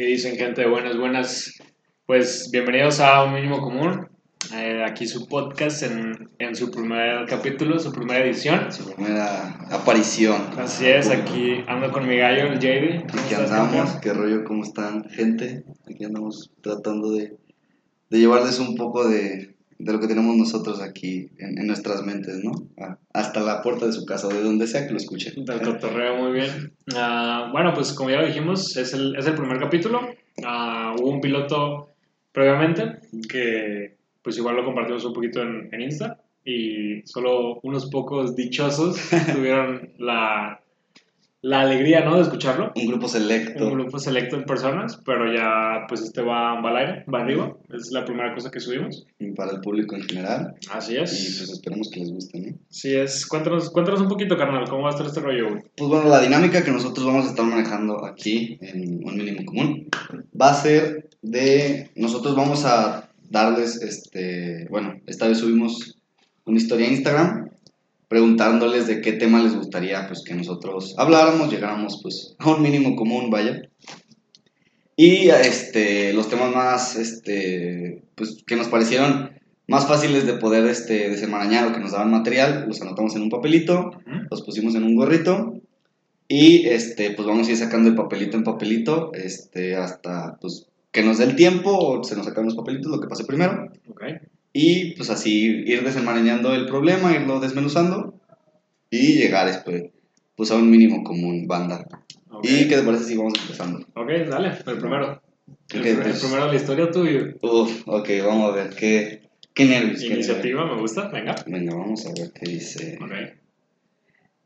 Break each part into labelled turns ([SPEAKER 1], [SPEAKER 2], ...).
[SPEAKER 1] ¿Qué dicen, gente? Buenas, buenas. Pues bienvenidos a Un Mínimo Común. Eh, aquí su podcast en, en su primer capítulo, su primera edición.
[SPEAKER 2] Su primera aparición.
[SPEAKER 1] Así es, aquí ando con mi gallo, el JD. ¿Cómo
[SPEAKER 2] Aquí andamos, qué rollo, cómo están, gente. Aquí andamos tratando de, de llevarles un poco de, de lo que tenemos nosotros aquí en, en nuestras mentes, ¿no? Hasta la puerta de su casa de donde sea que lo escuchen.
[SPEAKER 1] Del cotorreo, muy bien. Ah, bueno, pues como ya lo dijimos, es el, es el primer capítulo. Ah, hubo un piloto previamente que pues igual lo compartimos un poquito en, en Insta y solo unos pocos dichosos tuvieron la, la alegría, ¿no? De escucharlo.
[SPEAKER 2] Un grupo selecto.
[SPEAKER 1] Un grupo selecto de personas, pero ya pues este va, va al aire, va arriba. Es la primera cosa que subimos.
[SPEAKER 2] y para el público en general.
[SPEAKER 1] Así
[SPEAKER 2] Y
[SPEAKER 1] es.
[SPEAKER 2] pues esperemos que les guste, ¿no?
[SPEAKER 1] Así es. Cuéntanos, cuéntanos un poquito, carnal, cómo va a estar este rollo, güey.
[SPEAKER 2] Pues bueno, la dinámica que nosotros vamos a estar manejando aquí en un mínimo común va a ser de nosotros vamos a darles este, bueno, esta vez subimos una historia a Instagram preguntándoles de qué tema les gustaría pues que nosotros habláramos, llegáramos pues a un mínimo común, vaya. Y este los temas más este pues que nos parecieron más fáciles de poder este desenmarañar o que nos daban material, los anotamos en un papelito los pusimos en un gorrito y este pues vamos a ir sacando de papelito en papelito este hasta pues que nos dé el tiempo o se nos sacan los papelitos lo que pase primero
[SPEAKER 1] Ok.
[SPEAKER 2] Y pues así ir desenmarañando el problema irlo desmenuzando y llegar después pues a un mínimo común banda
[SPEAKER 1] Ok.
[SPEAKER 2] y qué te parece si vamos empezando
[SPEAKER 1] Ok, dale, el primero. El,
[SPEAKER 2] Ok,
[SPEAKER 1] el
[SPEAKER 2] pues-
[SPEAKER 1] primero de la historia tuyo.
[SPEAKER 2] Uf, ok vamos a ver qué qué nervios qué
[SPEAKER 1] Iniciativa, me gusta, venga.
[SPEAKER 2] venga vamos a ver qué dice
[SPEAKER 1] Ok.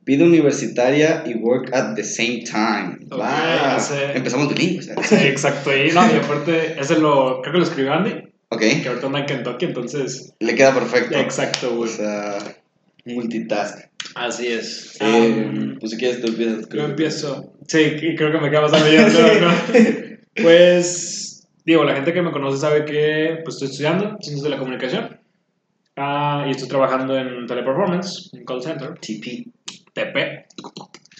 [SPEAKER 2] vida universitaria y work at the same time
[SPEAKER 1] Ok,
[SPEAKER 2] Va,
[SPEAKER 1] ese-
[SPEAKER 2] empezamos bilingües ¿eh?
[SPEAKER 1] Sí, exacto. Y, no, y aparte, ese lo, creo que lo escribió Andy,
[SPEAKER 2] Ok,
[SPEAKER 1] que ahorita anda en Kentucky, entonces.
[SPEAKER 2] le queda perfecto.
[SPEAKER 1] Exacto,
[SPEAKER 2] O
[SPEAKER 1] güey.
[SPEAKER 2] sea, multitask.
[SPEAKER 1] Así es.
[SPEAKER 2] Eh,
[SPEAKER 1] Um,
[SPEAKER 2] pues si quieres tú empiezas.
[SPEAKER 1] yo empiezo. Sí, y creo que me queda bastante bien. ¿no? ¿no? Pues, digo, la gente que me conoce sabe que pues, estoy estudiando Ciencias de la Comunicación. Ah, y estoy trabajando en Teleperformance, en call center.
[SPEAKER 2] TP.
[SPEAKER 1] TP.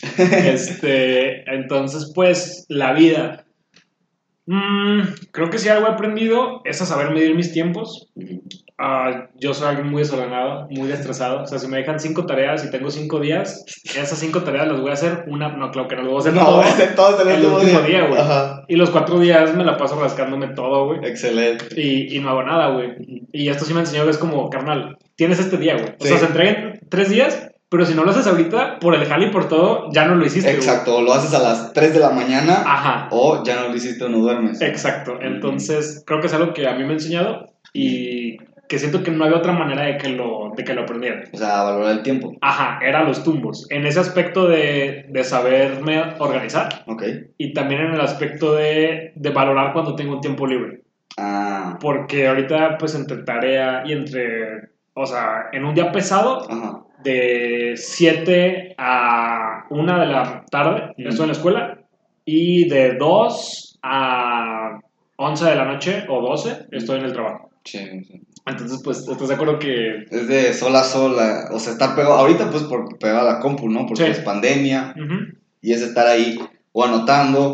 [SPEAKER 1] Este, entonces, pues, la vida. Mm, creo que si algo he aprendido es a saber medir mis tiempos. Ah, yo soy alguien muy desordenado, muy estresado. O sea, si me dejan cinco tareas y tengo cinco días, esas cinco tareas las voy a hacer una. No, claro que no lo voy a hacer
[SPEAKER 2] No,
[SPEAKER 1] todo.
[SPEAKER 2] ese todo el,
[SPEAKER 1] el último día, güey. Y los cuatro días me la paso rascándome todo, güey.
[SPEAKER 2] Excelente.
[SPEAKER 1] Y, y no hago nada, güey. Y esto sí me enseñó que es como, carnal, tienes este día, güey. O
[SPEAKER 2] Sí.
[SPEAKER 1] sea, se entregan tres días, pero si no lo haces ahorita, por el jale y por todo, ya no lo hiciste, güey.
[SPEAKER 2] Exacto, lo haces a las 3 de la mañana
[SPEAKER 1] Ajá.
[SPEAKER 2] o ya no lo hiciste o no duermes.
[SPEAKER 1] Exacto. Entonces, creo que es algo que a mí me ha enseñado y que siento que no había otra manera de que lo, de que lo aprendiera.
[SPEAKER 2] O sea, valorar el tiempo.
[SPEAKER 1] Ajá, era los tumbos. En ese aspecto de, de saberme organizar
[SPEAKER 2] Ok.
[SPEAKER 1] y también en el aspecto de, de valorar cuando tengo un tiempo libre.
[SPEAKER 2] Ah,
[SPEAKER 1] Porque ahorita, pues, entre tarea y entre. O sea, en un día pesado,
[SPEAKER 2] ajá.
[SPEAKER 1] De 7 a 1 de la tarde,
[SPEAKER 2] Ujú.
[SPEAKER 1] estoy en la escuela. Y de 2 a 11 de la noche o 12, estoy en el trabajo.
[SPEAKER 2] Sí, sí.
[SPEAKER 1] Entonces, pues, ¿estás de acuerdo que.
[SPEAKER 2] Es de sola a sola. O sea, estar pegado. Ahorita, pues, por pegado a la compu, ¿no? Porque
[SPEAKER 1] Sí.
[SPEAKER 2] es pandemia.
[SPEAKER 1] Ujú,
[SPEAKER 2] Y es estar ahí o anotando,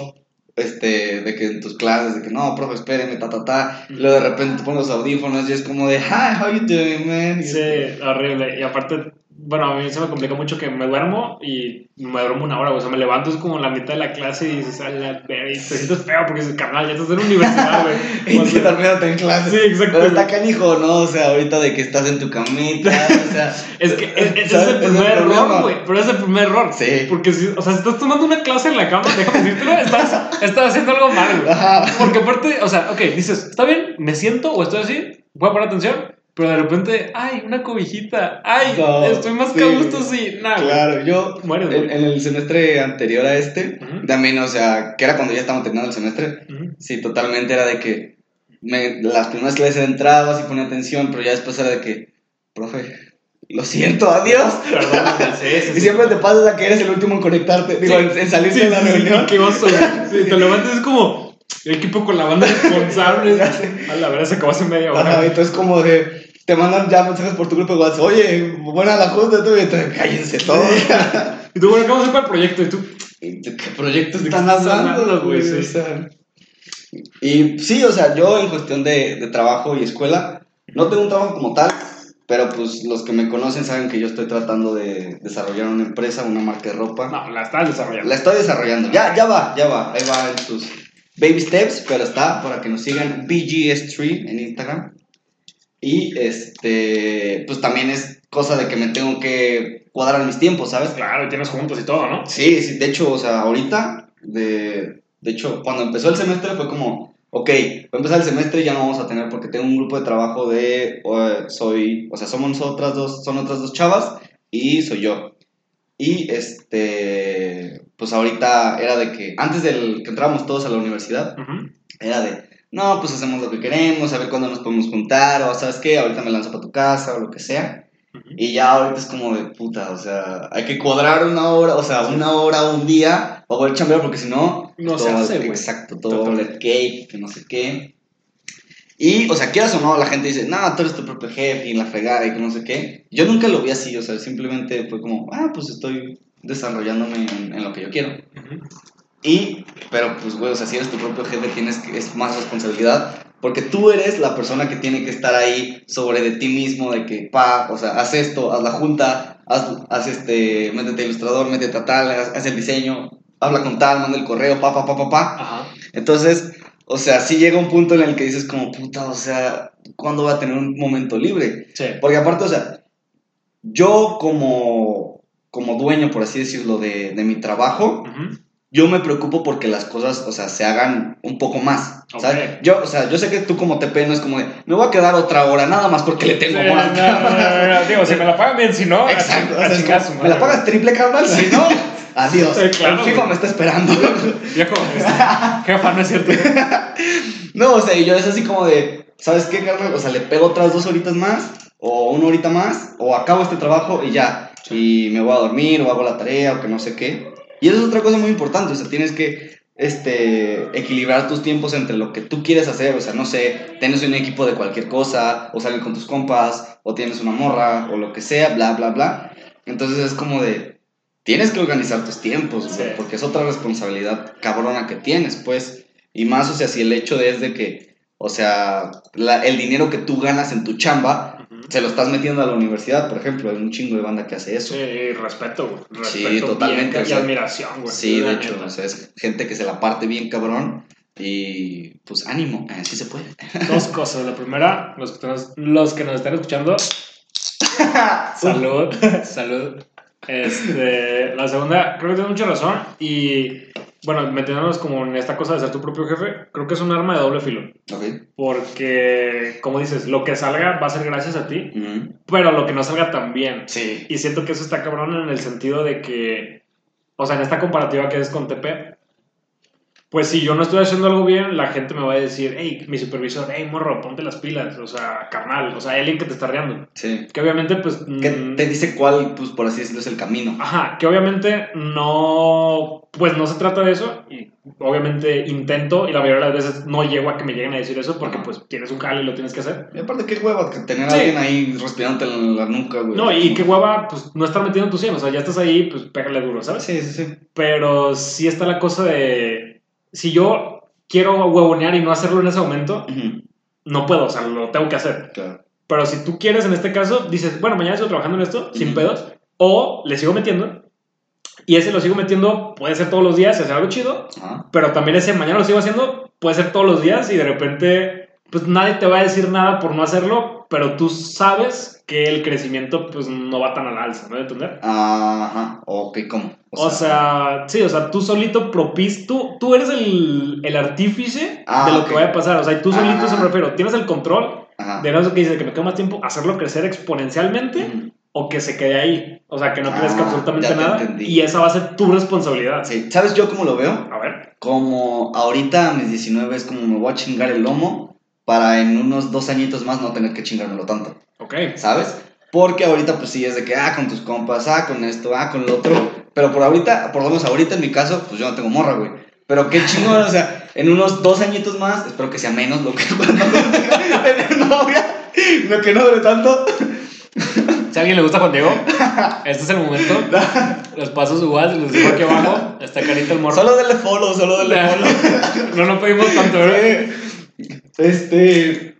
[SPEAKER 2] este, de que en tus clases, de que no, profe, espéreme, ta, ta, ta. Y luego de repente te pones los audífonos y es como de, hi, how you doing, man? Y
[SPEAKER 1] Sí, horrible. Y aparte, bueno, a mí se me complica mucho que me duermo y me duermo una hora. O sea, me levanto es como la mitad de la clase y dices, la verga", y te sientes feo porque dices, carnal, ya estás en la universidad, güey.
[SPEAKER 2] Y
[SPEAKER 1] O sea,
[SPEAKER 2] en clase.
[SPEAKER 1] Sí, exacto.
[SPEAKER 2] Pero está canijo, ¿no? O sea, ahorita de que estás en tu camita, o sea...
[SPEAKER 1] Es que e- ese es
[SPEAKER 2] ¿sabes?
[SPEAKER 1] el primer
[SPEAKER 2] problema.
[SPEAKER 1] error, güey. Pero es el primer error.
[SPEAKER 2] Sí.
[SPEAKER 1] Porque, si, o sea, si estás tomando una clase en la cama, déjame decírtelo, estás, estás haciendo algo mal, güey. Porque aparte, o sea, ok, dices, está bien, me siento o estoy así, voy a poner atención, pero de repente, ay, una cobijita, ay,
[SPEAKER 2] No,
[SPEAKER 1] estoy más
[SPEAKER 2] sí.
[SPEAKER 1] que a gusto sí, güey.
[SPEAKER 2] Claro, yo
[SPEAKER 1] güey.
[SPEAKER 2] en, en el semestre anterior a este, también, o sea, que era cuando ya estábamos terminando el semestre, sí, totalmente era de que me, las primeras clases entraba y ponía atención, pero ya después era de que, profe, lo siento, adiós.
[SPEAKER 1] Perdón,
[SPEAKER 2] Y siempre te pasa que eres el último en conectarte, digo,
[SPEAKER 1] Sí.
[SPEAKER 2] en, en
[SPEAKER 1] Sí,
[SPEAKER 2] de la
[SPEAKER 1] sí,
[SPEAKER 2] reunión.
[SPEAKER 1] qué oso, güey. Sí, te levantas es como el equipo con la banda responsable. A la verdad se acabó hace media hora.
[SPEAKER 2] Ajá, entonces como de, te mandan ya mensajes por tu grupo de WhatsApp, oye, buena la junta, tú, y entonces, cállense todos.
[SPEAKER 1] Y tú, bueno, ¿cómo se para el proyecto? Y tú,
[SPEAKER 2] ¿De qué proyectos
[SPEAKER 1] ¿De
[SPEAKER 2] están
[SPEAKER 1] qué
[SPEAKER 2] hablando,
[SPEAKER 1] güey? Sí.
[SPEAKER 2] O sea, Y sí, o sea, yo en cuestión de, de trabajo y escuela, no tengo un trabajo como tal, pero pues los que me conocen saben que yo estoy tratando de desarrollar una empresa, una marca de ropa.
[SPEAKER 1] No, la estás desarrollando.
[SPEAKER 2] La estoy desarrollando. Ya, ya va, ya va. Ahí va en sus baby steps, pero está para que nos sigan BGS3 en Instagram. Y este, pues también es cosa de que me tengo que cuadrar mis tiempos, ¿sabes?
[SPEAKER 1] Claro, y tienes juntos y todo, ¿no?
[SPEAKER 2] Sí, sí, de hecho, o sea, ahorita, de, de hecho, cuando empezó el semestre fue como, ok, va a empezar el semestre y ya no vamos a tener, porque tengo un grupo de trabajo de, o, soy, o sea, somos otras dos, son otras dos chavas y soy yo. Y este, pues ahorita era de que, antes del que entrábamos todos a la universidad, era de, no, pues hacemos lo que queremos, a ver cuándo nos podemos juntar, o sabes qué, ahorita me lanzo para tu casa, o lo que sea. Y ya ahorita es como de puta, o sea, hay que cuadrar una hora, o sea, una hora o un día, o voy a chambear porque si no,
[SPEAKER 1] No
[SPEAKER 2] todo
[SPEAKER 1] se hace, güey.
[SPEAKER 2] Exacto, todo
[SPEAKER 1] Total.
[SPEAKER 2] cake, que no sé qué. Y, o sea, quieras o no, la gente dice, no, tú eres tu propio jefe y la fregada y que no sé qué. Yo nunca lo vi así, o sea, simplemente fue como, ah, pues estoy desarrollándome en, en lo que yo quiero.
[SPEAKER 1] Ujú.
[SPEAKER 2] Y, pero pues, güey, o sea, si eres tu propio jefe, tienes que, es más responsabilidad, porque tú eres la persona que tiene que estar ahí sobre de ti mismo, de que, pa, o sea, haz esto, haz la junta, haz, haz este, métete ilustrador, métete a tal, haz, haz el diseño, habla con tal, manda el correo, pa, pa, pa, pa, pa.
[SPEAKER 1] Ajá.
[SPEAKER 2] Entonces, o sea, sí llega un punto en el que dices como, puta, o sea, ¿cuándo voy a tener un momento libre?
[SPEAKER 1] Sí.
[SPEAKER 2] Porque aparte, o sea, yo como, como dueño, por así decirlo, de, de mi trabajo,
[SPEAKER 1] Ujú.
[SPEAKER 2] Yo me preocupo porque las cosas, o sea, se hagan un poco más, ¿sabes? Yo, o sea, yo sé que tú como TP no es como de, me voy a quedar otra hora nada más porque le tengo amor
[SPEAKER 1] no, no, no, Digo, si me la pagan bien, si no, a
[SPEAKER 2] Exacto, o
[SPEAKER 1] a
[SPEAKER 2] sea, ¿me la pagas triple, carnal? Si no, adiós.
[SPEAKER 1] Sí, claro,
[SPEAKER 2] el FIFA me está esperando.
[SPEAKER 1] Viejo, este, jefa, no es cierto.
[SPEAKER 2] no, o sea, y yo es así como de, ¿sabes qué, carnal? O sea, le pego otras dos horitas más, o una horita más, o acabo este trabajo y ya. Y me voy a dormir, o hago la tarea, o que no sé qué. Y eso es otra cosa muy importante, o sea, tienes que este, equilibrar tus tiempos entre lo que tú quieres hacer, o sea, no sé, tienes un equipo de cualquier cosa, o salir con tus compas, o tienes una morra, o lo que sea, bla, bla, bla. Entonces es como de, tienes que organizar tus tiempos, güey,
[SPEAKER 1] Sí.
[SPEAKER 2] porque es otra responsabilidad cabrona que tienes, pues. Y más, o sea, si el hecho es de que, o sea, la- el dinero que tú ganas en tu chamba. Se lo estás metiendo a la universidad, por ejemplo, hay un chingo de banda que hace eso.
[SPEAKER 1] Sí, respeto, güey.
[SPEAKER 2] Sí, totalmente,
[SPEAKER 1] y admiración, güey.
[SPEAKER 2] Sí, de hecho, o sea, es gente que se la parte bien cabrón y pues ánimo, así se puede.
[SPEAKER 1] Dos cosas. La primera, los que nos, los que nos están escuchando, salud, salud. Este, la segunda, creo que tienes mucha razón. Y bueno, metiéndonos como en esta cosa de ser tu propio jefe, creo que es un arma de doble filo.
[SPEAKER 2] Ok.
[SPEAKER 1] Porque, como dices, lo que salga va a ser gracias a ti, pero lo que no salga también.
[SPEAKER 2] Sí.
[SPEAKER 1] Y siento que eso está cabrón en el sentido de que, o sea, en esta comparativa que es con TP, pues si yo no estoy haciendo algo bien, la gente me va a decir, hey, mi supervisor, hey, morro, ponte las pilas, o sea, carnal, o sea, hay alguien que te está riendo.
[SPEAKER 2] Sí.
[SPEAKER 1] Que obviamente, pues...
[SPEAKER 2] Que
[SPEAKER 1] mm,
[SPEAKER 2] te dice cuál, pues por así decirlo, es el camino.
[SPEAKER 1] Ajá, que obviamente no, pues no se trata de eso, y obviamente intento, y la mayoría de las veces no llego a que me lleguen a decir eso, porque
[SPEAKER 2] Ajá.
[SPEAKER 1] pues tienes un jale y lo tienes que hacer.
[SPEAKER 2] Y aparte, qué hueva tener a
[SPEAKER 1] Sí.
[SPEAKER 2] alguien ahí respirándote en la nuca, güey.
[SPEAKER 1] No, y qué hueva, pues no estar metido en tu 100, o sea, ya estás ahí, pues pégale duro, ¿sabes?
[SPEAKER 2] Sí, sí, sí.
[SPEAKER 1] Pero sí está la cosa de. Si yo quiero huevonear y no hacerlo en ese momento, no puedo, o sea, lo tengo que hacer.
[SPEAKER 2] Claro.
[SPEAKER 1] Pero si tú quieres, en este caso, dices, bueno, mañana sigo trabajando en esto, sin pedos, o le sigo metiendo, y ese lo sigo metiendo, puede ser todos los días y hacer algo chido, pero también ese mañana lo sigo haciendo, puede ser todos los días y de repente, pues nadie te va a decir nada por no hacerlo, pero tú sabes que el crecimiento, pues no va tan al alza, ¿no? ¿De entender?
[SPEAKER 2] Ajá. Ok, ¿cómo?
[SPEAKER 1] O sea, sí, o sea, tú solito propis, tú, tú eres el, el artífice
[SPEAKER 2] Ah,
[SPEAKER 1] de lo que vaya a pasar. O sea, y tú solito se me refiero, tienes el control
[SPEAKER 2] Ajá.
[SPEAKER 1] de eso que dice que me queda más tiempo hacerlo crecer exponencialmente o que se quede ahí. O sea, que no crezca
[SPEAKER 2] Ah,
[SPEAKER 1] absolutamente nada.
[SPEAKER 2] entendí.
[SPEAKER 1] Y esa va a ser tu responsabilidad.
[SPEAKER 2] Sí. ¿Sabes yo cómo lo veo?
[SPEAKER 1] A ver.
[SPEAKER 2] Como ahorita a mis 19 es como me voy a chingar el lomo para en unos dos añitos más no tener que chingármelo tanto,
[SPEAKER 1] Ok.
[SPEAKER 2] ¿sabes? Porque ahorita pues sí es de que, ah, con tus compas, ah, con esto, ah, con lo otro. Pero por ahorita, por lo menos ahorita en mi caso, pues yo no tengo morra, güey. Pero qué chingón, o sea, en unos dos añitos más, espero que sea menos lo que cuando tener novia, lo que no dure tanto.
[SPEAKER 1] Si a alguien le gusta Juan Diego, este es el momento. Les paso su WhatsApp, les dejo aquí abajo. Está carita el morro.
[SPEAKER 2] Solo denle follow, solo denle follow.
[SPEAKER 1] no, no pedimos tanto, ¿verdad?
[SPEAKER 2] Este.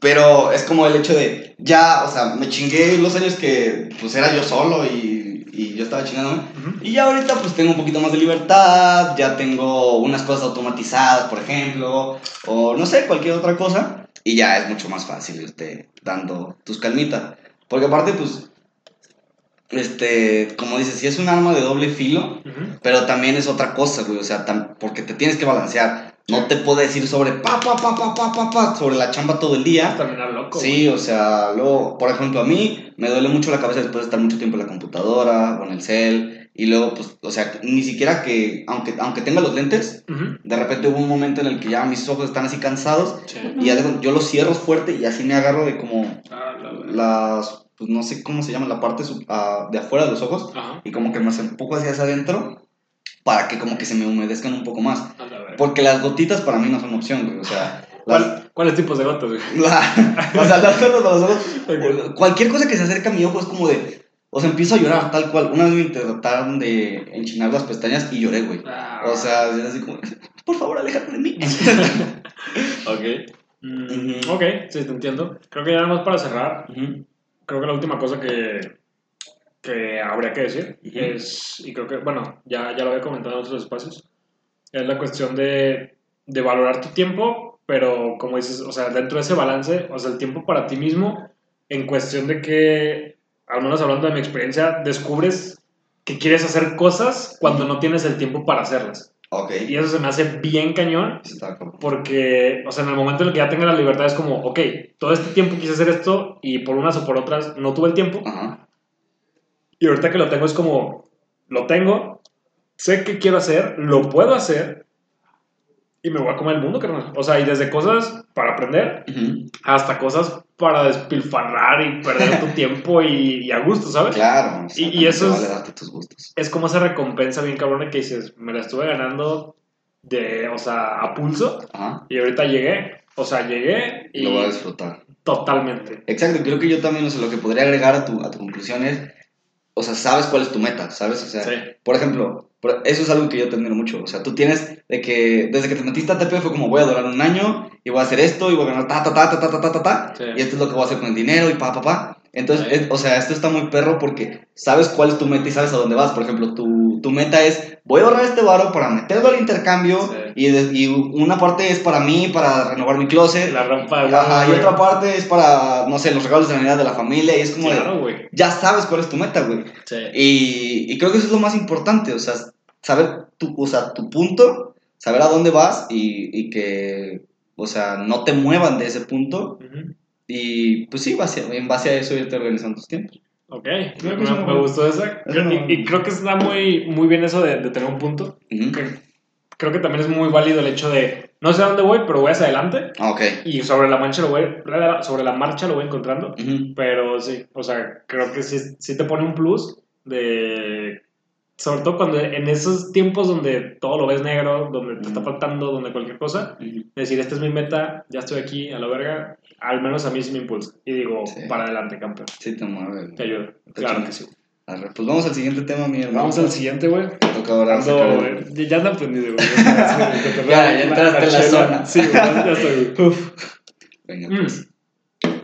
[SPEAKER 2] Pero es como el hecho de. Ya, o sea, me chingué los años que pues era yo solo y, y yo estaba chingándome. Y ya ahorita pues tengo un poquito más de libertad, ya tengo unas cosas automatizadas, por ejemplo, o no sé, cualquier otra cosa. Y ya es mucho más fácil irte dando tus calmitas. Porque aparte, pues, este, como dices, si es un arma de doble filo,
[SPEAKER 1] Ujú.
[SPEAKER 2] pero también es otra cosa, güey. O sea, porque te tienes que balancear. No te puedes ir sobre pa, pa, pa, pa, pa, pa, pa, sobre la chamba todo el día.
[SPEAKER 1] Terminar loco.
[SPEAKER 2] Sí, o sea, luego, por ejemplo, a mí me duele mucho la cabeza después de estar mucho tiempo en la computadora, con el cel, y luego, pues, o sea, ni siquiera que, aunque, aunque tenga los lentes, de repente hubo un momento en el que ya mis ojos están así cansados,
[SPEAKER 1] Sí.
[SPEAKER 2] y ya yo los cierro fuerte y así me agarro de como
[SPEAKER 1] Ah, la
[SPEAKER 2] las, pues no sé cómo se llama, la parte sub- ah, de afuera de los ojos,
[SPEAKER 1] Ajá.
[SPEAKER 2] y como que me empujo hacia hacia adentro para que como que se me humedezcan un poco más. Porque las gotitas para mí no son opción, güey, o sea... las-
[SPEAKER 1] ¿Cuál- ¿Cuáles tipos de gotas, güey?
[SPEAKER 2] La- o sea, las gotas de los ojos Cualquier cosa que se acerque a mi ojo es como de. O sea, empiezo a llorar tal cual. Una vez me intentaron de enchinar las pestañas y lloré, güey.
[SPEAKER 1] Ah,
[SPEAKER 2] O sea, es así como, por favor, aléjate de mí.
[SPEAKER 1] ok. Mm. Ok, sí, te entiendo. Creo que ya nada más para cerrar, creo que la última cosa que, que habría que decir
[SPEAKER 2] Ujú.
[SPEAKER 1] es, y creo que, bueno, ya, ya lo había comentado en otros espacios, es la cuestión de, de valorar tu tiempo, pero como dices, o sea, dentro de ese balance, o sea, el tiempo para ti mismo, en cuestión de que, al menos hablando de mi experiencia, descubres que quieres hacer cosas cuando no tienes el tiempo para hacerlas.
[SPEAKER 2] Ok.
[SPEAKER 1] Y eso se me hace bien cañón, porque, o sea, en el momento en el que ya tenga la libertad es como, ok, todo este tiempo quise hacer esto y por unas o por otras no tuve el tiempo.
[SPEAKER 2] Ajá.
[SPEAKER 1] Y ahorita que lo tengo es como, lo tengo, sé qué quiero hacer, lo puedo hacer y me voy a comer el mundo, carnal. O sea, y desde cosas para aprender
[SPEAKER 2] Ujú.
[SPEAKER 1] hasta cosas para despilfarrar y perder tu tiempo y, y a gusto, ¿sabes?
[SPEAKER 2] Claro. o sea,
[SPEAKER 1] Y- y eso es-
[SPEAKER 2] darte tus gustos.
[SPEAKER 1] Es como esa recompensa bien cabrona que dices, me la estuve ganando de, o sea, a pulso
[SPEAKER 2] Ajá.
[SPEAKER 1] y ahorita llegué. O sea, llegué
[SPEAKER 2] Y lo voy a disfrutar.
[SPEAKER 1] totalmente.
[SPEAKER 2] Exacto, creo que yo también, o sea, lo que podría agregar a tu, a tu conclusión es, o sea, sabes cuál es tu meta, ¿sabes? O sea,
[SPEAKER 1] Sí.
[SPEAKER 2] por ejemplo, eso es algo que yo te admiro mucho. O sea, tú tienes de que desde que te metiste a TPE fue como voy a durar un año y voy a hacer esto y voy a ganar ta, ta, ta, ta, ta, ta, ta, ta.
[SPEAKER 1] Sí.
[SPEAKER 2] Y esto es lo que voy a hacer con el dinero y pa, pa, pa. Entonces,
[SPEAKER 1] sí.
[SPEAKER 2] es, o sea, esto está muy perro porque sabes cuál es tu meta y sabes a dónde vas. Por ejemplo, tu, tu meta es voy a ahorrar este varo para meterlo al intercambio
[SPEAKER 1] sí.
[SPEAKER 2] y, de, y, una parte es para mí, para renovar mi closet.
[SPEAKER 1] La rampa. Y,
[SPEAKER 2] ajá, y otra parte es para, no sé, los regalos de Navidad de la familia y es como... De, ya sabes cuál es tu meta, güey. Y, y creo que eso es lo más importante, o sea, saber tu, o sea, tu punto, saber a dónde vas y, y que, o sea, no te muevan de ese punto
[SPEAKER 1] Ujú.
[SPEAKER 2] y pues sí, base- en base a eso irte organizando tus tiempos.
[SPEAKER 1] Ok,
[SPEAKER 2] Creo que
[SPEAKER 1] me, me gustó esa.
[SPEAKER 2] es una
[SPEAKER 1] Y, y creo que está muy, muy bien eso de, de tener un punto.
[SPEAKER 2] Ujú.
[SPEAKER 1] Que creo que también es muy válido el hecho de no sé a dónde voy, pero voy hacia adelante.
[SPEAKER 2] Ah, ok.
[SPEAKER 1] Y sobre la, mancha lo voy, sobre la marcha lo voy encontrando.
[SPEAKER 2] Ujú.
[SPEAKER 1] Pero sí, o sea, creo que sí, sí te pone un plus de... Sobre todo cuando en esos tiempos donde todo lo ves negro, donde te está faltando, donde cualquier cosa, decir, esta es mi meta, ya estoy aquí, a la verga, al menos a mí sí me impulsa. Y digo,
[SPEAKER 2] Sí.
[SPEAKER 1] para adelante, campeón.
[SPEAKER 2] Sí, te mueve.
[SPEAKER 1] Te ayuda.
[SPEAKER 2] Está
[SPEAKER 1] Claro que sí.
[SPEAKER 2] Arre, Pues vamos al siguiente tema, mi hermano.
[SPEAKER 1] Vamos al siguiente, güey.
[SPEAKER 2] Toca ahora el-
[SPEAKER 1] ya ando aprendido, güey. Te- te-
[SPEAKER 2] Ya, ya entraste en la zona.
[SPEAKER 1] Sí, güey, ya estoy, güey.
[SPEAKER 2] Venga,
[SPEAKER 1] Mm.
[SPEAKER 2] pues,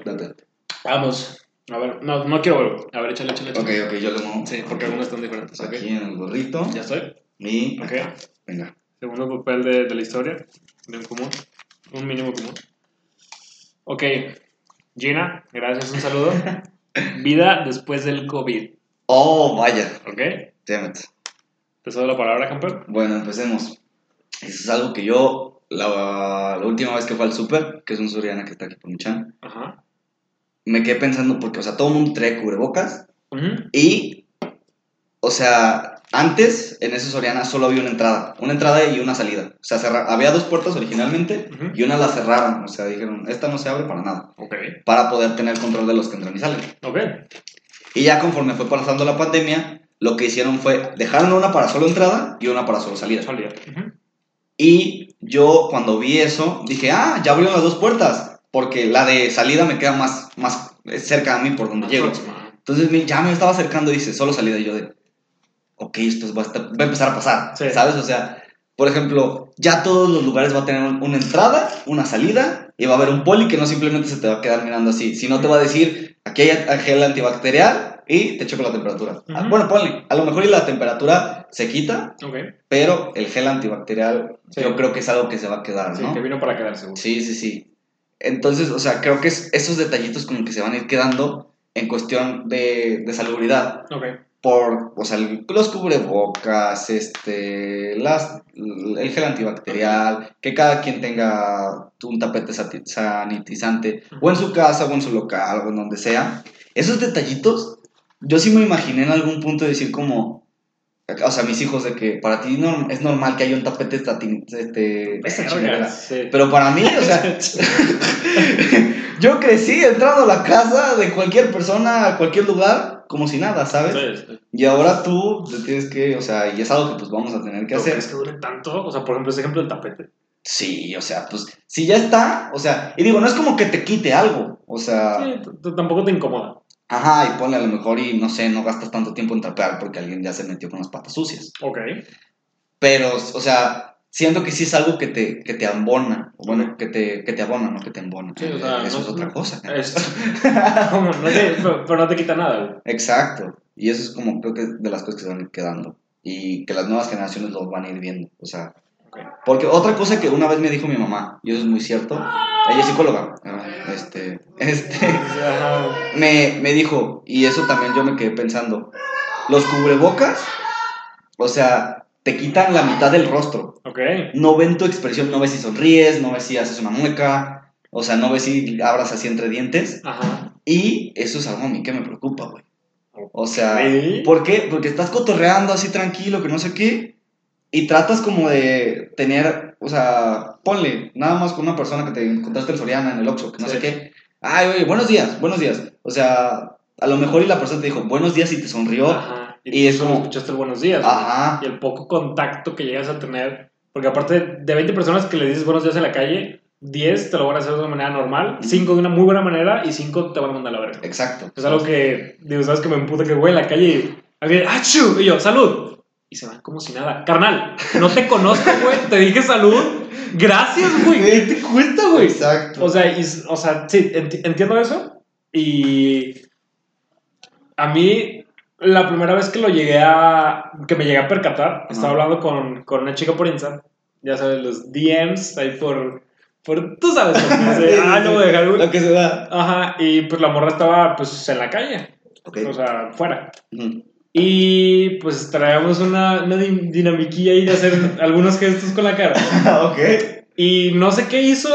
[SPEAKER 2] date.
[SPEAKER 1] Vamos. A ver, no, no quiero verlo. A ver, échale, échale,
[SPEAKER 2] Ok,
[SPEAKER 1] échale.
[SPEAKER 2] ok, yo lo muevo.
[SPEAKER 1] Sí, porque algunos están diferentes. Ok.
[SPEAKER 2] Aquí en el gorrito.
[SPEAKER 1] Ya estoy.
[SPEAKER 2] Y
[SPEAKER 1] Ok.
[SPEAKER 2] acá. Venga.
[SPEAKER 1] Segundo papel de, de la historia. De un común. Un mínimo común. Ok. Gina, gracias, un saludo. Vida después del COVID.
[SPEAKER 2] Oh, vaya.
[SPEAKER 1] Ok.
[SPEAKER 2] Damn it.
[SPEAKER 1] Te cedo la palabra, campeón.
[SPEAKER 2] Bueno, empecemos. Eso es algo que yo, la, la última vez que fue al súper, que es un suriana que está aquí por mi chan,
[SPEAKER 1] Ajá.
[SPEAKER 2] Me quedé pensando, porque, o sea, todo el mundo trae cubrebocas y, o sea, antes en ese Soriana solo había una entrada, una entrada y una salida. O sea, había dos puertas originalmente y una la cerraron. O sea, dijeron, esta no se abre para nada,
[SPEAKER 1] Ok.
[SPEAKER 2] para poder tener control de los que entran y salen.
[SPEAKER 1] Ok.
[SPEAKER 2] Y ya conforme fue pasando la pandemia, lo que hicieron fue dejaron una para solo entrada y una para solo salida. Y yo cuando vi eso dije, ah, ya abrieron las dos puertas, porque la de salida me queda más, más cerca a mí por donde llego. Entonces ya me estaba acercando y dice, solo salida. Y yo de, ok, esto va a, estar- va a empezar a pasar,
[SPEAKER 1] Sí.
[SPEAKER 2] ¿sabes? O sea, por ejemplo, ya todos los lugares va a tener un- una entrada, una salida, y va a haber un poli que no simplemente se te va a quedar mirando así, sino te va a decir, aquí hay gel antibacterial y te checo la temperatura. Ah,
[SPEAKER 1] Ujú.
[SPEAKER 2] bueno, ponle, a lo mejor y la temperatura se quita,
[SPEAKER 1] Ok.
[SPEAKER 2] pero el gel antibacterial
[SPEAKER 1] Sí.
[SPEAKER 2] yo creo que es algo que se va a quedar,
[SPEAKER 1] Sí,
[SPEAKER 2] ¿no?
[SPEAKER 1] que vino para quedarse.
[SPEAKER 2] Sí, sí, sí. Entonces, o sea, creo que es- esos detallitos como que se van a ir quedando en cuestión de, de salubridad.
[SPEAKER 1] Ok.
[SPEAKER 2] Por, o sea, el- los cubrebocas, este, las, el gel antibacterial, que cada quien tenga un tapete sanitizante, o en su casa, o en su local, o en donde sea. Esos detallitos, yo sí me imaginé en algún punto decir como, o sea, mis hijos, de que para ti es normal que haya un tapete este, esta
[SPEAKER 1] Verga,
[SPEAKER 2] chingadera.
[SPEAKER 1] sí.
[SPEAKER 2] Pero para mí, o sea, yo crecí entrando a la casa de cualquier persona, a cualquier lugar, como si nada, ¿sabes?
[SPEAKER 1] Sí, sí.
[SPEAKER 2] Y ahora tú te tienes que, o sea, y es algo que pues vamos a tener que
[SPEAKER 1] ¿Pero
[SPEAKER 2] hacer.
[SPEAKER 1] crees que dure tanto? O sea, por ejemplo, ese ejemplo del tapete.
[SPEAKER 2] Sí, o sea, pues si ya está, o sea, y digo, no es como que te quite algo, o sea,
[SPEAKER 1] tampoco te incomoda.
[SPEAKER 2] Ajá, y ponle a lo mejor y no sé, no gastas tanto tiempo en trapear porque alguien ya se metió con las patas sucias.
[SPEAKER 1] Ok.
[SPEAKER 2] Pero, o sea, siento que sí es algo que te, que te ambona, o bueno, que te, que te abona, no que te embona.
[SPEAKER 1] Sí, o sea,
[SPEAKER 2] Eso
[SPEAKER 1] no-
[SPEAKER 2] es otra cosa.
[SPEAKER 1] Es- no te- pero, pero no te quita nada, güey.
[SPEAKER 2] Exacto. Y eso es como creo que de las cosas que se van quedando. Y que las nuevas generaciones lo van a ir viendo. O sea,
[SPEAKER 1] Ok.
[SPEAKER 2] porque otra cosa que una vez me dijo mi mamá, y eso es muy cierto, ella es psicóloga, este, este, me, me dijo, y eso también yo me quedé pensando, los cubrebocas, o sea, te quitan la mitad del rostro.
[SPEAKER 1] Ok.
[SPEAKER 2] No ven tu expresión, no ves si sonríes, no ves si haces una mueca, o sea, no ves si abras así entre dientes.
[SPEAKER 1] Ajá.
[SPEAKER 2] Y eso es algo a mí que me preocupa, güey. O sea,
[SPEAKER 1] Sí.
[SPEAKER 2] ¿por qué? Porque estás cotorreando así tranquilo, que no sé qué, y tratas como de tener, o sea, ponle, nada más con una persona que te encontraste en Soriana, en el Oxxo, que no
[SPEAKER 1] Sí.
[SPEAKER 2] sé qué. Ay, oye, buenos días, buenos días. O sea, a lo mejor y la persona te dijo buenos días y te sonrió.
[SPEAKER 1] Ajá.
[SPEAKER 2] y
[SPEAKER 1] Y,
[SPEAKER 2] es como-
[SPEAKER 1] escuchaste el buenos días. güey.
[SPEAKER 2] Ajá.
[SPEAKER 1] Y el poco contacto que llegas a tener. Porque aparte de 20 personas que le dices buenos días en la calle, 10 te lo van a hacer de una manera normal, 5 de una muy buena manera y 5 te van a mandar a la verga.
[SPEAKER 2] Exacto.
[SPEAKER 1] Es algo que, digo, sabes que me emputa que voy en la calle alguien, ¡achú! Y yo, ¡salud! Y se van como si nada. Carnal, no te conozco, güey. Te dije salud. Gracias, güey. ¿Qué te cuesta, güey?
[SPEAKER 2] Exacto.
[SPEAKER 1] O sea, y- o sea, sí, enti- entiendo eso. Y a mí, la primera vez que lo llegué a. que me llegué a percatar, estaba hablando con, con una chica por Insta. Ya sabes, los DMs ahí por. por tú sabes, ah, no
[SPEAKER 2] sí.
[SPEAKER 1] voy a dejar, güey".
[SPEAKER 2] Lo que se da.
[SPEAKER 1] Ajá, y pues la morra estaba pues en la calle,
[SPEAKER 2] Ok.
[SPEAKER 1] o sea, fuera.
[SPEAKER 2] Ujú.
[SPEAKER 1] Y pues traíamos una, una din- dinamiquilla ahí de hacer algunos gestos con la cara.
[SPEAKER 2] ok.
[SPEAKER 1] Y no sé qué hizo,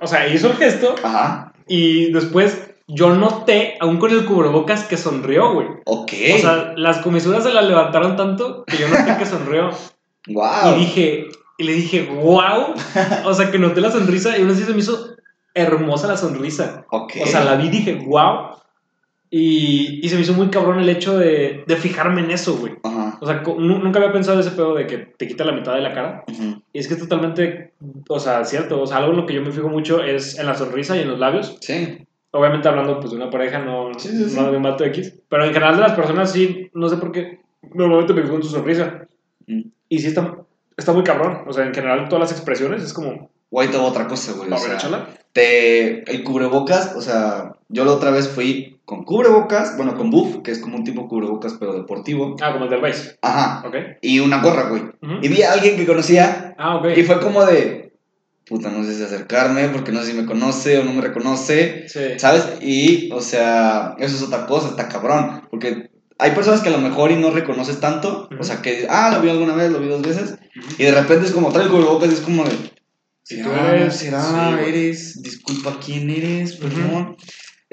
[SPEAKER 1] o sea, hizo el gesto
[SPEAKER 2] Ajá.
[SPEAKER 1] y después yo noté, aún con el cubrebocas, que sonrió, güey.
[SPEAKER 2] Ok.
[SPEAKER 1] O sea, las comisuras se las levantaron tanto que yo noté que sonrió.
[SPEAKER 2] wow.
[SPEAKER 1] Y dije, y le dije, wow. O sea, que noté la sonrisa y aún así se me hizo hermosa la sonrisa.
[SPEAKER 2] Ok.
[SPEAKER 1] O sea, la vi y dije, wow. Y, y se me hizo muy cabrón el hecho de, de fijarme en eso, güey.
[SPEAKER 2] Ajá.
[SPEAKER 1] O sea, nunca había pensado ese pedo de que te quita la mitad de la cara.
[SPEAKER 2] Ujú.
[SPEAKER 1] Y es que es totalmente, o sea, cierto. O sea, algo en lo que yo me fijo mucho es en la sonrisa y en los labios.
[SPEAKER 2] Sí.
[SPEAKER 1] Obviamente hablando pues de una pareja, no,
[SPEAKER 2] Sí, sí, sí.
[SPEAKER 1] no de un vato X. Pero en general de las personas sí, no sé por qué, normalmente me fijo en su sonrisa.
[SPEAKER 2] Mm.
[SPEAKER 1] Y sí está, está muy cabrón. O sea, en general todas las expresiones es como,
[SPEAKER 2] ahí te otra cosa, güey. O sea, te, el cubrebocas, o sea, yo la otra vez fui con cubrebocas, bueno, con buff, que es como un tipo cubrebocas, pero deportivo.
[SPEAKER 1] Ah, como el del base.
[SPEAKER 2] Ajá.
[SPEAKER 1] Ok.
[SPEAKER 2] Y una gorra, güey.
[SPEAKER 1] Ujú.
[SPEAKER 2] Y vi a alguien que conocía
[SPEAKER 1] Ah, ok.
[SPEAKER 2] y fue como de, puta, no sé si acercarme porque no sé si me conoce o no me reconoce.
[SPEAKER 1] Sí.
[SPEAKER 2] ¿Sabes? Y, o sea, eso es otra cosa, está cabrón. Porque hay personas que a lo mejor y no reconoces tanto. O sea, que, ah, lo vi alguna vez, lo vi dos veces. Y de repente es como, trae el cubrebocas y es como de, ¿será? ¿Será?
[SPEAKER 1] sí.
[SPEAKER 2] ¿Eres? Disculpa, ¿quién eres? Perdón.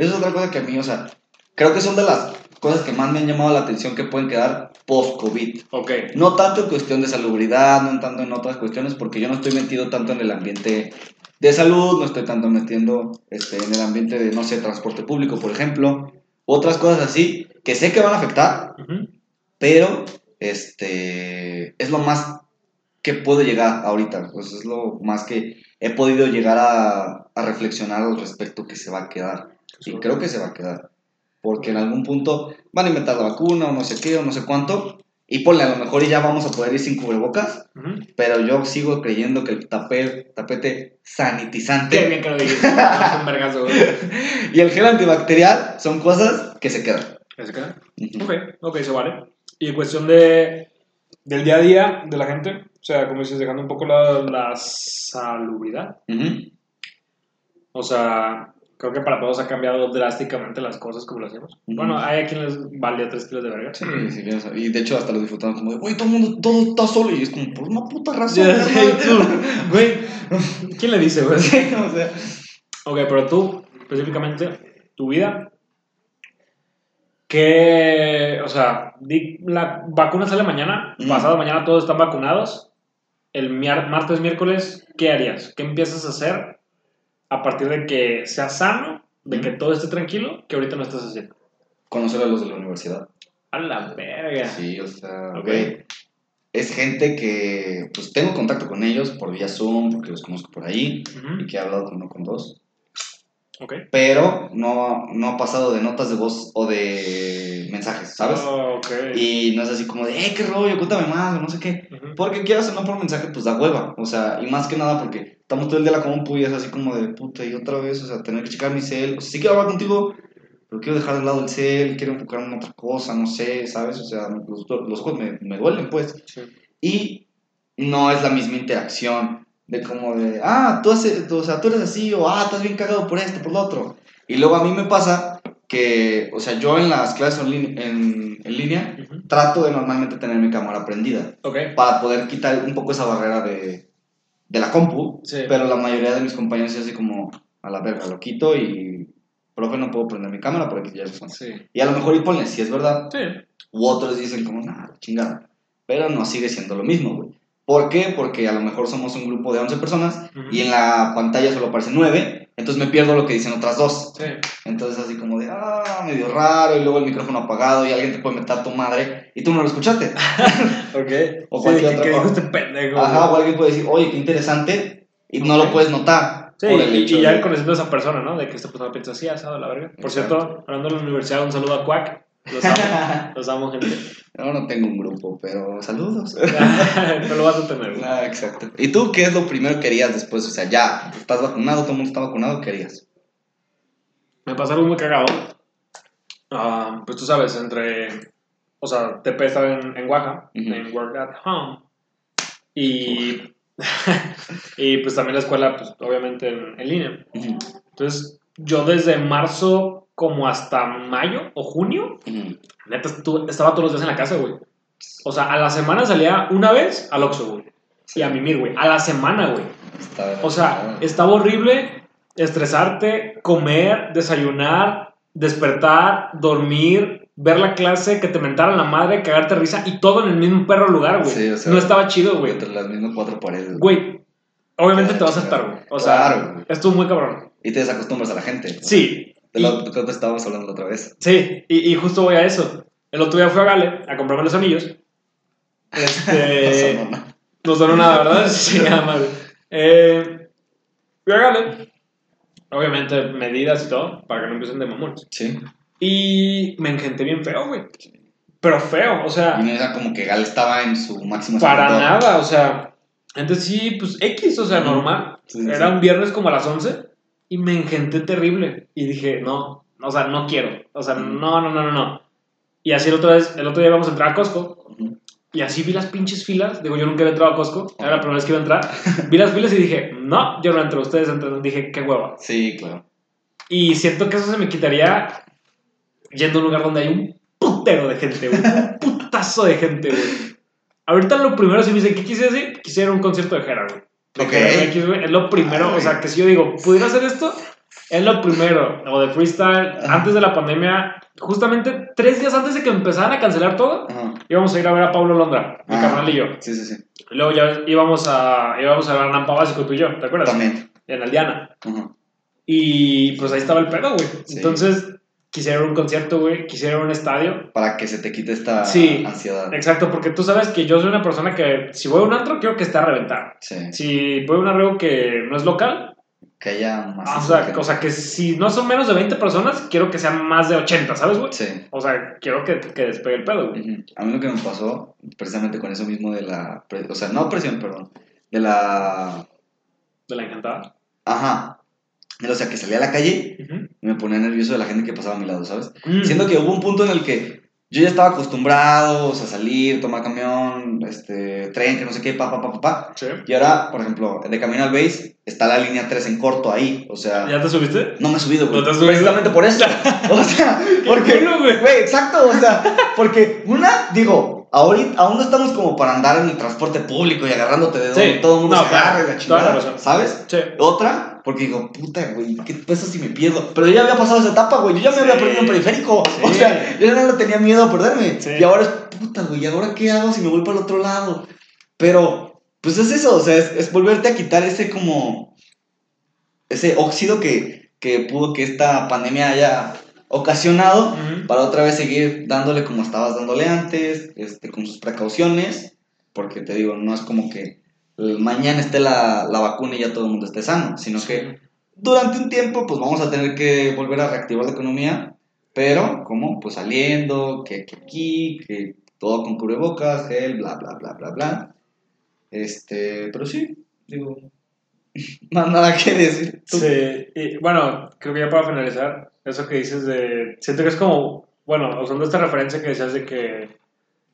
[SPEAKER 2] Eso es otra cosa que a mí, o sea, creo que son de las cosas que más me han llamado la atención que pueden quedar post-COVID.
[SPEAKER 1] Ok.
[SPEAKER 2] No tanto en cuestión de salubridad, no tanto en otras cuestiones, porque yo no estoy metido tanto en el ambiente de salud, no estoy tanto metiendo este, en el ambiente de, no sé, transporte público, por ejemplo, otras cosas así, que sé que van a afectar,
[SPEAKER 1] Ujú.
[SPEAKER 2] pero este, es lo más que puedo llegar ahorita, pues es lo más que he podido llegar a, a reflexionar al respecto que se va a quedar, y creo que se va a quedar. porque en algún punto van a inventar la vacuna o no sé qué o no sé cuánto. Y ponle, a lo mejor y ya vamos a poder ir sin cubrebocas,
[SPEAKER 1] Ujú.
[SPEAKER 2] pero yo sigo creyendo que el tapete, tapete sanitizante
[SPEAKER 1] Qué bien que lo dijiste. Un vergazo,
[SPEAKER 2] y el gel antibacterial son cosas que se quedan.
[SPEAKER 1] ¿Se queda?
[SPEAKER 2] Ujú.
[SPEAKER 1] Ok, ok, se vale. Y en cuestión de, del día a día de la gente, o sea, como dices, dejando un poco la, la salubridad. O sea, creo que para todos ha cambiado drásticamente las cosas como lo hacemos.
[SPEAKER 2] Ujú.
[SPEAKER 1] Bueno, hay a quien les vale 3 kilos de verga.
[SPEAKER 2] Sí, sí, y de hecho hasta lo disfrutaron como de, güey, todo el mundo, todo está solo. Y es como, por una puta razón.
[SPEAKER 1] Ya sé,
[SPEAKER 2] carnal".
[SPEAKER 1] tú, güey, ¿quién le dice, güey?
[SPEAKER 2] Sí, o sea,
[SPEAKER 1] Ok, pero tú, específicamente, tu vida, ¿qué, o sea, la vacuna sale mañana,
[SPEAKER 2] Mm.
[SPEAKER 1] pasado mañana todos están vacunados, el martes, miércoles, ¿qué harías? ¿Qué empiezas a hacer a partir de que seas sano, de que todo esté tranquilo, que ahorita no estás haciendo?
[SPEAKER 2] conocer a los de la universidad.
[SPEAKER 1] A la verga.
[SPEAKER 2] Sí, o sea,
[SPEAKER 1] Ok.
[SPEAKER 2] güey, es gente que, pues tengo contacto con ellos por vía Zoom, porque los conozco por ahí, y que he hablado con uno con dos,
[SPEAKER 1] Ok.
[SPEAKER 2] pero no, no ha pasado de notas de voz o de mensajes, ¿sabes?
[SPEAKER 1] Oh, ok.
[SPEAKER 2] Y no es así como de, eh, qué rollo, cuéntame más, o no sé qué. Porque quieras o no por mensaje, pues da hueva. O sea, y más que nada porque estamos todo el día la compu y es así como de puta y otra vez, o sea, tener que checar mi cel. O sea, sí quiero hablar contigo, pero quiero dejar de lado el cel, quiero enfocarme en otra cosa, no sé, ¿sabes? O sea, los, los ojos me, me duelen, pues.
[SPEAKER 1] Sí.
[SPEAKER 2] Y no es la misma interacción de como de, ah, tú, haces, tú- o sea, tú eres así, o ah, estás bien cagado por esto, por lo otro. Y luego a mí me pasa que, o sea, yo en las clases online- en, en línea
[SPEAKER 1] Ujú.
[SPEAKER 2] trato de normalmente tener mi cámara prendida
[SPEAKER 1] Ok.
[SPEAKER 2] para poder quitar un poco esa barrera de, de la compu,
[SPEAKER 1] Sí.
[SPEAKER 2] pero la mayoría de mis compañeros es así como, a la verga, lo quito y, profe, no puedo prender mi cámara para que ya se
[SPEAKER 1] Sí.
[SPEAKER 2] Y a lo mejor y ponle, si es verdad,
[SPEAKER 1] Sí.
[SPEAKER 2] u otros dicen como, nada, chingada, pero no sigue siendo lo mismo, güey. ¿Por qué? Porque a lo mejor somos un grupo de 11 personas y en la pantalla solo aparecen 9, entonces me pierdo lo que dicen otras dos.
[SPEAKER 1] Sí.
[SPEAKER 2] Entonces así como de, ah, medio raro, y luego el micrófono apagado y alguien te puede meter a tu madre y tú no lo escuchaste.
[SPEAKER 1] Ok.
[SPEAKER 2] O
[SPEAKER 1] sí,
[SPEAKER 2] cualquier
[SPEAKER 1] que,
[SPEAKER 2] otra
[SPEAKER 1] que dijo
[SPEAKER 2] cosa.
[SPEAKER 1] este pendejo.
[SPEAKER 2] Ajá, o alguien puede decir, oye, qué interesante, y no lo puedes notar.
[SPEAKER 1] Sí,
[SPEAKER 2] por el
[SPEAKER 1] y,
[SPEAKER 2] hecho
[SPEAKER 1] y ya
[SPEAKER 2] de-
[SPEAKER 1] conociendo a esa persona, ¿no? De que esta persona piensa así, asado, la verga. Por
[SPEAKER 2] Exacto.
[SPEAKER 1] cierto, hablando de la universidad, un saludo a Quack. Los amo, los amo, gente.
[SPEAKER 2] Yo no tengo un grupo, pero saludos.
[SPEAKER 1] Pero lo vas a tener,
[SPEAKER 2] ah, exacto. ¿Y tú qué es lo primero que harías después? O sea, ya, estás vacunado, todo el mundo está vacunado, ¿qué harías?
[SPEAKER 1] Me pasa algo muy cagado. Ah, pues tú sabes, entre. O sea, TP estaba en, en Oaxaca, en Work at Home. Y. y pues también la escuela, pues obviamente en, en línea. Entonces, yo desde marzo como hasta mayo o junio,
[SPEAKER 2] ujú.
[SPEAKER 1] neta, estaba todos los días en la casa, güey. O sea, a la semana salía una vez al Oxxo, güey. Y a mimir, güey. A la semana, güey. O sea, estaba horrible estresarte, comer, desayunar, despertar, dormir, ver la clase, que te mentaran la madre, cagarte risa y todo en el mismo perro lugar, güey.
[SPEAKER 2] Sí, o sea,
[SPEAKER 1] no estaba chido, güey.
[SPEAKER 2] Entre las mismas cuatro paredes.
[SPEAKER 1] Güey, obviamente te vas a estar, güey. O sea,
[SPEAKER 2] Claro,
[SPEAKER 1] estuvo muy cabrón.
[SPEAKER 2] Y te desacostumbras a la gente.
[SPEAKER 1] Sí.
[SPEAKER 2] De lo que estábamos hablando la otra vez.
[SPEAKER 1] Sí, y, y justo voy a eso. El otro día fui a Gale a comprarme los anillos. Este.
[SPEAKER 2] No, no, no.
[SPEAKER 1] no sonó nada, ¿verdad? Sí, nada más. Eh, fui a Gale. Obviamente, medidas y todo, para que no empiecen de mamones.
[SPEAKER 2] Sí.
[SPEAKER 1] Y me engenté bien feo, güey. Pero feo, o sea,
[SPEAKER 2] Y no era como que Gal estaba en su máximo
[SPEAKER 1] para
[SPEAKER 2] esplendor.
[SPEAKER 1] nada, o sea. Antes sí, pues X, o sea, normal.
[SPEAKER 2] Sí, sí,
[SPEAKER 1] Era
[SPEAKER 2] sí.
[SPEAKER 1] un viernes como a las 11 y me engenté terrible. Y dije, no, o sea, no quiero. O sea, no, no, no, no, no. Y así el otro, vez, el otro día íbamos a entrar a Costco y así vi las pinches filas. Digo, yo nunca había entrado a Costco, era la primera vez que iba a entrar. Vi las filas y dije, no, yo no entro, ustedes entran. Dije, qué hueva.
[SPEAKER 2] Sí, claro.
[SPEAKER 1] Y siento que eso se me quitaría yendo a un lugar donde hay un putero de gente, güey. Un putazo de gente, güey. Ahorita lo primero, si me dicen, ¿qué quise decir? Quisiera un concierto de Jera, güey. De
[SPEAKER 2] Ok.
[SPEAKER 1] Jera MX, güey. Es lo primero,
[SPEAKER 2] Ay.
[SPEAKER 1] o sea, que si yo digo, ¿pudiera hacer esto? Es lo primero. O de freestyle,
[SPEAKER 2] Ajá.
[SPEAKER 1] antes de la pandemia, justamente tres días antes de que empezaran a cancelar todo,
[SPEAKER 2] Ajá. íbamos
[SPEAKER 1] a ir a ver a Pablo Londra, mi
[SPEAKER 2] Ah.
[SPEAKER 1] carnal y yo.
[SPEAKER 2] Sí, sí, sí.
[SPEAKER 1] Luego ya íbamos a, íbamos a ver a Nampa Básico, tú y yo, ¿te acuerdas?
[SPEAKER 2] También.
[SPEAKER 1] En Aldiana.
[SPEAKER 2] Ajá.
[SPEAKER 1] Y pues ahí estaba el pedo, güey.
[SPEAKER 2] Sí.
[SPEAKER 1] Entonces, quisiera un concierto, güey. Quisiera un estadio.
[SPEAKER 2] Para que se te quite esta
[SPEAKER 1] Sí.
[SPEAKER 2] ansiedad.
[SPEAKER 1] Exacto, porque tú sabes que yo soy una persona que si voy a un antro, quiero que esté a reventar.
[SPEAKER 2] Sí.
[SPEAKER 1] Si voy a un arreo que no es local,
[SPEAKER 2] que haya más.
[SPEAKER 1] Ah, o, sea, o sea, que si no son menos de 20 personas, quiero que sean más de 80, ¿sabes, güey?
[SPEAKER 2] Sí.
[SPEAKER 1] O sea, quiero que, que despegue el pedo, güey.
[SPEAKER 2] A mí lo que me pasó, precisamente con eso mismo de la. O sea, no presión, perdón. De la.
[SPEAKER 1] De la encantada.
[SPEAKER 2] Ajá. O sea, que salía a la calle
[SPEAKER 1] Ujú.
[SPEAKER 2] Y me ponía nervioso de la gente que pasaba a mi lado, ¿sabes?
[SPEAKER 1] Mm.
[SPEAKER 2] Siendo que hubo un punto en el que yo ya estaba acostumbrado, o sea, salir, tomar camión, este, tren, que no sé qué, pa, pa, pa, pa, pa.
[SPEAKER 1] Sí.
[SPEAKER 2] Y ahora, por ejemplo, de camino al base, está la línea 3 en corto ahí, o sea,
[SPEAKER 1] ¿Ya te subiste?
[SPEAKER 2] no me he subido, güey.
[SPEAKER 1] ¿No te has subido?
[SPEAKER 2] Precisamente por eso. O sea, porque,
[SPEAKER 1] güey.
[SPEAKER 2] güey, exacto, o sea, porque una, digo, ahorita aún no estamos como para andar en el transporte público y agarrándote de donde
[SPEAKER 1] Sí.
[SPEAKER 2] todo el mundo
[SPEAKER 1] No,
[SPEAKER 2] se agarra
[SPEAKER 1] claro,
[SPEAKER 2] la chingada. ¿sabes?
[SPEAKER 1] Sí.
[SPEAKER 2] Otra, porque digo, puta, güey, ¿qué pasa si me pierdo? Pero yo ya había pasado esa etapa, güey, yo ya me
[SPEAKER 1] Sí.
[SPEAKER 2] había perdido en periférico.
[SPEAKER 1] Sí.
[SPEAKER 2] O sea, yo ya no le tenía miedo a perderme.
[SPEAKER 1] Sí.
[SPEAKER 2] Y ahora es, puta, güey, ¿y ahora qué hago si me voy para el otro lado? Pero, pues es eso, o sea, es, es volverte a quitar ese como, ese óxido que, que pudo que esta pandemia haya ocasionado para otra vez seguir dándole como estabas dándole antes, este, con sus precauciones, porque te digo, no es como que mañana esté la, la vacuna y ya todo el mundo esté sano, sino que durante un tiempo pues vamos a tener que volver a reactivar la economía, pero como pues saliendo, que, que aquí, que todo con cubrebocas, gel, bla, bla, bla, bla, bla. Este, pero sí, digo, no nada que decir. Tú-
[SPEAKER 1] Sí, y bueno, creo que ya para finalizar, eso que dices de. Siento que es como. Bueno, usando esta referencia que decías de que.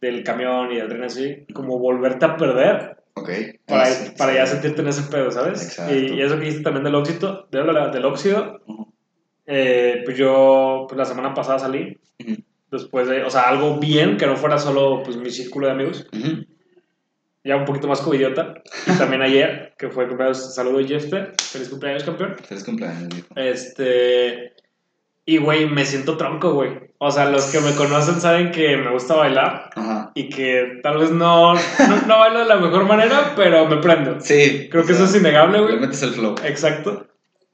[SPEAKER 1] Del camión y del tren así, como volverte a perder
[SPEAKER 2] Ok.
[SPEAKER 1] para,
[SPEAKER 2] sí,
[SPEAKER 1] para
[SPEAKER 2] sí.
[SPEAKER 1] ya sentirte en ese pedo, ¿sabes?
[SPEAKER 2] Exacto.
[SPEAKER 1] Y, y eso que dijiste también del óxido, del óxido,
[SPEAKER 2] Ujú.
[SPEAKER 1] eh, pues yo pues la semana pasada salí,
[SPEAKER 2] Ujú.
[SPEAKER 1] después de. O sea, algo bien, que no fuera solo pues mi círculo de amigos,
[SPEAKER 2] Ujú.
[SPEAKER 1] ya un poquito más covidiota. Y también ayer, que fue cumpleaños, saludo Jeffter, feliz cumpleaños, campeón.
[SPEAKER 2] Feliz cumpleaños, viejo.
[SPEAKER 1] Este. Y, güey, me siento tronco, güey. O sea, los que me conocen saben que me gusta bailar
[SPEAKER 2] Ajá.
[SPEAKER 1] y que tal vez no, no, no bailo de la mejor manera, pero me prendo.
[SPEAKER 2] Sí.
[SPEAKER 1] Creo que eso es innegable,
[SPEAKER 2] Le
[SPEAKER 1] güey.
[SPEAKER 2] metes el flow.
[SPEAKER 1] Exacto.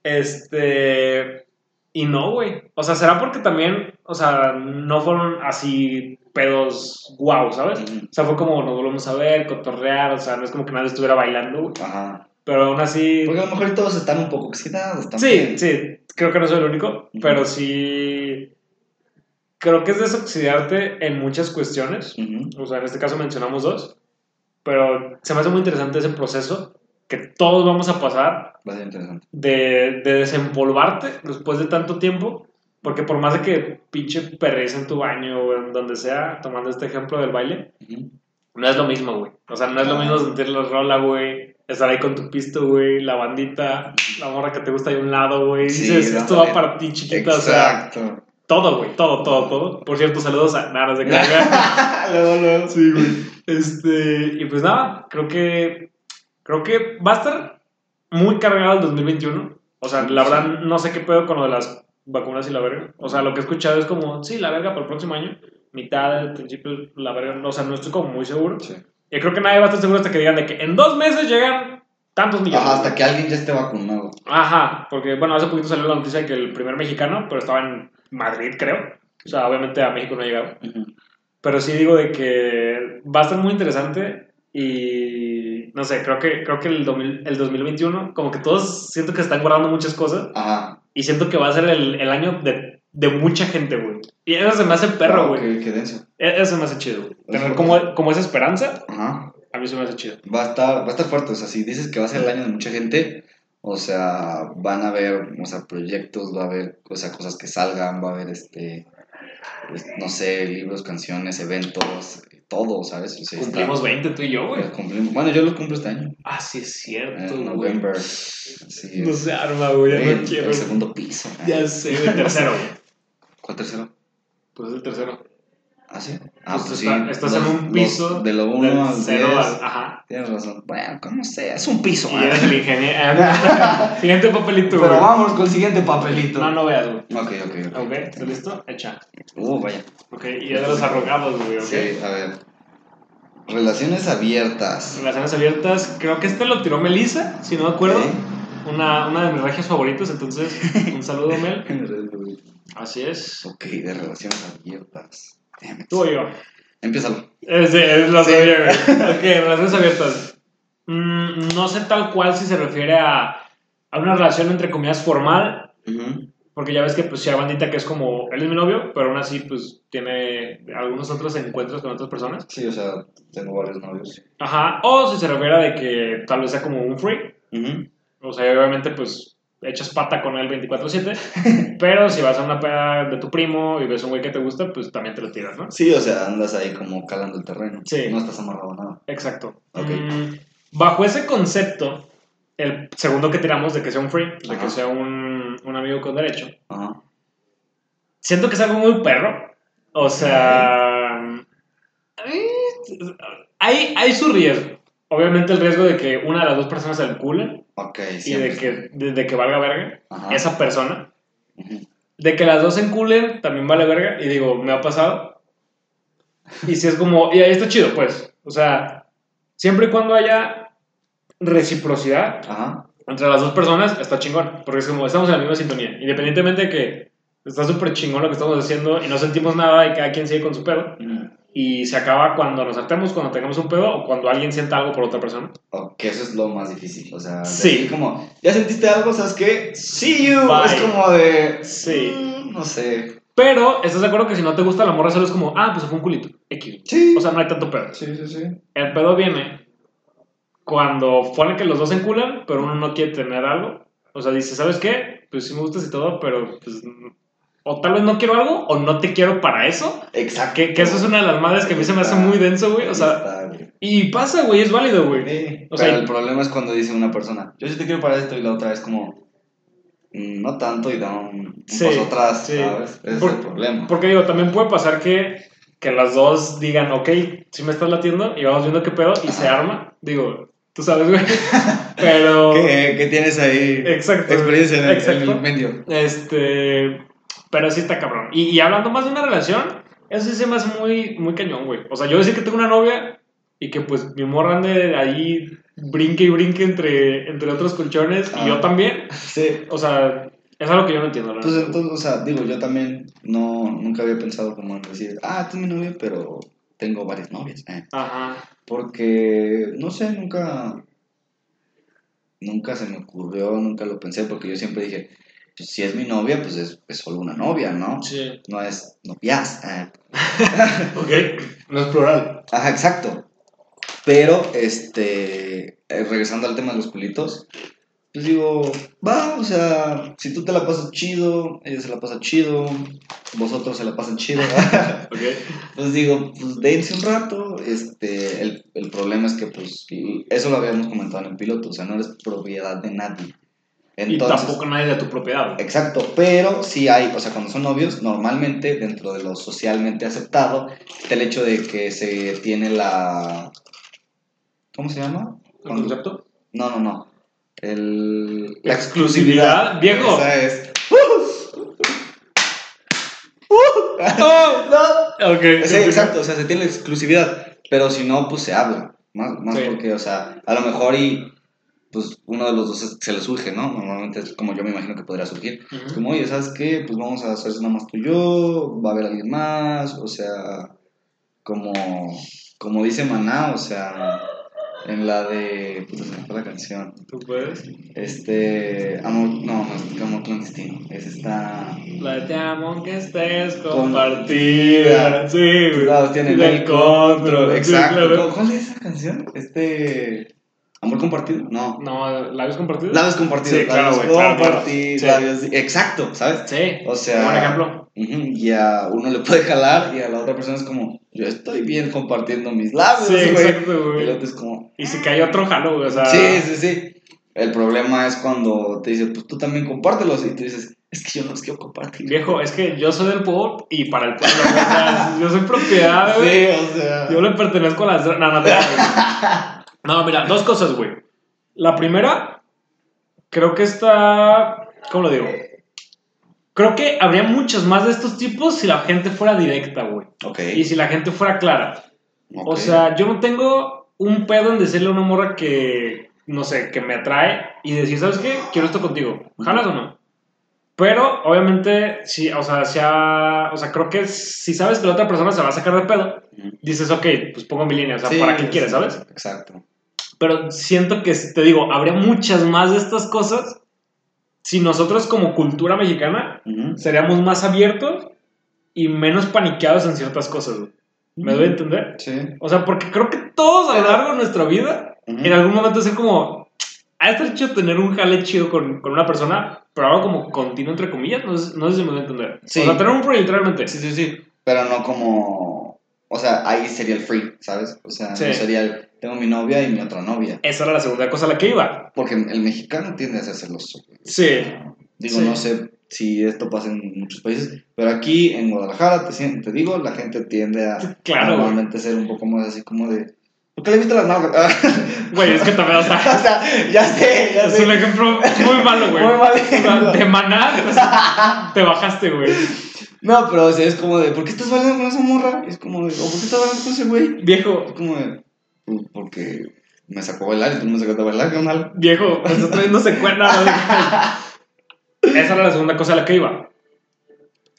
[SPEAKER 1] Este. Y no, güey. O sea, será porque también, o sea, no fueron así pedos guau, ¿sabes? O sea, fue como nos volvemos a ver, cotorrear, o sea, no es como que nadie estuviera bailando, güey.
[SPEAKER 2] Ajá.
[SPEAKER 1] Pero aún así.
[SPEAKER 2] Porque a lo mejor todos están un poco oxidados
[SPEAKER 1] Sí,
[SPEAKER 2] también.
[SPEAKER 1] sí, creo que no soy el único,
[SPEAKER 2] Ujú.
[SPEAKER 1] pero sí creo que es desoxidarte en muchas cuestiones.
[SPEAKER 2] Ujú.
[SPEAKER 1] O sea, en este caso mencionamos dos, pero se me hace muy interesante ese proceso que todos vamos a pasar
[SPEAKER 2] Va a ser interesante.
[SPEAKER 1] de, de desempolvarte después de tanto tiempo, porque por más de que pinche perres en tu baño o en donde sea, tomando este ejemplo del baile,
[SPEAKER 2] Ujú.
[SPEAKER 1] no es lo mismo, güey. O sea, no es lo
[SPEAKER 2] Ah.
[SPEAKER 1] mismo sentir la rola, güey. Estar ahí con tu pisto, güey. La bandita, la morra que te gusta ahí a un lado, güey.
[SPEAKER 2] Sí,
[SPEAKER 1] Dices, esto va para ti, chiquita. O sea, todo, güey. Todo, todo, todo. Por cierto, saludos a Naras de Carga.
[SPEAKER 2] luego, luego.
[SPEAKER 1] sí, güey. Este, y pues nada, creo que. Creo que va a estar muy cargado el 2021. O sea, la verdad, no sé qué pedo con lo de las vacunas y la verga. O sea, lo que he escuchado es como, sí, la verga para el próximo año. Mitad del principio, la verga. O sea, no estoy como muy seguro.
[SPEAKER 2] Sí.
[SPEAKER 1] Y creo que nadie va a estar seguro hasta que digan de que en dos meses llegan tantos millones.
[SPEAKER 2] Ajá, hasta que alguien ya esté vacunado.
[SPEAKER 1] Ajá, porque bueno, hace poquito salió la noticia de que el primer mexicano, pero estaba en Madrid, creo. O sea, obviamente a México no ha llegado.
[SPEAKER 2] Ujú.
[SPEAKER 1] Pero sí digo de que va a estar muy interesante y no sé, creo que, creo que el, 2000 el 2021, como que todos siento que están guardando muchas cosas
[SPEAKER 2] Ajá.
[SPEAKER 1] y siento que va a ser el, el año de, de mucha gente, güey. Y eso se me hace perro,
[SPEAKER 2] Ah,
[SPEAKER 1] güey.
[SPEAKER 2] Qué, qué denso.
[SPEAKER 1] E- Eso se me hace chido, güey. Tener como, como esa esperanza,
[SPEAKER 2] Ajá.
[SPEAKER 1] a mí se me hace chido.
[SPEAKER 2] Va a estar, va a estar fuerte. O sea, si dices que va a ser el año de mucha gente, o sea, van a haber, o sea, proyectos, va a haber, o sea, cosas que salgan, va a haber, este, pues, no sé, libros, canciones, eventos, todo, ¿sabes? O sea, está-
[SPEAKER 1] Cumplimos 20 tú y yo, güey.
[SPEAKER 2] Cumplimos. Bueno, yo los cumplo este año.
[SPEAKER 1] Ah, sí es cierto,
[SPEAKER 2] En
[SPEAKER 1] güey.
[SPEAKER 2] November. Así
[SPEAKER 1] No se arma, güey,
[SPEAKER 2] el,
[SPEAKER 1] no
[SPEAKER 2] el
[SPEAKER 1] quiero.
[SPEAKER 2] segundo piso.
[SPEAKER 1] Ya sé, el tercero, güey.
[SPEAKER 2] ¿Cuál tercero?
[SPEAKER 1] Pues es el tercero.
[SPEAKER 2] ¿Ah, sí? Ah,
[SPEAKER 1] Pues
[SPEAKER 2] pues
[SPEAKER 1] está-
[SPEAKER 2] sí.
[SPEAKER 1] estás
[SPEAKER 2] los-
[SPEAKER 1] en un
[SPEAKER 2] los-
[SPEAKER 1] piso
[SPEAKER 2] de lo
[SPEAKER 1] Del
[SPEAKER 2] 1 al 10.
[SPEAKER 1] cero al- Ajá.
[SPEAKER 2] Tienes razón. Bueno, como sea, es un piso.
[SPEAKER 1] Y
[SPEAKER 2] ¿eh?
[SPEAKER 1] eres el ingeniero. Siguiente papelito,
[SPEAKER 2] Pero
[SPEAKER 1] güey.
[SPEAKER 2] vámonos con el siguiente papelito.
[SPEAKER 1] No, no veas, güey.
[SPEAKER 2] Ok, ok, ok.
[SPEAKER 1] Ok, ¿estás listo? Echa.
[SPEAKER 2] Uh, vaya.
[SPEAKER 1] Ok, y es de los arrogados, güey, ok.
[SPEAKER 2] Sí, a ver. Relaciones abiertas.
[SPEAKER 1] Relaciones abiertas. Creo que este lo tiró Melissa, si no me acuerdo. Una, una de mis regias favoritos, entonces, un saludo, Mel.
[SPEAKER 2] Ok,
[SPEAKER 1] Así es.
[SPEAKER 2] de relaciones abiertas.
[SPEAKER 1] Tú o yo.
[SPEAKER 2] Empiézalo.
[SPEAKER 1] Es, es lo
[SPEAKER 2] Sí.
[SPEAKER 1] güey. Ok, relaciones abiertas. Mm, no sé tal cual si se refiere a, hay una relación entre comillas formal,
[SPEAKER 2] Ujú.
[SPEAKER 1] porque ya ves que pues si hay bandita que es como, él es mi novio, pero aún así pues tiene algunos otros encuentros con otras personas.
[SPEAKER 2] Sí, o sea, tengo varios novios.
[SPEAKER 1] Ajá, o si se refiere a de que tal vez sea como un free,
[SPEAKER 2] Ujú.
[SPEAKER 1] o sea, obviamente pues echas pata con él 24/7, pero si vas a una peda de tu primo y ves un güey que te gusta, pues también te lo tiras, ¿no?
[SPEAKER 2] Sí, o sea, andas ahí como calando el terreno.
[SPEAKER 1] Sí.
[SPEAKER 2] No estás amarrado a nada.
[SPEAKER 1] Exacto.
[SPEAKER 2] Ok.
[SPEAKER 1] Mm, bajo ese concepto, el segundo que tiramos de que sea un free, de
[SPEAKER 2] Ajá.
[SPEAKER 1] que sea un, un amigo con derecho,
[SPEAKER 2] Ajá.
[SPEAKER 1] siento que es algo muy perro. O sea, hay, hay su riesgo. Obviamente el riesgo de que una de las dos personas se enculen
[SPEAKER 2] Ok,
[SPEAKER 1] y de que, de, de que valga verga
[SPEAKER 2] Ajá.
[SPEAKER 1] esa persona. De que las dos se enculen también vale verga. Y digo, me ha pasado. Y si es como, y ahí está chido, pues. O sea, siempre y cuando haya reciprocidad
[SPEAKER 2] Ajá.
[SPEAKER 1] entre las dos personas, está chingón. Porque es como, estamos en la misma sintonía. Independientemente de que está súper chingón lo que estamos haciendo y no sentimos nada y cada quien sigue con su.
[SPEAKER 2] Ujú.
[SPEAKER 1] Y se acaba cuando nos hartemos, cuando tengamos un pedo o cuando alguien sienta algo por otra persona.
[SPEAKER 2] Ok, eso es lo más difícil. O sea,
[SPEAKER 1] Sí.
[SPEAKER 2] como, ¿ya sentiste algo? ¿Sabes qué? See you.
[SPEAKER 1] Bye.
[SPEAKER 2] Es como de.
[SPEAKER 1] Sí.
[SPEAKER 2] mm, no sé.
[SPEAKER 1] Pero, ¿estás de acuerdo que si no te gusta la morra, solo es como, ah, pues fue un culito? X.
[SPEAKER 2] Sí.
[SPEAKER 1] O sea, no hay tanto pedo.
[SPEAKER 2] sí, sí, sí.
[SPEAKER 1] El pedo viene cuando pone que los dos se enculan, pero uno no quiere tener algo. O sea, dice, ¿sabes qué? Pues sí me gustas y todo, pero pues... O tal vez no quiero algo, o no te quiero para eso.
[SPEAKER 2] Exacto.
[SPEAKER 1] Que, que eso es una de las madres que a mí se me hace muy denso, güey. O sea,
[SPEAKER 2] Está, güey.
[SPEAKER 1] y pasa, güey, es válido, güey.
[SPEAKER 2] Sí,
[SPEAKER 1] O
[SPEAKER 2] pero
[SPEAKER 1] sea,
[SPEAKER 2] el problema es cuando dice una persona, yo sí te quiero para esto, y la otra es como, "Mm, no tanto, y da un,
[SPEAKER 1] Sí,
[SPEAKER 2] paso atrás,
[SPEAKER 1] sí.
[SPEAKER 2] ¿sabes? Ese
[SPEAKER 1] Por-
[SPEAKER 2] es el problema.
[SPEAKER 1] Porque digo, también puede pasar que, que las dos digan, ok, si me estás latiendo y vamos viendo qué pedo y se arma. Digo, tú sabes, güey. Pero.
[SPEAKER 2] ¿Qué, qué tienes ahí?
[SPEAKER 1] Exacto.
[SPEAKER 2] Experiencia en el, en
[SPEAKER 1] Exacto.
[SPEAKER 2] el medio.
[SPEAKER 1] Este. Pero sí está cabrón. Y, y hablando más de una relación, eso sí se me hace muy, muy cañón, güey. O sea, yo decir que tengo una novia y que pues mi morra ande ahí brinque y brinque entre, entre otros colchones y
[SPEAKER 2] Ah.
[SPEAKER 1] yo también.
[SPEAKER 2] Sí.
[SPEAKER 1] O sea, es algo que yo no entiendo,
[SPEAKER 2] Pues
[SPEAKER 1] neta.
[SPEAKER 2] entonces, o sea, digo, yo también no, nunca había pensado como en decir, ah, tú mi novia, pero tengo varias novias. eh.
[SPEAKER 1] Ajá.
[SPEAKER 2] Porque, no sé, nunca, nunca se me ocurrió, nunca lo pensé, porque yo siempre dije, pues, si es mi novia, pues es, es solo una novia, ¿no?
[SPEAKER 1] Sí.
[SPEAKER 2] No es novias. eh.
[SPEAKER 1] Ok. No es plural.
[SPEAKER 2] Ajá, exacto. Pero, este, eh, regresando al tema de los culitos, pues digo, va, o sea, si tú te la pasas chido, ella se la pasa chido, vosotros se la pasan chido,
[SPEAKER 1] Ok.
[SPEAKER 2] pues digo, pues dense un rato, este, el, el problema es que, pues, eso lo habíamos comentado en el piloto, o sea, no eres propiedad de nadie.
[SPEAKER 1] Y tampoco nadie de tu propiedad.
[SPEAKER 2] Exacto, pero sí hay, o sea, cuando son novios, normalmente dentro de lo socialmente aceptado, está el hecho de que se tiene la... ¿Cómo se llama?
[SPEAKER 1] ¿El concepto?
[SPEAKER 2] No, no, no. El...
[SPEAKER 1] La exclusividad, viejo.
[SPEAKER 2] Esa es.
[SPEAKER 1] ¡Oh!
[SPEAKER 2] no.
[SPEAKER 1] Ok.
[SPEAKER 2] Sí, exacto, o sea, se tiene la exclusividad, pero si no, pues se habla. Más, más
[SPEAKER 1] Sí.
[SPEAKER 2] porque, o sea, a lo mejor y pues uno de los dos se- le surge, ¿no? Normalmente es como yo me imagino que podría surgir. Es como, oye, ¿sabes qué? Pues vamos a hacer nada más tú y yo, va a haber alguien más, o sea, como, como dice Maná, o sea, en la de, puta, se me fue la canción,
[SPEAKER 1] ¿Tú puedes?
[SPEAKER 2] este, amor, no, no es amor clandestino, es esta,
[SPEAKER 1] La de te amo aunque estés
[SPEAKER 2] Compartida.
[SPEAKER 1] compartida. Sí, güey.
[SPEAKER 2] Tienen
[SPEAKER 1] Del
[SPEAKER 2] el control,
[SPEAKER 1] sí,
[SPEAKER 2] exacto,
[SPEAKER 1] claro.
[SPEAKER 2] ¿cuál es esa canción? Este, amor compartido, no.
[SPEAKER 1] No, ¿labios compartidos?
[SPEAKER 2] Labios compartidos,
[SPEAKER 1] Sí, claro,
[SPEAKER 2] labios
[SPEAKER 1] güey, claro, claro.
[SPEAKER 2] compartidos,
[SPEAKER 1] Sí.
[SPEAKER 2] labios- exacto, ¿sabes?
[SPEAKER 1] Sí.
[SPEAKER 2] O sea,
[SPEAKER 1] Buen ejemplo.
[SPEAKER 2] Y a uno le puede jalar y a la otra persona es como, yo estoy bien compartiendo mis labios,
[SPEAKER 1] Sí,
[SPEAKER 2] güey.
[SPEAKER 1] exacto,
[SPEAKER 2] Y el
[SPEAKER 1] güey.
[SPEAKER 2] otro es como,
[SPEAKER 1] Y si cae otro jalo, güey. O sea.
[SPEAKER 2] sí, sí, sí. El problema es cuando te dice, pues tú también compártelos. Y tú dices, es que yo no los quiero compartir.
[SPEAKER 1] Viejo, es que yo soy del pueblo y para el pueblo. güey. O sea, yo soy propiedad, güey.
[SPEAKER 2] Sí, o sea.
[SPEAKER 1] Yo le pertenezco a las. No, no, te No, mira, dos cosas, güey. La primera, creo que está. ¿Cómo lo digo? Creo que habría muchos más de estos tipos si la gente fuera directa, güey.
[SPEAKER 2] Ok.
[SPEAKER 1] Y si la gente fuera clara.
[SPEAKER 2] ok.
[SPEAKER 1] O sea, yo no tengo un pedo en decirle a una morra que, no sé, que me atrae y decir, ¿sabes qué? Quiero esto contigo. ¿Jalas o no? Pero, obviamente, sí, o sea, sea, o sea, creo que si sabes que la otra persona se va a sacar de pedo, dices, ok, pues pongo mi línea, o sea,
[SPEAKER 2] Sí,
[SPEAKER 1] ¿para qué quieres,
[SPEAKER 2] sí,
[SPEAKER 1] sabes?
[SPEAKER 2] Exacto.
[SPEAKER 1] Pero siento que, te digo, habría muchas más de estas cosas si nosotros como cultura mexicana
[SPEAKER 2] Ujú.
[SPEAKER 1] seríamos más abiertos y menos paniqueados en ciertas cosas. güey. ¿Me doy a entender?
[SPEAKER 2] Sí.
[SPEAKER 1] O sea, porque creo que todos a lo largo de nuestra vida,
[SPEAKER 2] Ujú.
[SPEAKER 1] en algún momento es como, ha de estar chido tener un jale chido con, con una persona, pero algo como continuo, entre comillas, no sé, no sé si me voy a entender.
[SPEAKER 2] Sí.
[SPEAKER 1] O sea, tener un proyecto realmente.
[SPEAKER 2] Sí, sí, sí. Pero no como. O sea, ahí sería el free, ¿sabes? O sea,
[SPEAKER 1] Sí.
[SPEAKER 2] no sería el. Tengo mi novia y mi otra novia.
[SPEAKER 1] Esa era la segunda cosa a la que iba.
[SPEAKER 2] Porque el mexicano tiende a ser celoso. güey.
[SPEAKER 1] Sí.
[SPEAKER 2] Digo,
[SPEAKER 1] Sí.
[SPEAKER 2] no sé si esto pasa en muchos países, pero aquí en Guadalajara, te, te digo, la gente tiende a
[SPEAKER 1] Claro, güey.
[SPEAKER 2] normalmente ser un poco más así como de. ¿Por qué le viste las nalgas?
[SPEAKER 1] Güey, es que también, o
[SPEAKER 2] o
[SPEAKER 1] sea,
[SPEAKER 2] sea, ya sé, ya
[SPEAKER 1] es
[SPEAKER 2] sé.
[SPEAKER 1] un ejemplo muy malo, güey.
[SPEAKER 2] Muy mal
[SPEAKER 1] O sea,
[SPEAKER 2] ejemplo.
[SPEAKER 1] de maná, pues, te bajaste, güey.
[SPEAKER 2] No, pero o sea, es como de, ¿por qué estás bailando con esa morra? Es como de, ¿o por qué estás bailando con ese güey?
[SPEAKER 1] Viejo,
[SPEAKER 2] Es como de, "Pues, porque me sacó a bailar y tú no me sacaste a bailar, carnal.
[SPEAKER 1] viejo, me estás trayendo secuela. ¿no? Esa era la segunda cosa a la que iba.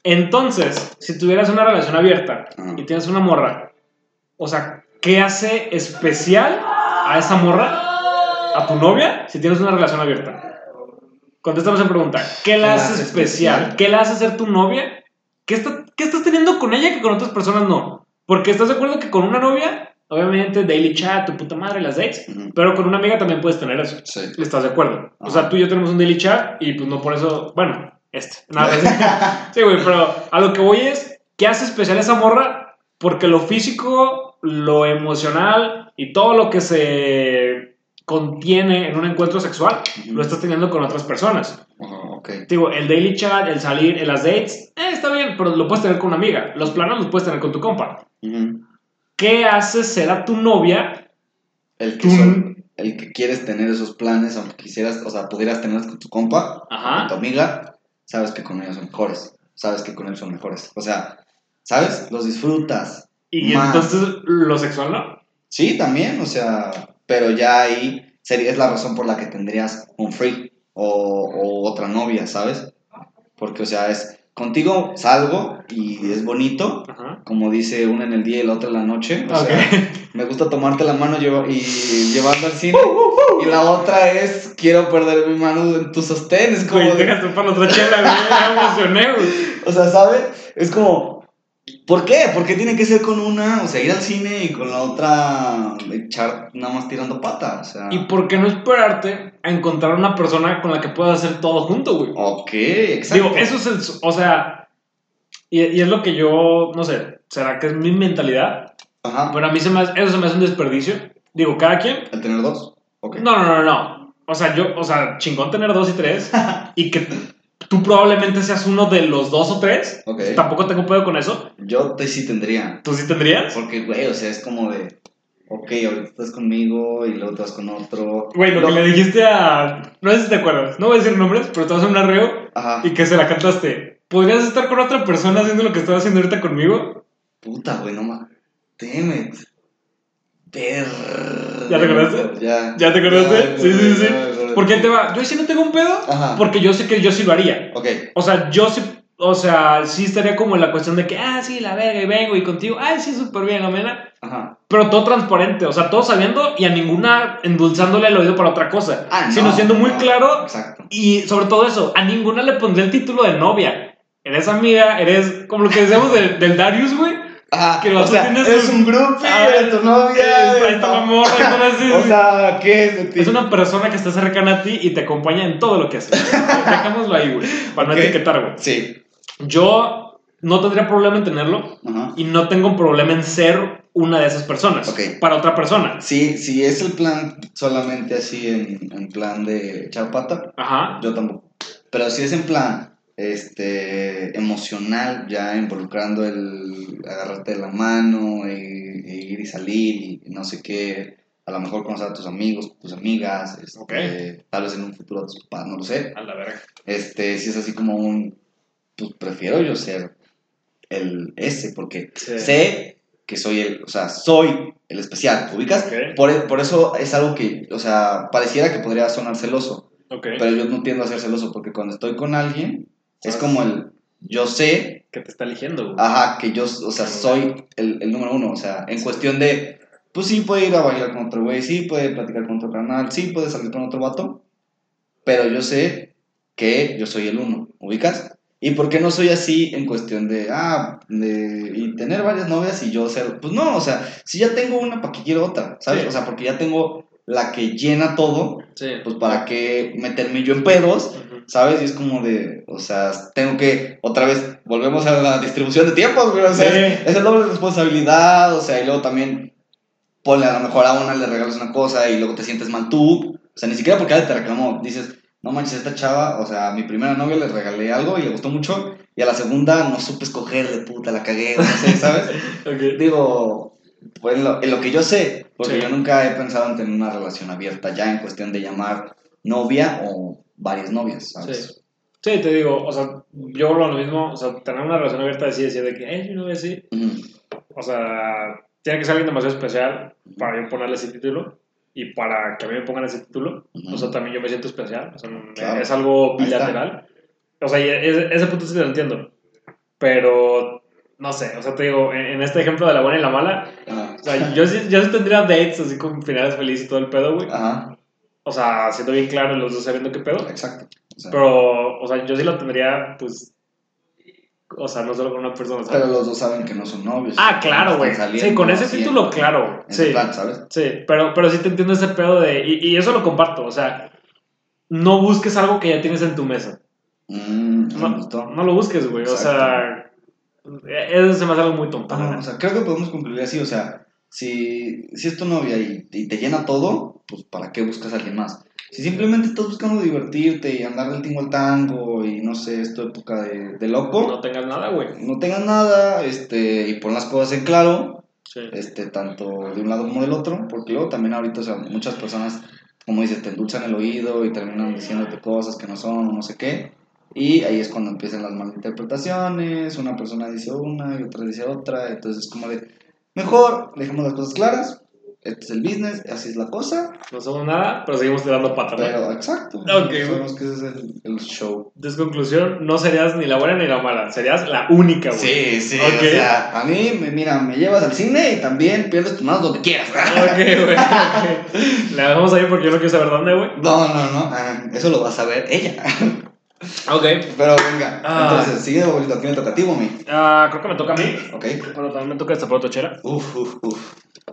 [SPEAKER 1] Entonces, si tuvieras una relación abierta
[SPEAKER 2] Ajá.
[SPEAKER 1] y tienes una morra, o sea, ¿qué hace especial a esa morra, a tu novia, si tienes una relación abierta? Contéstame esa pregunta. ¿Qué la hace especial? ¿Qué la hace ser tu novia? ¿Qué, está- ¿Qué estás teniendo con ella que con otras personas no? Porque estás de acuerdo que con una novia, obviamente, daily chat, tu puta madre, las dates,
[SPEAKER 2] Ujú.
[SPEAKER 1] pero con una amiga también puedes tener eso.
[SPEAKER 2] Sí.
[SPEAKER 1] ¿Estás de acuerdo? O sea, tú y yo tenemos un daily chat y pues no por eso, bueno, este, nada más. Sí, güey, pero a lo que voy es, ¿qué hace especial esa morra? Porque lo físico, lo emocional y todo lo que se contiene en un encuentro sexual,
[SPEAKER 2] Ujú.
[SPEAKER 1] lo estás teniendo con otras personas.
[SPEAKER 2] Ajá, ok.
[SPEAKER 1] Digo, el daily chat, el salir, el las dates, eh, está bien, pero lo puedes tener con una amiga. Los planos los puedes tener con tu compa. ¿Qué hace ser a tu novia?
[SPEAKER 2] El que, son- el que quieres tener esos planes, aunque quisieras, o sea, pudieras tenerlos con tu compa, con tu
[SPEAKER 1] Ajá.
[SPEAKER 2] amiga, sabes que con ellos son mejores. Sabes que con él son mejores. O sea, ¿sabes? Los disfrutas.
[SPEAKER 1] Y
[SPEAKER 2] Más.
[SPEAKER 1] entonces lo sexual no.
[SPEAKER 2] Sí, también, o sea, pero ya ahí sería, es la razón por la que tendrías un free o, o otra novia, ¿sabes? Porque, o sea, es contigo salgo y es bonito,
[SPEAKER 1] Ajá.
[SPEAKER 2] Como dice una en el día y la otra en la noche. O
[SPEAKER 1] Ok.
[SPEAKER 2] sea, me gusta tomarte la mano y llevando al cine. Y la otra es quiero perder mi mano en tus sostenes. Como
[SPEAKER 1] Güey,
[SPEAKER 2] de-
[SPEAKER 1] para otra chela, güey. Me emocioné, güey.
[SPEAKER 2] o sea, ¿sabes? Es como, ¿por qué? ¿Por qué tiene que ser con una? O sea, ir al cine y con la otra echar nada más tirando pata. O sea.
[SPEAKER 1] ¿Y por qué no esperarte a encontrar una persona con la que puedas hacer todo junto, güey?
[SPEAKER 2] Ok, exacto.
[SPEAKER 1] Digo, eso es el. O sea. Y, y es lo que yo. No sé. ¿Será que es mi mentalidad?
[SPEAKER 2] Ajá.
[SPEAKER 1] Pero a mí se me eso se me hace un desperdicio. Digo, cada quien.
[SPEAKER 2] ¿El tener dos? Ok.
[SPEAKER 1] No, no, no, no. O sea, yo. O sea, chingón tener dos y tres. y que tú probablemente seas uno de los dos o tres.
[SPEAKER 2] Ok.
[SPEAKER 1] Tampoco tengo pedo con eso.
[SPEAKER 2] Yo te sí tendría.
[SPEAKER 1] ¿Tú sí tendrías?
[SPEAKER 2] Porque, güey, o sea, es como de. Ok, ahorita estás conmigo y luego te vas con otro.
[SPEAKER 1] Güey, lo, que le dijiste a. No sé si te acuerdas. No voy a decir nombres, pero estabas en un arreo
[SPEAKER 2] Ajá.
[SPEAKER 1] y que se la cantaste. ¿Podrías estar con otra persona haciendo lo que estás haciendo ahorita conmigo?
[SPEAKER 2] Puta, güey, no más. Damn it. Per...
[SPEAKER 1] ¿Ya te acordaste?
[SPEAKER 2] Ya.
[SPEAKER 1] ¿Ya te acordaste?
[SPEAKER 2] Ya,
[SPEAKER 1] Sí, sí, sí. Porque te va. Yo sí no tengo un pedo.
[SPEAKER 2] Ajá.
[SPEAKER 1] Porque yo sé que yo sí lo haría.
[SPEAKER 2] Ok.
[SPEAKER 1] O sea, yo sí. O sea, sí estaría como en la cuestión de que, ah, sí, la verga, y vengo y contigo, ay, sí, súper bien, amena.
[SPEAKER 2] Ajá.
[SPEAKER 1] Pero todo transparente, o sea, todo sabiendo y a ninguna endulzándole el oído para otra cosa.
[SPEAKER 2] Ah, no,
[SPEAKER 1] sino siendo muy
[SPEAKER 2] no,
[SPEAKER 1] claro
[SPEAKER 2] Exacto.
[SPEAKER 1] y sobre todo eso, a ninguna le pondría el título de novia. Eres amiga, eres como lo que decíamos del, del Darius, güey.
[SPEAKER 2] Ajá.
[SPEAKER 1] Que
[SPEAKER 2] o sea,
[SPEAKER 1] su-
[SPEAKER 2] un grupo,
[SPEAKER 1] Ah,
[SPEAKER 2] eres tu novia.
[SPEAKER 1] así.
[SPEAKER 2] O sea, ¿qué es de?
[SPEAKER 1] Es una persona que está cercana a ti y te acompaña en todo lo que haces. Dejémoslo ahí, güey, para
[SPEAKER 2] Ok.
[SPEAKER 1] no etiquetar, güey.
[SPEAKER 2] Sí.
[SPEAKER 1] Yo no tendría problema en tenerlo
[SPEAKER 2] Ajá.
[SPEAKER 1] y no tengo un problema en ser una de esas personas
[SPEAKER 2] Ok.
[SPEAKER 1] para otra persona.
[SPEAKER 2] Sí, si es el plan solamente así en, en plan de echar pata,
[SPEAKER 1] Ajá.
[SPEAKER 2] yo tampoco. Pero si es en plan este emocional, ya involucrando el agarrarte de la mano y, y ir y salir y no sé qué, a lo mejor conocer a tus amigos, tus amigas, este, tal vez en un futuro a tus papás, no lo sé.
[SPEAKER 1] A la verga.
[SPEAKER 2] Este, si es así como un, pues prefiero yo ser el ese, porque
[SPEAKER 1] Sí.
[SPEAKER 2] sé que soy el, o sea, soy el especial, ¿te ubicas?
[SPEAKER 1] Ok.
[SPEAKER 2] Por, e, por eso es algo que, o sea, pareciera que podría sonar celoso, pero yo no tiendo a ser celoso, porque cuando estoy con alguien, es como el, yo sé,
[SPEAKER 1] que te está eligiendo, güey.
[SPEAKER 2] ajá, que yo, o sea, soy el, el número uno, o sea, en cuestión de, pues sí puede ir a bailar con otro güey, sí puede platicar con otro canal, sí puede salir con otro vato, pero yo sé que yo soy el uno, ¿ubicas? ¿Y por qué no soy así en cuestión de, ah, de, y tener varias novias y yo ser, pues no, o sea, si ya tengo una, ¿para qué quiero otra? ¿Sabes?
[SPEAKER 1] Sí.
[SPEAKER 2] O sea, porque ya tengo la que llena todo,
[SPEAKER 1] Sí.
[SPEAKER 2] pues para qué meterme yo en pedos. ¿sabes? Y es como de, o sea, tengo que, otra vez, volvemos a la distribución de tiempos, güey, o sea,
[SPEAKER 1] Sí.
[SPEAKER 2] es, es el doble de responsabilidad, o sea, y luego también, ponle, a lo mejor a una le regalas una cosa y luego te sientes mal tú, o sea, ni siquiera porque alguien te reclamó, dices, no manches, esta chava, o sea, a mi primera novia le regalé algo y le gustó mucho, y a la segunda no supe escogerle, puta, la cagué, no sé, ¿sabes? Digo, pues en lo, en lo que yo sé, porque
[SPEAKER 1] Sí.
[SPEAKER 2] yo nunca he pensado en tener una relación abierta ya en cuestión de llamar novia o varias novias, ¿sabes?
[SPEAKER 1] Sí. Sí, te digo, o sea, yo hablo lo mismo, o sea, tener una relación abierta así, decir de que, eh, mi novia sí,
[SPEAKER 2] Ujú.
[SPEAKER 1] o sea, tiene que ser alguien demasiado especial para yo ponerle ese título y para que a mí me pongan ese título,
[SPEAKER 2] Ujú.
[SPEAKER 1] o sea, también yo me siento especial, o sea,
[SPEAKER 2] Claro.
[SPEAKER 1] es algo bilateral, o sea, ese, ese punto sí lo entiendo, pero, no sé, o sea, te digo, en, este ejemplo de la buena y la mala, o sea, yo sí, yo sí tendría dates así con finales felices y todo el pedo, güey,
[SPEAKER 2] Ajá,
[SPEAKER 1] o sea, siendo bien claro los dos sabiendo qué pedo,
[SPEAKER 2] exacto. O sea,
[SPEAKER 1] Pero, o sea, yo sí lo tendría, pues. O sea, no solo con una persona. ¿sabes?
[SPEAKER 2] pero los dos saben que no son novios.
[SPEAKER 1] ah, claro, güey. Sí, con ese título, claro.
[SPEAKER 2] en
[SPEAKER 1] Sí,
[SPEAKER 2] plan, ¿sabes?
[SPEAKER 1] sí. Pero, pero sí te entiendo ese pedo de. Y, y eso lo comparto. O sea, no busques algo que ya tienes en tu mesa.
[SPEAKER 2] Mm, me
[SPEAKER 1] No,
[SPEAKER 2] gustó.
[SPEAKER 1] no lo busques, güey. O sea, eso se me hace algo muy tonto.
[SPEAKER 2] o sea, creo que podemos concluir así, o sea, si, si es tu novia y, y te llena todo, pues ¿para qué buscas a alguien más? Si simplemente estás buscando divertirte y andar del tingo al tango y no sé, es tu época de, de loco,
[SPEAKER 1] No tengas nada, güey.
[SPEAKER 2] no tengas nada este, y pon las cosas en claro,
[SPEAKER 1] Sí.
[SPEAKER 2] este, tanto de un lado como del otro, porque luego también ahorita, o sea, muchas personas, como dices, te endulzan el oído y terminan diciéndote cosas que no son o no sé qué, y ahí es cuando empiezan las malinterpretaciones, una persona dice una y otra dice otra, entonces es como de, mejor dejemos las cosas claras, este es el business, así es la cosa,
[SPEAKER 1] No somos nada, pero seguimos tirando patas.
[SPEAKER 2] pero exacto,
[SPEAKER 1] Ok,
[SPEAKER 2] sabemos que ese es el, el show.
[SPEAKER 1] Desconclusión: no serías ni la buena ni la mala. Serías la única, güey.
[SPEAKER 2] Sí, sí,
[SPEAKER 1] Ok.
[SPEAKER 2] o sea, a mí, me- mira, me llevas al cine y también pierdes tus manos donde quieras.
[SPEAKER 1] Ok, güey. ok. La dejamos ahí porque yo no quiero saber dónde, güey.
[SPEAKER 2] No, no, no. ah, eso lo va a saber ella.
[SPEAKER 1] Ok.
[SPEAKER 2] Pero venga.
[SPEAKER 1] Ah.
[SPEAKER 2] Entonces, sigue favorito. ¿A quién le toca a ti o a mí?
[SPEAKER 1] Ah, creo que me toca a mí.
[SPEAKER 2] Ok.
[SPEAKER 1] Bueno, también me toca destapar otra chela.
[SPEAKER 2] Uf, uf, uf.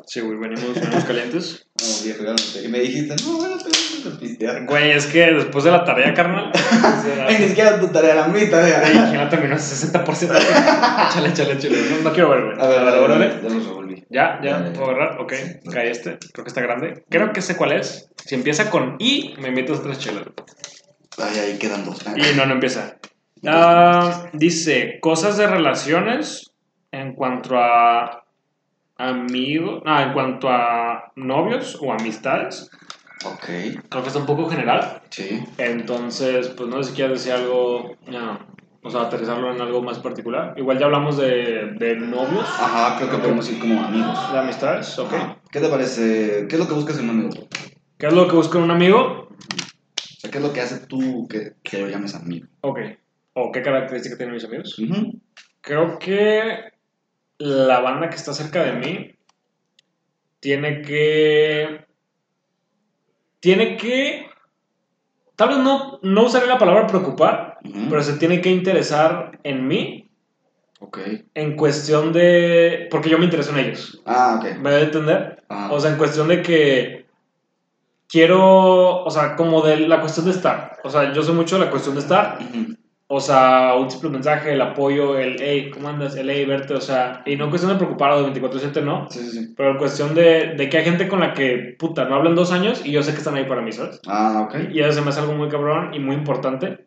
[SPEAKER 1] Sí, güey, venimos, venimos calientes.
[SPEAKER 2] No, viejo, ya no sé. Y me dijiste, no, bueno, pero no te pistear.
[SPEAKER 1] Güey, es que después de la tarea, carnal.
[SPEAKER 2] Ay, ni siquiera tu tarea, la mi tarea.
[SPEAKER 1] Güey, ya terminó 60%. Chale, chale, chale. No, no quiero ver, güey.
[SPEAKER 2] A ver, a ver,
[SPEAKER 1] órale.
[SPEAKER 2] ya los revolví.
[SPEAKER 1] Ya,
[SPEAKER 2] Ya,
[SPEAKER 1] puedo agarrar. Ok, cae este. Creo que está grande. Creo que sé cuál es. Si empieza con I, me invitas tres chelas.
[SPEAKER 2] Ay, ahí quedan dos.
[SPEAKER 1] Y no, no empieza. Ah, dice, cosas de relaciones en cuanto a amigos, ah, en cuanto a novios o amistades.
[SPEAKER 2] Ok,
[SPEAKER 1] Creo que está un poco general.
[SPEAKER 2] sí.
[SPEAKER 1] Entonces, pues no sé si quieres decir algo, no, o sea, aterrizarlo en algo más particular. Igual ya hablamos de, de novios,
[SPEAKER 2] Ajá, creo que podemos ir como amigos.
[SPEAKER 1] de amistades, ok.
[SPEAKER 2] Ajá. ¿Qué te parece? ¿Qué es lo que buscas en un amigo?
[SPEAKER 1] ¿Qué es lo que busco en un amigo?
[SPEAKER 2] ¿Qué es lo que hace tú que, que lo llames amigo?
[SPEAKER 1] Ok. ¿O qué características tienen mis amigos? Creo que la banda que está cerca de mí tiene que. Tiene que. Tal vez no, no usaré la palabra preocupar, pero se tiene que interesar en mí
[SPEAKER 2] Ok.
[SPEAKER 1] en cuestión de. Porque yo me intereso en ellos.
[SPEAKER 2] Ah, ok.
[SPEAKER 1] ¿Me voy a entender?
[SPEAKER 2] Ah.
[SPEAKER 1] O sea, en cuestión de que. Quiero. O sea, como de la cuestión de estar. O sea, yo soy mucho de la cuestión de estar. O sea, un simple mensaje, el apoyo, el hey, ¿cómo andas? El hey, verte, o sea, y no cuestión de preocupar de 24-7, no,
[SPEAKER 2] Sí, sí, sí.
[SPEAKER 1] pero cuestión de, de que hay gente con la que, puta, no hablo en dos años y yo sé que están ahí para mí, ¿sabes?
[SPEAKER 2] Ah, ok.
[SPEAKER 1] Y eso se me hace algo muy cabrón y muy importante.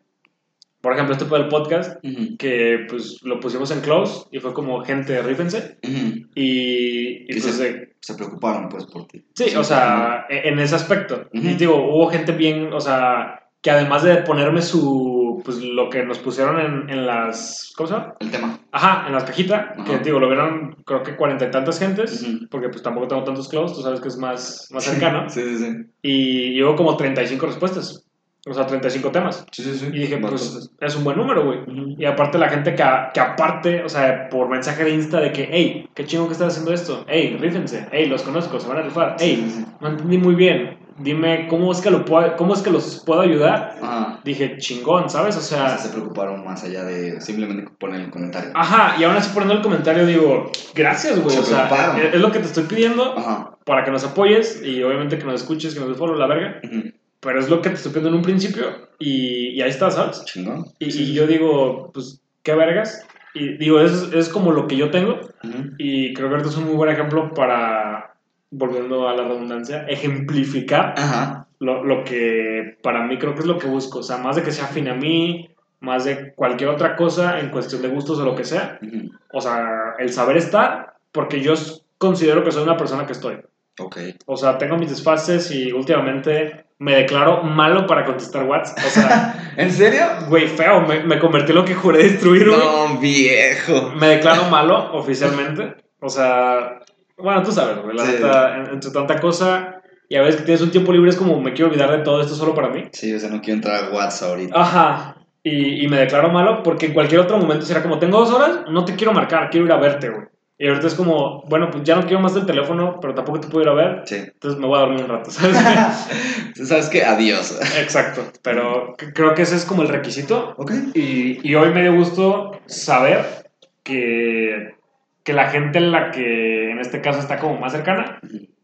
[SPEAKER 1] Por ejemplo, este fue el podcast
[SPEAKER 2] Ujú.
[SPEAKER 1] que, pues, lo pusimos en close y fue como, gente, rífense.
[SPEAKER 2] Ujú.
[SPEAKER 1] Y, y,
[SPEAKER 2] Y
[SPEAKER 1] pues,
[SPEAKER 2] se- Se preocuparon, pues, por ti.
[SPEAKER 1] Sí, o sea, e- en ese aspecto.
[SPEAKER 2] Ujú.
[SPEAKER 1] Y digo, hubo gente bien, o sea, que además de ponerme su, pues lo que nos pusieron en, en las, ¿cómo se llama?
[SPEAKER 2] El tema.
[SPEAKER 1] Ajá, en las cajitas, que digo, lo vieron creo que cuarenta y tantas gentes, porque pues tampoco tengo tantos close, tú sabes que es más, más cercano.
[SPEAKER 2] Sí, sí, sí.
[SPEAKER 1] Y hubo como 35 respuestas, o sea, 35 temas.
[SPEAKER 2] Sí, sí, sí.
[SPEAKER 1] Y dije, pues es un buen número, güey. Y aparte la gente que, a- que aparte, o sea, por mensaje de Insta de que, hey, qué chingo que estás haciendo esto, hey, rífense, hey, los conozco, se van a rifar, hey,
[SPEAKER 2] sí, sí.
[SPEAKER 1] no entendí muy bien, dime cómo es que, lo puedo, cómo es que los puedo ayudar,
[SPEAKER 2] Ajá.
[SPEAKER 1] dije, chingón, ¿sabes? O
[SPEAKER 2] O sea,
[SPEAKER 1] sea,
[SPEAKER 2] se preocuparon más allá de simplemente poner el comentario.
[SPEAKER 1] ajá, y aún así poniendo el comentario digo, gracias, güey,
[SPEAKER 2] Se
[SPEAKER 1] o sea, es, es lo que te estoy pidiendo
[SPEAKER 2] Ajá.
[SPEAKER 1] para que nos apoyes y obviamente que nos escuches, que nos des follow, la verga,
[SPEAKER 2] Ujú.
[SPEAKER 1] Pero es lo que te estoy pidiendo en un principio y, y ahí está, ¿sabes?
[SPEAKER 2] Chingón.
[SPEAKER 1] Y,
[SPEAKER 2] Sí,
[SPEAKER 1] y
[SPEAKER 2] sí.
[SPEAKER 1] yo digo, pues, qué vergas, y digo, es, es como lo que yo tengo
[SPEAKER 2] Ujú.
[SPEAKER 1] y creo que ahorita es un muy buen ejemplo para, volviendo a la redundancia, ejemplificar
[SPEAKER 2] Ajá.
[SPEAKER 1] lo, lo que para mí creo que es lo que busco. O sea, más de que sea afín a mí, más de cualquier otra cosa en cuestión de gustos o lo que sea.
[SPEAKER 2] Ujú.
[SPEAKER 1] O sea, el saber estar, porque yo considero que soy una persona que estoy.
[SPEAKER 2] Ok.
[SPEAKER 1] O sea, tengo mis desfases y últimamente me declaro malo para contestar WhatsApp. O sea,
[SPEAKER 2] ¿En serio?
[SPEAKER 1] güey, feo, me, me convertí en lo que juré destruir, güey.
[SPEAKER 2] No, viejo.
[SPEAKER 1] Me declaro malo oficialmente. O sea, bueno, tú sabes, güey, la
[SPEAKER 2] Sí.
[SPEAKER 1] neta, en- entre tanta cosa y a veces que tienes un tiempo libre es como me quiero olvidar de todo esto solo para mí.
[SPEAKER 2] Sí, o sea, no quiero entrar a WhatsApp ahorita.
[SPEAKER 1] Ajá. Y, y me declaro malo porque en cualquier otro momento será como, tengo dos horas, no te quiero marcar, quiero ir a verte, güey. Y ahorita es como, bueno, pues ya no quiero más del teléfono, pero tampoco te puedo ir a ver,
[SPEAKER 2] Sí.
[SPEAKER 1] entonces me voy a dormir un rato, ¿sabes?
[SPEAKER 2] ¿Sabes qué? Adiós.
[SPEAKER 1] Exacto, pero creo que ese es como el requisito.
[SPEAKER 2] Ok.
[SPEAKER 1] Y, y hoy me dio gusto saber que, que la gente en la que en este caso está como más cercana,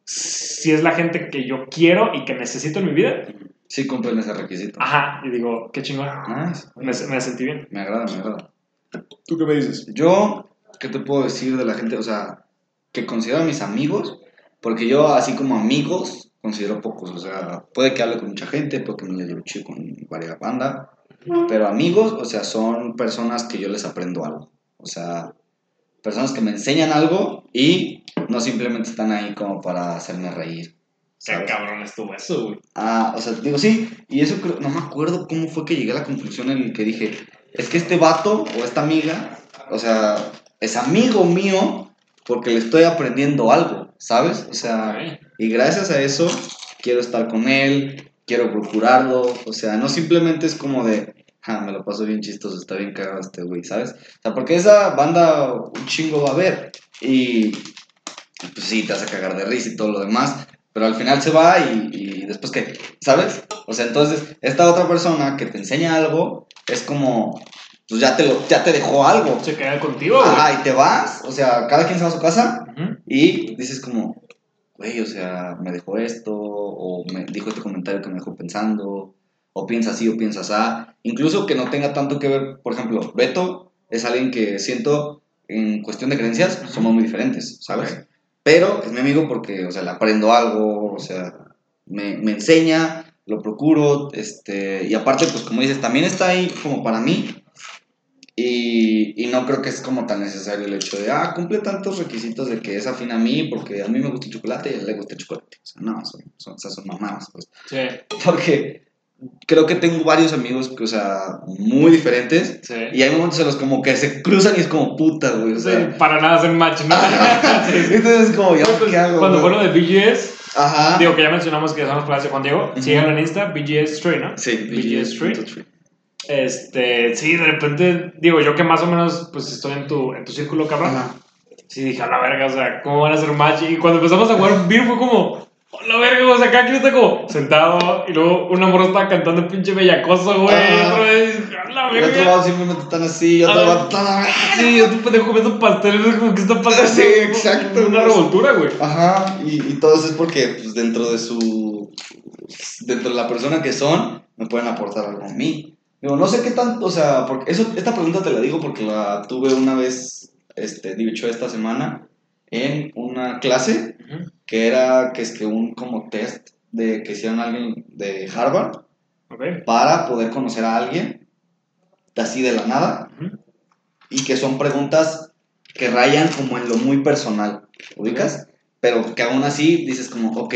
[SPEAKER 1] si es la gente que yo quiero y que necesito en mi vida.
[SPEAKER 2] Sí cumplen ese requisito.
[SPEAKER 1] Ajá, y digo, qué chingón.
[SPEAKER 2] Nice.
[SPEAKER 1] Me, me sentí bien.
[SPEAKER 2] Me agrada, me agrada.
[SPEAKER 1] ¿Tú qué me dices?
[SPEAKER 2] Yo, ¿qué te puedo decir de la gente? O sea, que considero a mis amigos, porque yo, así como amigos, considero pocos. O sea, puede que hable con mucha gente, puede que me lleve chido con varias bandas, pero amigos, o sea, son personas que yo les aprendo algo. O sea, personas que me enseñan algo y no simplemente están ahí como para hacerme reír.
[SPEAKER 1] Qué
[SPEAKER 2] ¿sabes?
[SPEAKER 1] cabrón estuvo eso, güey.
[SPEAKER 2] Ah, o sea, digo, sí, y eso creo, no me acuerdo cómo fue que llegué a la conclusión en el que dije, es que este vato o esta amiga, o sea, es amigo mío porque le estoy aprendiendo algo, ¿sabes? O sea, y gracias a eso quiero estar con él, quiero procurarlo, o sea, no simplemente es como de, ah, me lo paso bien chistoso, está bien cagado este güey, ¿sabes? O sea, porque esa banda un chingo va a haber y pues sí, te vas a cagar de risa y todo lo demás, pero al final se va y, y después qué, ¿sabes? O sea, entonces esta otra persona que te enseña algo es como, pues ya te, lo, ya te dejó algo.
[SPEAKER 1] Se queda contigo, güey.
[SPEAKER 2] Ajá, y te vas, o sea, cada quien se va a su casa
[SPEAKER 1] Ujú.
[SPEAKER 2] y dices como, güey, o sea, me dejó esto, o me dijo este comentario que me dejó pensando, o piensa así o piensa así. Incluso que no tenga tanto que ver, por ejemplo, Beto es alguien que siento en cuestión de creencias
[SPEAKER 1] Ujú.
[SPEAKER 2] somos muy diferentes, ¿sabes?
[SPEAKER 1] Ok.
[SPEAKER 2] Pero es mi amigo porque, o sea, le aprendo algo, o sea, me, me enseña, lo procuro, este, y aparte, pues como dices, también está ahí como para mí, y, y no creo que es como tan necesario el hecho de, ah, cumple tantos requisitos de que es afín a mí porque a mí me gusta el chocolate y a él le gusta el chocolate. O sea, no, son, son, esas son mamadas, pues.
[SPEAKER 1] Sí,
[SPEAKER 2] Porque creo que tengo varios amigos que, o sea, muy diferentes
[SPEAKER 1] sí.
[SPEAKER 2] y hay momentos en los como que se cruzan y es como puta, güey. O
[SPEAKER 1] Sí,
[SPEAKER 2] sea,
[SPEAKER 1] para nada hacer match, ¿no? Sí.
[SPEAKER 2] entonces es como, ¿ya qué hago?
[SPEAKER 1] Cuando fue
[SPEAKER 2] güey?
[SPEAKER 1] lo de BGS,
[SPEAKER 2] Ajá.
[SPEAKER 1] digo que ya mencionamos que somos clase Juan Diego,
[SPEAKER 2] Ujú.
[SPEAKER 1] síganlo en Insta, BGS Street, ¿no?
[SPEAKER 2] Sí,
[SPEAKER 1] BGS. Street. Este, sí, de repente, digo, yo que más o menos, pues estoy en tu, en tu círculo, cabrón.
[SPEAKER 2] Ajá.
[SPEAKER 1] Sí, dije, a la verga, o sea, ¿cómo van a hacer match? Y cuando empezamos a jugar Beer fue como, a la verga, o sea, acá aquí está como sentado y luego una morra estaba cantando pinche bellacoso, güey. Y otra vez, a la
[SPEAKER 2] Y otro
[SPEAKER 1] verga.
[SPEAKER 2] lado simplemente están así, y otro
[SPEAKER 1] Ah.
[SPEAKER 2] lado están
[SPEAKER 1] Sí, otro pendejo comiendo pasteles, es como, ¿qué está pasando?
[SPEAKER 2] Sí, exacto,
[SPEAKER 1] Una revoltura, güey.
[SPEAKER 2] Ajá, y, y todo eso es porque pues, dentro de su. dentro de la persona que son, me pueden aportar algo a mí. Digo, no sé qué tanto, o sea, porque eso, esta pregunta te la digo porque la tuve una vez, este, dicho esta semana, en una clase que era que es que un como test de que hicieron alguien de Harvard para poder conocer a alguien así de la nada y que son preguntas que rayan como en lo muy personal, ¿ubicas? Pero que aún así dices como, ok,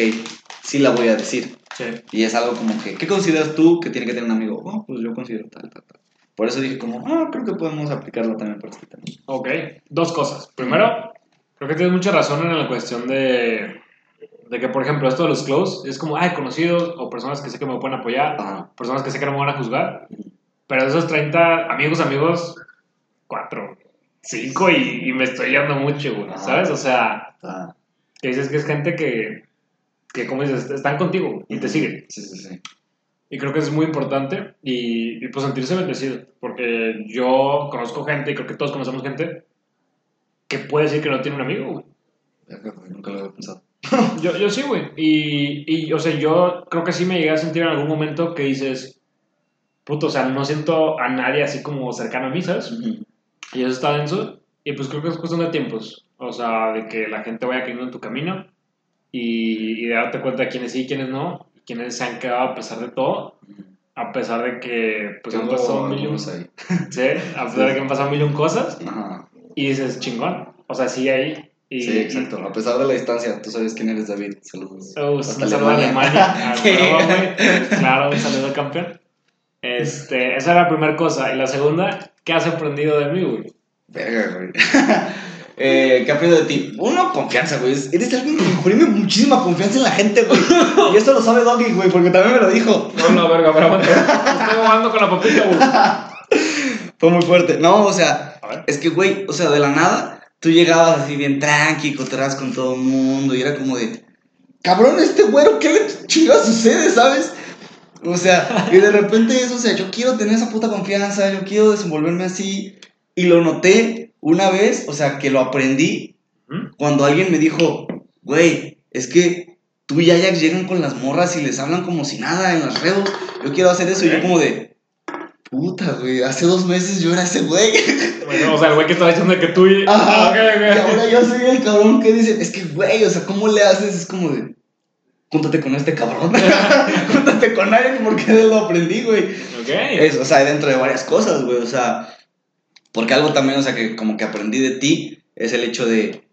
[SPEAKER 2] sí la voy a decir.
[SPEAKER 1] Sí.
[SPEAKER 2] Y es algo como que, ¿qué consideras tú que tiene que tener un amigo? Oh, pues yo considero tal, tal, tal. Por eso dije como, ah, creo que podemos aplicarlo también para este tema.
[SPEAKER 1] Ok, dos cosas. Primero, creo que tienes mucha razón en la cuestión de, de que, por ejemplo, esto de los close es como, ay, conocidos o personas que sé que me pueden apoyar,
[SPEAKER 2] Ajá.
[SPEAKER 1] personas que sé que no me van a juzgar. Pero de esos 30 amigos, amigos, cuatro, cinco y, y me estoy yendo mucho, güey,
[SPEAKER 2] Ajá.
[SPEAKER 1] ¿sabes? O sea,
[SPEAKER 2] Está-
[SPEAKER 1] que dices que es gente que, que como dices, están contigo y te siguen.
[SPEAKER 2] Sí, sí, sí.
[SPEAKER 1] Y creo que eso es muy importante y, y, pues sentirse bendecido, porque yo conozco gente, y creo que todos conocemos gente, que puede decir que no tiene un amigo, güey.
[SPEAKER 2] Nunca lo había pensado.
[SPEAKER 1] Yo, yo sí, güey. Y, y, o sea, yo creo que sí me llegué a sentir en algún momento que dices, puto, o sea, no siento a nadie así como cercano a mí, ¿sabes? Y eso está denso. Y pues creo que es cuestión de tiempos. O sea, de que la gente vaya cayendo en tu camino y, y de darte cuenta de quiénes sí y quiénes no. Y quiénes se han quedado a pesar de todo. A pesar de que pues han pasado mil un, sí, a pesar de que han pasado mil un cosas.
[SPEAKER 2] Ajá.
[SPEAKER 1] Y dices, chingón. O sea, sí ahí. Y,
[SPEAKER 2] Sí, exacto. A pesar de la distancia, tú sabes quién eres, David. Saludos.
[SPEAKER 1] Uh, un
[SPEAKER 2] Hasta
[SPEAKER 1] saludo a
[SPEAKER 2] Alemania.
[SPEAKER 1] Alemania. Ah, güey. Claro, un saludo campeón. Este, esa era la primera cosa. Y la segunda, ¿qué has aprendido de mí, güey?
[SPEAKER 2] Verga, güey. eh, ¿Qué aprendido de ti? Uno, confianza, güey. Eres alguien que me imprime muchísima confianza en la gente, güey. Y esto lo sabe Doggy, güey, porque también me lo dijo.
[SPEAKER 1] No, la verga, pero. Estoy jugando con la papita, güey.
[SPEAKER 2] Fue muy fuerte. No, o sea, es que, güey, o sea, de la nada, tú llegabas así bien tranqui, cotorras con todo el mundo, y era como de, cabrón, este güero, ¿qué le chingados sucede, sabes? O sea, y de repente eso, o sea, yo quiero tener esa puta confianza, yo quiero desenvolverme así, y lo noté una vez, o sea, que lo aprendí
[SPEAKER 1] ¿Mm?
[SPEAKER 2] cuando alguien me dijo, güey, es que tú y Ajax llegan con las morras y les hablan como si nada en las redes, yo quiero hacer eso, y yo como de, puta, güey, hace dos meses yo era ese güey.
[SPEAKER 1] Bueno, o sea, el güey que estaba diciendo que tú y.
[SPEAKER 2] Ajá.
[SPEAKER 1] Ah, ok, ok.
[SPEAKER 2] Y ahora yo soy el cabrón que dice, es que, güey, o sea, ¿cómo le haces? Es como de, júntate con este cabrón. júntate con alguien porque de lo aprendí, güey.
[SPEAKER 1] Ok.
[SPEAKER 2] Es, o sea, dentro de varias cosas, güey, o sea, porque algo también, o sea, que como que aprendí de ti es el hecho de,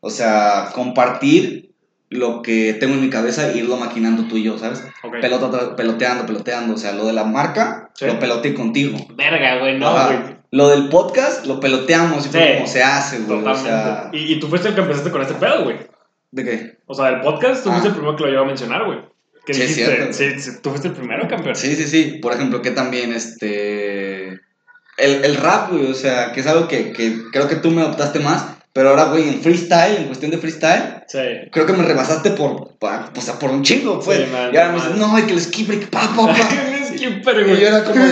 [SPEAKER 2] o sea, compartir lo que tengo en mi cabeza e irlo maquinando tú y yo, ¿sabes? Pelota, peloteando, peloteando, o sea, lo de la marca,
[SPEAKER 1] Sí.
[SPEAKER 2] lo peloteé contigo.
[SPEAKER 1] Verga, güey, no,
[SPEAKER 2] Ajá.
[SPEAKER 1] güey.
[SPEAKER 2] Lo del podcast lo peloteamos y fue
[SPEAKER 1] Sí.
[SPEAKER 2] como se hace, güey.
[SPEAKER 1] Totalmente.
[SPEAKER 2] O sea,
[SPEAKER 1] y, y tú fuiste el que empezaste con este pedo, güey.
[SPEAKER 2] ¿de qué?
[SPEAKER 1] O sea, del podcast, tú
[SPEAKER 2] Ah.
[SPEAKER 1] fuiste el primero que lo llevo a mencionar, güey. Que
[SPEAKER 2] Sí, es
[SPEAKER 1] dijiste,
[SPEAKER 2] cierto.
[SPEAKER 1] sí, tú fuiste el primero, campeón.
[SPEAKER 2] Sí, sí, sí. Por ejemplo, que también este. El, el rap, güey, o sea, que es algo que, que creo que tú me adoptaste más. Pero ahora, güey, en freestyle, en cuestión de freestyle,
[SPEAKER 1] Sí.
[SPEAKER 2] creo que me rebasaste por, o sea, por un chingo, pues.
[SPEAKER 1] Sí, man,
[SPEAKER 2] y ahora me
[SPEAKER 1] man.
[SPEAKER 2] dices, no, hay que el skip break, pa, pa, pa.
[SPEAKER 1] Es que, pero,
[SPEAKER 2] y
[SPEAKER 1] güey.
[SPEAKER 2] yo era como,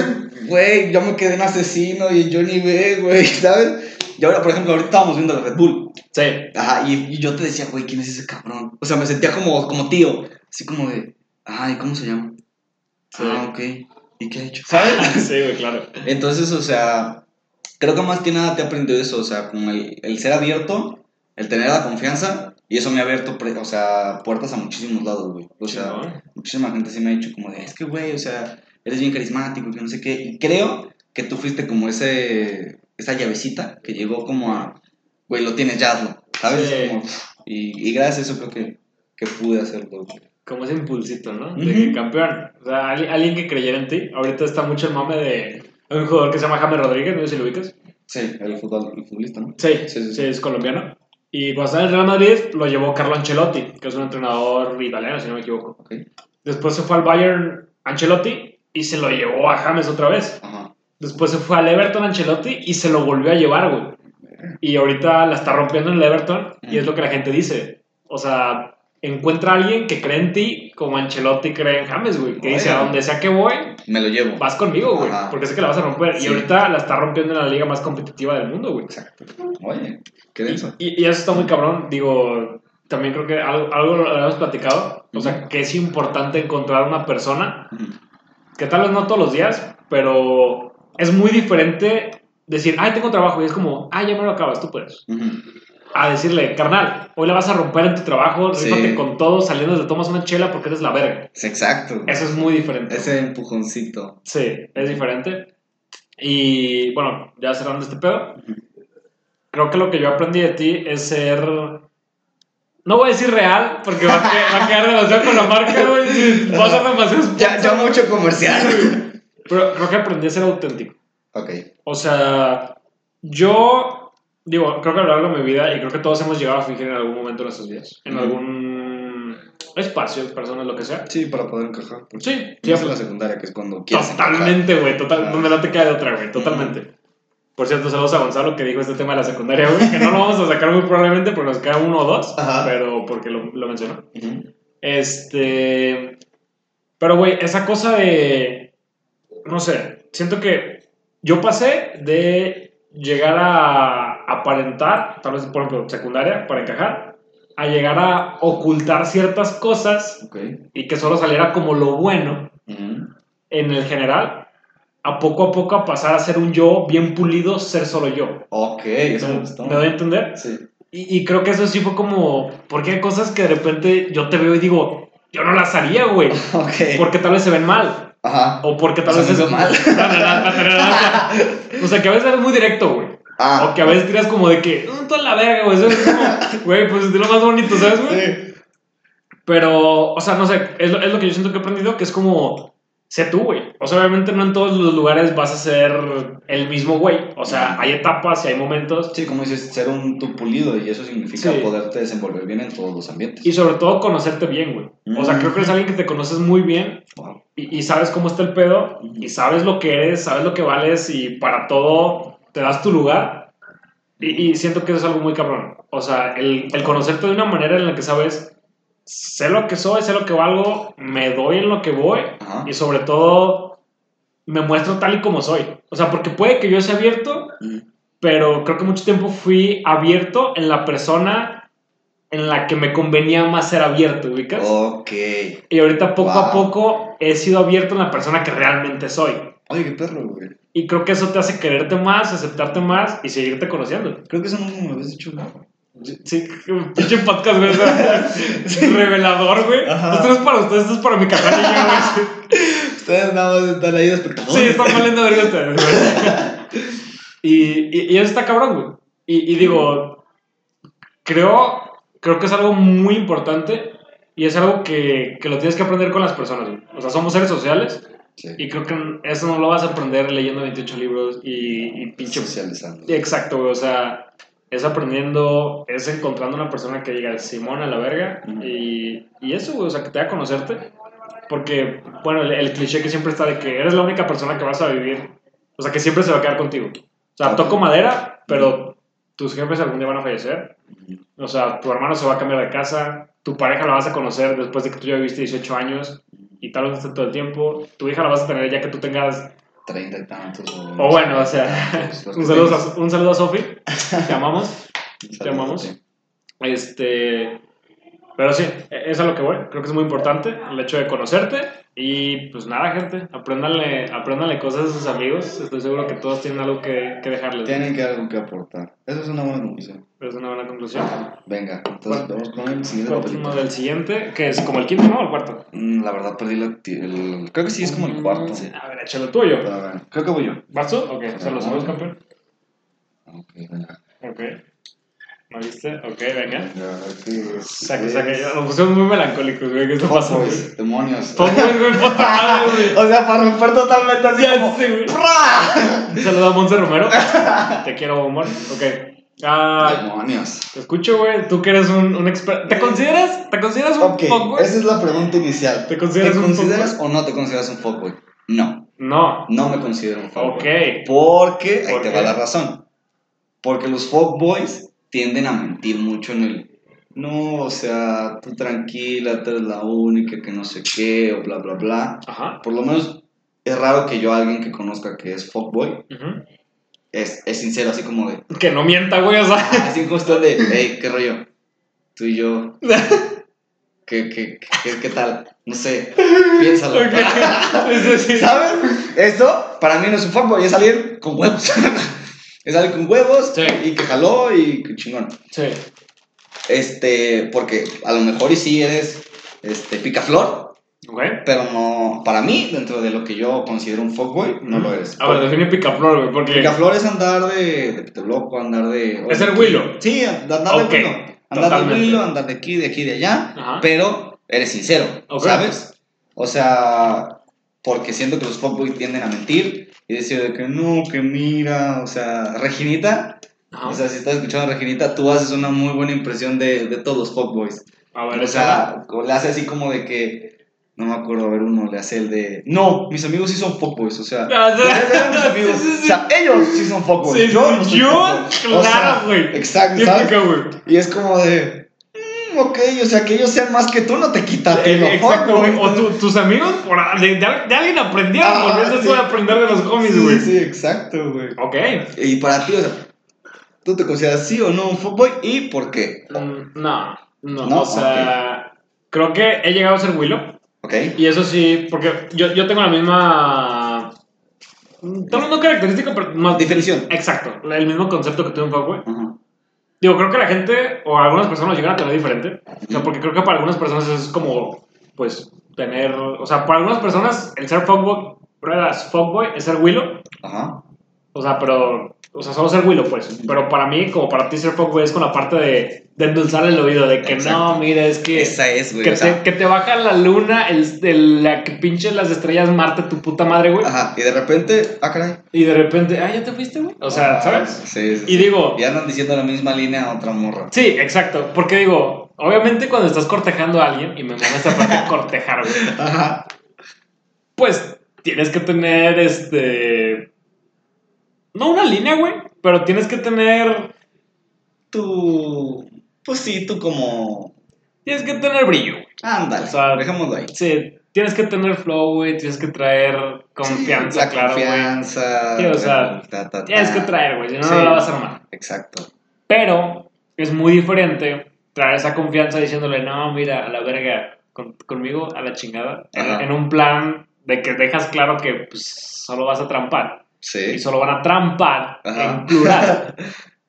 [SPEAKER 2] güey, yo me quedé en asesino y Johnny B, güey, ¿sabes? Y ahora, por ejemplo, ahorita estábamos viendo la Red Bull.
[SPEAKER 1] Sí.
[SPEAKER 2] Ajá, y, y yo te decía, güey, ¿quién es ese cabrón? O sea, me sentía como, como tío, así como de, ay, ¿cómo se llama?
[SPEAKER 1] Sí.
[SPEAKER 2] Ah, ok. ¿Y qué ha hecho? ¿Sabes?
[SPEAKER 1] sí, güey, claro.
[SPEAKER 2] Entonces, o sea, creo que más que nada te he aprendido eso, o sea, como el, el ser abierto, el tener la confianza, y eso me ha abierto, o sea, puertas a muchísimos lados, güey. O sea,
[SPEAKER 1] Chingón.
[SPEAKER 2] muchísima gente sí me ha dicho como de, es que, güey, o sea, eres bien carismático, que no sé qué, y creo que tú fuiste como ese, esa llavecita que llegó como a, güey, lo tienes, ya hazlo, ¿sabes?
[SPEAKER 1] Sí.
[SPEAKER 2] Como, y, y gracias a eso creo que, que pude hacerlo. güey.
[SPEAKER 1] Como ese impulsito, ¿no? De
[SPEAKER 2] Ujú.
[SPEAKER 1] que campeón. O sea, alguien, que creyera en ti. Ahorita está mucho el mame de un jugador que se llama James Rodríguez, no sé si lo ubicas.
[SPEAKER 2] Sí, el, fútbol, el futbolista, ¿no?
[SPEAKER 1] Sí,
[SPEAKER 2] Sí, sí,
[SPEAKER 1] sí,
[SPEAKER 2] sí.
[SPEAKER 1] es colombiano. Y cuando estaba en el Real Madrid, lo llevó Carlo Ancelotti, que es un entrenador italiano, si no me equivoco.
[SPEAKER 2] Ok.
[SPEAKER 1] Después se fue al Bayern Ancelotti y se lo llevó a James otra vez.
[SPEAKER 2] Ajá.
[SPEAKER 1] Después se fue al Everton Ancelotti y se lo volvió a llevar, güey. Y ahorita la está rompiendo en el Everton y es lo que la gente dice. O sea, encuentra a alguien que cree en ti como Ancelotti cree en James, güey. Que dice, a donde sea que voy,
[SPEAKER 2] Me lo llevo.
[SPEAKER 1] vas conmigo, güey.
[SPEAKER 2] Ajá.
[SPEAKER 1] Porque sé que la vas a romper.
[SPEAKER 2] Sí.
[SPEAKER 1] Y ahorita la está rompiendo en la liga más competitiva del mundo, güey.
[SPEAKER 2] Exacto. Oye, qué denso.
[SPEAKER 1] Y, y eso está muy cabrón. Digo, también creo que algo, algo lo habíamos platicado. O sea, que es importante encontrar una persona que tal vez no todos los días, pero es muy diferente decir, ay, tengo trabajo. Y es como, ay, ya me lo acabas, tú puedes.
[SPEAKER 2] Ujú.
[SPEAKER 1] A decirle, carnal, hoy la vas a romper en tu trabajo,
[SPEAKER 2] Sí.
[SPEAKER 1] con todo, saliendo de tomas una chela porque eres la verga.
[SPEAKER 2] Es exacto.
[SPEAKER 1] Eso es muy diferente.
[SPEAKER 2] Ese empujoncito.
[SPEAKER 1] Sí, es diferente. Y bueno, ya cerrando este pedo, creo que lo que yo aprendí de ti es ser. No voy a decir real, porque va a, que- va a quedar demasiado con la marca, güey. Va a ser demasiado.
[SPEAKER 2] Ya, ya mucho comercial.
[SPEAKER 1] Pero creo que aprendí a ser auténtico.
[SPEAKER 2] ok.
[SPEAKER 1] O sea, yo. Digo, creo que a lo largo de mi vida, y creo que todos hemos llegado a fingir en algún momento de nuestras vidas, en algún espacio, personas, lo que sea.
[SPEAKER 2] Sí, para poder encajar.
[SPEAKER 1] Sí,
[SPEAKER 2] sí,
[SPEAKER 1] sí,
[SPEAKER 2] es la secundaria, que es cuando quieres
[SPEAKER 1] Totalmente, güey, total, donde no te queda de otra, güey, totalmente. Por cierto, saludos a Gonzalo que dijo este tema de la secundaria, güey, que no lo vamos a sacar muy probablemente porque nos queda uno o dos,
[SPEAKER 2] Ajá.
[SPEAKER 1] pero porque lo, lo mencionó. Este. Pero, güey, esa cosa de. No sé, siento que yo pasé de llegar a aparentar, tal vez por ejemplo secundaria, para encajar, a llegar a ocultar ciertas cosas
[SPEAKER 2] Ok.
[SPEAKER 1] y que solo saliera como lo bueno
[SPEAKER 2] Ujú.
[SPEAKER 1] en el general, a poco a poco a pasar a ser un yo bien pulido, ser solo yo.
[SPEAKER 2] Ok, eso me gustó.
[SPEAKER 1] ¿Me doy a entender?
[SPEAKER 2] Sí.
[SPEAKER 1] Y, y creo que eso sí fue como, porque hay cosas que de repente yo te veo y digo, yo no las haría, güey,
[SPEAKER 2] Ok.
[SPEAKER 1] porque tal vez se ven mal,
[SPEAKER 2] Ajá.
[SPEAKER 1] o porque tal
[SPEAKER 2] O sea,
[SPEAKER 1] vez
[SPEAKER 2] me
[SPEAKER 1] es
[SPEAKER 2] mal.
[SPEAKER 1] O sea, que a veces eres muy directo, güey.
[SPEAKER 2] Ah.
[SPEAKER 1] O que a veces tiras como de que, no, toda la verga, güey. Eso es como, güey, pues es de lo más bonito, ¿sabes, güey?
[SPEAKER 2] Sí.
[SPEAKER 1] Pero, o sea, no sé, es lo, es lo que yo siento que he aprendido, que es como, sé tú, güey. O sea, obviamente no en todos los lugares vas a ser el mismo güey. O sea, hay etapas y hay momentos.
[SPEAKER 2] Sí, como dices, ser un tu pulido y eso significa
[SPEAKER 1] Sí.
[SPEAKER 2] poderte desenvolver bien en todos los ambientes.
[SPEAKER 1] Y sobre todo conocerte bien, güey. O sea,
[SPEAKER 2] Mm.
[SPEAKER 1] creo que eres alguien que te conoces muy bien
[SPEAKER 2] Wow.
[SPEAKER 1] y, y sabes cómo está el pedo y sabes lo que eres, sabes lo que vales y para todo te das tu lugar. Y, y siento que eso es algo muy cabrón. O sea, el, el conocerte de una manera en la que sabes, sé lo que soy, sé lo que valgo, me doy en lo que voy
[SPEAKER 2] Ajá.
[SPEAKER 1] y sobre todo me muestro tal y como soy. O sea, porque puede que yo sea abierto,
[SPEAKER 2] Mm.
[SPEAKER 1] pero creo que mucho tiempo fui abierto en la persona en la que me convenía más ser abierto, ¿ubicas?
[SPEAKER 2] Ok.
[SPEAKER 1] Y ahorita poco a
[SPEAKER 2] Wow.
[SPEAKER 1] poco he sido abierto en la persona que realmente soy.
[SPEAKER 2] Oye, qué perro, güey.
[SPEAKER 1] Y creo que eso te hace quererte más, aceptarte más y seguirte conociendo.
[SPEAKER 2] Creo que eso no me lo habías dicho, güey.
[SPEAKER 1] Sí, pinche podcast, güey. sea, Revelador, güey. Esto no es para ustedes, esto es para mi canal y yo, güey.
[SPEAKER 2] Ustedes nada más están ahí de espectadores.
[SPEAKER 1] Sí, están valiendo verga ustedes, güey. Y, y, y eso está cabrón, güey. Y, y digo, creo, creo que es algo muy importante y es algo que, que lo tienes que aprender con las personas, güey. O sea, somos seres sociales
[SPEAKER 2] Sí.
[SPEAKER 1] y creo que eso no lo vas a aprender leyendo 28 libros y, y pinche...
[SPEAKER 2] Socializando.
[SPEAKER 1] Exacto, güey. O sea, es aprendiendo, es encontrando una persona que diga Simón a la verga y, y eso, güey. O sea, que te haga conocerte. Porque, bueno, el, el cliché que siempre está de que eres la única persona que vas a vivir, o sea, que siempre se va a quedar contigo. O sea, toco madera, pero tus jefes algún día van a fallecer. O sea, tu hermano se va a cambiar de casa, tu pareja la vas a conocer después de que tú ya viviste 18 años y tal vez esté todo el tiempo. Tu hija la vas a tener ya que tú tengas
[SPEAKER 2] Treinta y tantos.
[SPEAKER 1] o bueno, o sea, un saludo, a, un saludo a Sofi, te amamos, te amamos. Este, pero sí, e- es a lo que voy, creo que es muy importante el hecho de conocerte y pues nada, gente, apréndanle, apréndanle cosas a sus amigos, estoy seguro que todos tienen algo que, que dejarles.
[SPEAKER 2] Tienen que algo que aportar. Eso es una buena conclusión.
[SPEAKER 1] Es una buena conclusión.
[SPEAKER 2] Venga, entonces
[SPEAKER 1] Bueno.
[SPEAKER 2] vamos con el siguiente papelito.
[SPEAKER 1] del siguiente, que es como el quinto, ¿no? O el cuarto.
[SPEAKER 2] Mm, La verdad perdí la, el... Creo que sí es como el cuarto.
[SPEAKER 1] Sí, A ver, échalo tuyo.
[SPEAKER 2] Pero a ver, creo que voy yo.
[SPEAKER 1] ¿Vas tú? Ok, o sea, los dos campeón.
[SPEAKER 2] Ok, venga.
[SPEAKER 1] Ok. ¿No viste? Ok, venga. Saca, ya nos pusimos muy melancólicos, güey. ¿Qué está pasando?
[SPEAKER 2] demonios.
[SPEAKER 1] Todo muy, muy puta madre, güey.
[SPEAKER 2] O sea, para romper totalmente así como...
[SPEAKER 1] sé, güey.
[SPEAKER 2] ¡Pra!
[SPEAKER 1] Un saludo a Monse Romero. Te quiero, amor. Ok. Ah,
[SPEAKER 2] Demonios.
[SPEAKER 1] te escucho, güey. Tú que eres un, un experto. ¿Te consideras, ¿Te consideras un
[SPEAKER 2] Ok,
[SPEAKER 1] fuckboy?
[SPEAKER 2] esa es la pregunta inicial.
[SPEAKER 1] ¿Te consideras un
[SPEAKER 2] consideras o no te consideras un fuckboy? No,
[SPEAKER 1] No.
[SPEAKER 2] no me considero un fuckboy.
[SPEAKER 1] Ok.
[SPEAKER 2] Porque, ahí
[SPEAKER 1] ¿Por
[SPEAKER 2] te va la razón. Porque los fuckboys tienden a mentir mucho en el... No, o sea, tú tranquila, tú eres la única que no sé qué, o bla, bla, bla.
[SPEAKER 1] Ajá.
[SPEAKER 2] Por lo menos es raro que yo, alguien que conozca que es fuckboy,
[SPEAKER 1] Ujú.
[SPEAKER 2] es, es sincero, así como de...
[SPEAKER 1] Que no mienta, güey. O sea.
[SPEAKER 2] Así justo de, hey, ¿qué rollo? Tú y yo, ¿qué, qué, qué, qué tal? No sé, piénsalo.
[SPEAKER 1] Ok. Sí, sí, sí.
[SPEAKER 2] ¿Sabes? Esto para mí no es un fuckboy, es alguien con huevos. Es alguien con huevos
[SPEAKER 1] Sí.
[SPEAKER 2] y que jaló y que chingón.
[SPEAKER 1] Sí.
[SPEAKER 2] Este, porque a lo mejor y sí eres este, picaflor, pero no, para mí, dentro de lo que yo considero un fuckboy, no lo eres.
[SPEAKER 1] A ver, define picaflor, güey. Porque.
[SPEAKER 2] Picaflor es andar de, de pitebloco, andar de...
[SPEAKER 1] Es ser Willow.
[SPEAKER 2] Sí, andar de Willow. Andar
[SPEAKER 1] totalmente.
[SPEAKER 2] de Willow, andar de aquí, de aquí, de allá.
[SPEAKER 1] Ajá.
[SPEAKER 2] Pero eres sincero,
[SPEAKER 1] Ok.
[SPEAKER 2] ¿sabes? O sea, porque siento que los fuckboys tienden a mentir y decir de que no, que mira, o sea, Reginita,
[SPEAKER 1] Ajá.
[SPEAKER 2] o sea, si estás escuchando a Reginita, tú haces una muy buena impresión de, de todos los fuckboys.
[SPEAKER 1] a ver,
[SPEAKER 2] O sea, le hace así como de que, no me acuerdo, a ver, uno le hace el de, no, mis amigos sí son fuckboys, o sea,
[SPEAKER 1] Ah, sí.
[SPEAKER 2] eran mis amigos,
[SPEAKER 1] Sí, sí,
[SPEAKER 2] o sea, ellos sí son fuckboys,
[SPEAKER 1] Sí,
[SPEAKER 2] yo no
[SPEAKER 1] yo,
[SPEAKER 2] fuckboy. O sea,
[SPEAKER 1] claro, güey.
[SPEAKER 2] Exacto, ¿sabes?
[SPEAKER 1] Güey.
[SPEAKER 2] Y es como de, ok, o sea, que ellos sean más que tú no te quita a ti
[SPEAKER 1] Eh,
[SPEAKER 2] lo
[SPEAKER 1] Exacto,
[SPEAKER 2] fuckboy.
[SPEAKER 1] güey. O tu- tus amigos por, de, de- de alguien aprendieron,
[SPEAKER 2] Ah,
[SPEAKER 1] volviendo
[SPEAKER 2] sí.
[SPEAKER 1] tú a aprender de los cómics, güey.
[SPEAKER 2] Sí, sí, exacto, güey.
[SPEAKER 1] Ok.
[SPEAKER 2] Y para ti, o sea, ¿tú te consideras sí o no un fuckboy y por qué?
[SPEAKER 1] Mm, No, no,
[SPEAKER 2] No,
[SPEAKER 1] o sea, creo que he llegado a ser Willow.
[SPEAKER 2] ¿Ok?
[SPEAKER 1] Y eso sí, porque yo, yo tengo la misma. Tengo no característica, pero más.
[SPEAKER 2] Definición.
[SPEAKER 1] Exacto, el mismo concepto que tuve en Fuckboy.
[SPEAKER 2] Ajá.
[SPEAKER 1] Digo, creo que la gente o algunas personas llegan a tener diferente. O sea, porque creo que para algunas personas es como, pues, tener. O sea, para algunas personas el ser Fuckboy, fuckboy es ser Willow.
[SPEAKER 2] Ajá.
[SPEAKER 1] O sea, pero. O sea, solo ser Willow, pues. Pero para mí, como para ti ser fuckboy, es con la parte de, de endulzar el oído, de que
[SPEAKER 2] Exacto.
[SPEAKER 1] no, mira, es que.
[SPEAKER 2] Esa es, güey.
[SPEAKER 1] Que,
[SPEAKER 2] o sea,
[SPEAKER 1] te, que te baja la luna, el, el- la que pinche las estrellas Marte, tu puta madre, güey.
[SPEAKER 2] Ajá. Y de repente, ah, caray.
[SPEAKER 1] Y de repente, ah, ya te fuiste, güey. O sea,
[SPEAKER 2] Ah,
[SPEAKER 1] ¿sabes?
[SPEAKER 2] Sí, sí.
[SPEAKER 1] Y
[SPEAKER 2] sí.
[SPEAKER 1] digo,
[SPEAKER 2] Y andan diciendo la misma línea a otra morra.
[SPEAKER 1] sí, exacto. Porque digo, obviamente cuando estás cortejando a alguien, y me mama esta parte de cortejar, güey,
[SPEAKER 2] Ajá.
[SPEAKER 1] pues tienes que tener este. No una línea, güey, pero tienes que tener.
[SPEAKER 2] Tú. Pues sí, tú como.
[SPEAKER 1] Tienes que tener brillo, güey.
[SPEAKER 2] Ándale.
[SPEAKER 1] O sea,
[SPEAKER 2] dejémoslo ahí.
[SPEAKER 1] Sí, tienes que tener flow, güey. Tienes que traer confianza,
[SPEAKER 2] la
[SPEAKER 1] claro, güey.
[SPEAKER 2] confianza.
[SPEAKER 1] Sí, o sea,
[SPEAKER 2] ta, ta,
[SPEAKER 1] Tienes que traer, güey, si no,
[SPEAKER 2] Sí.
[SPEAKER 1] no la vas a armar.
[SPEAKER 2] Exacto.
[SPEAKER 1] Pero es muy diferente traer esa confianza diciéndole, no, mira, a la verga, con- conmigo a la chingada.
[SPEAKER 2] Ajá.
[SPEAKER 1] en un plan de que dejas claro que pues, solo vas a trampar. Y
[SPEAKER 2] Sí.
[SPEAKER 1] solo van a trampar
[SPEAKER 2] Ajá.
[SPEAKER 1] en plural.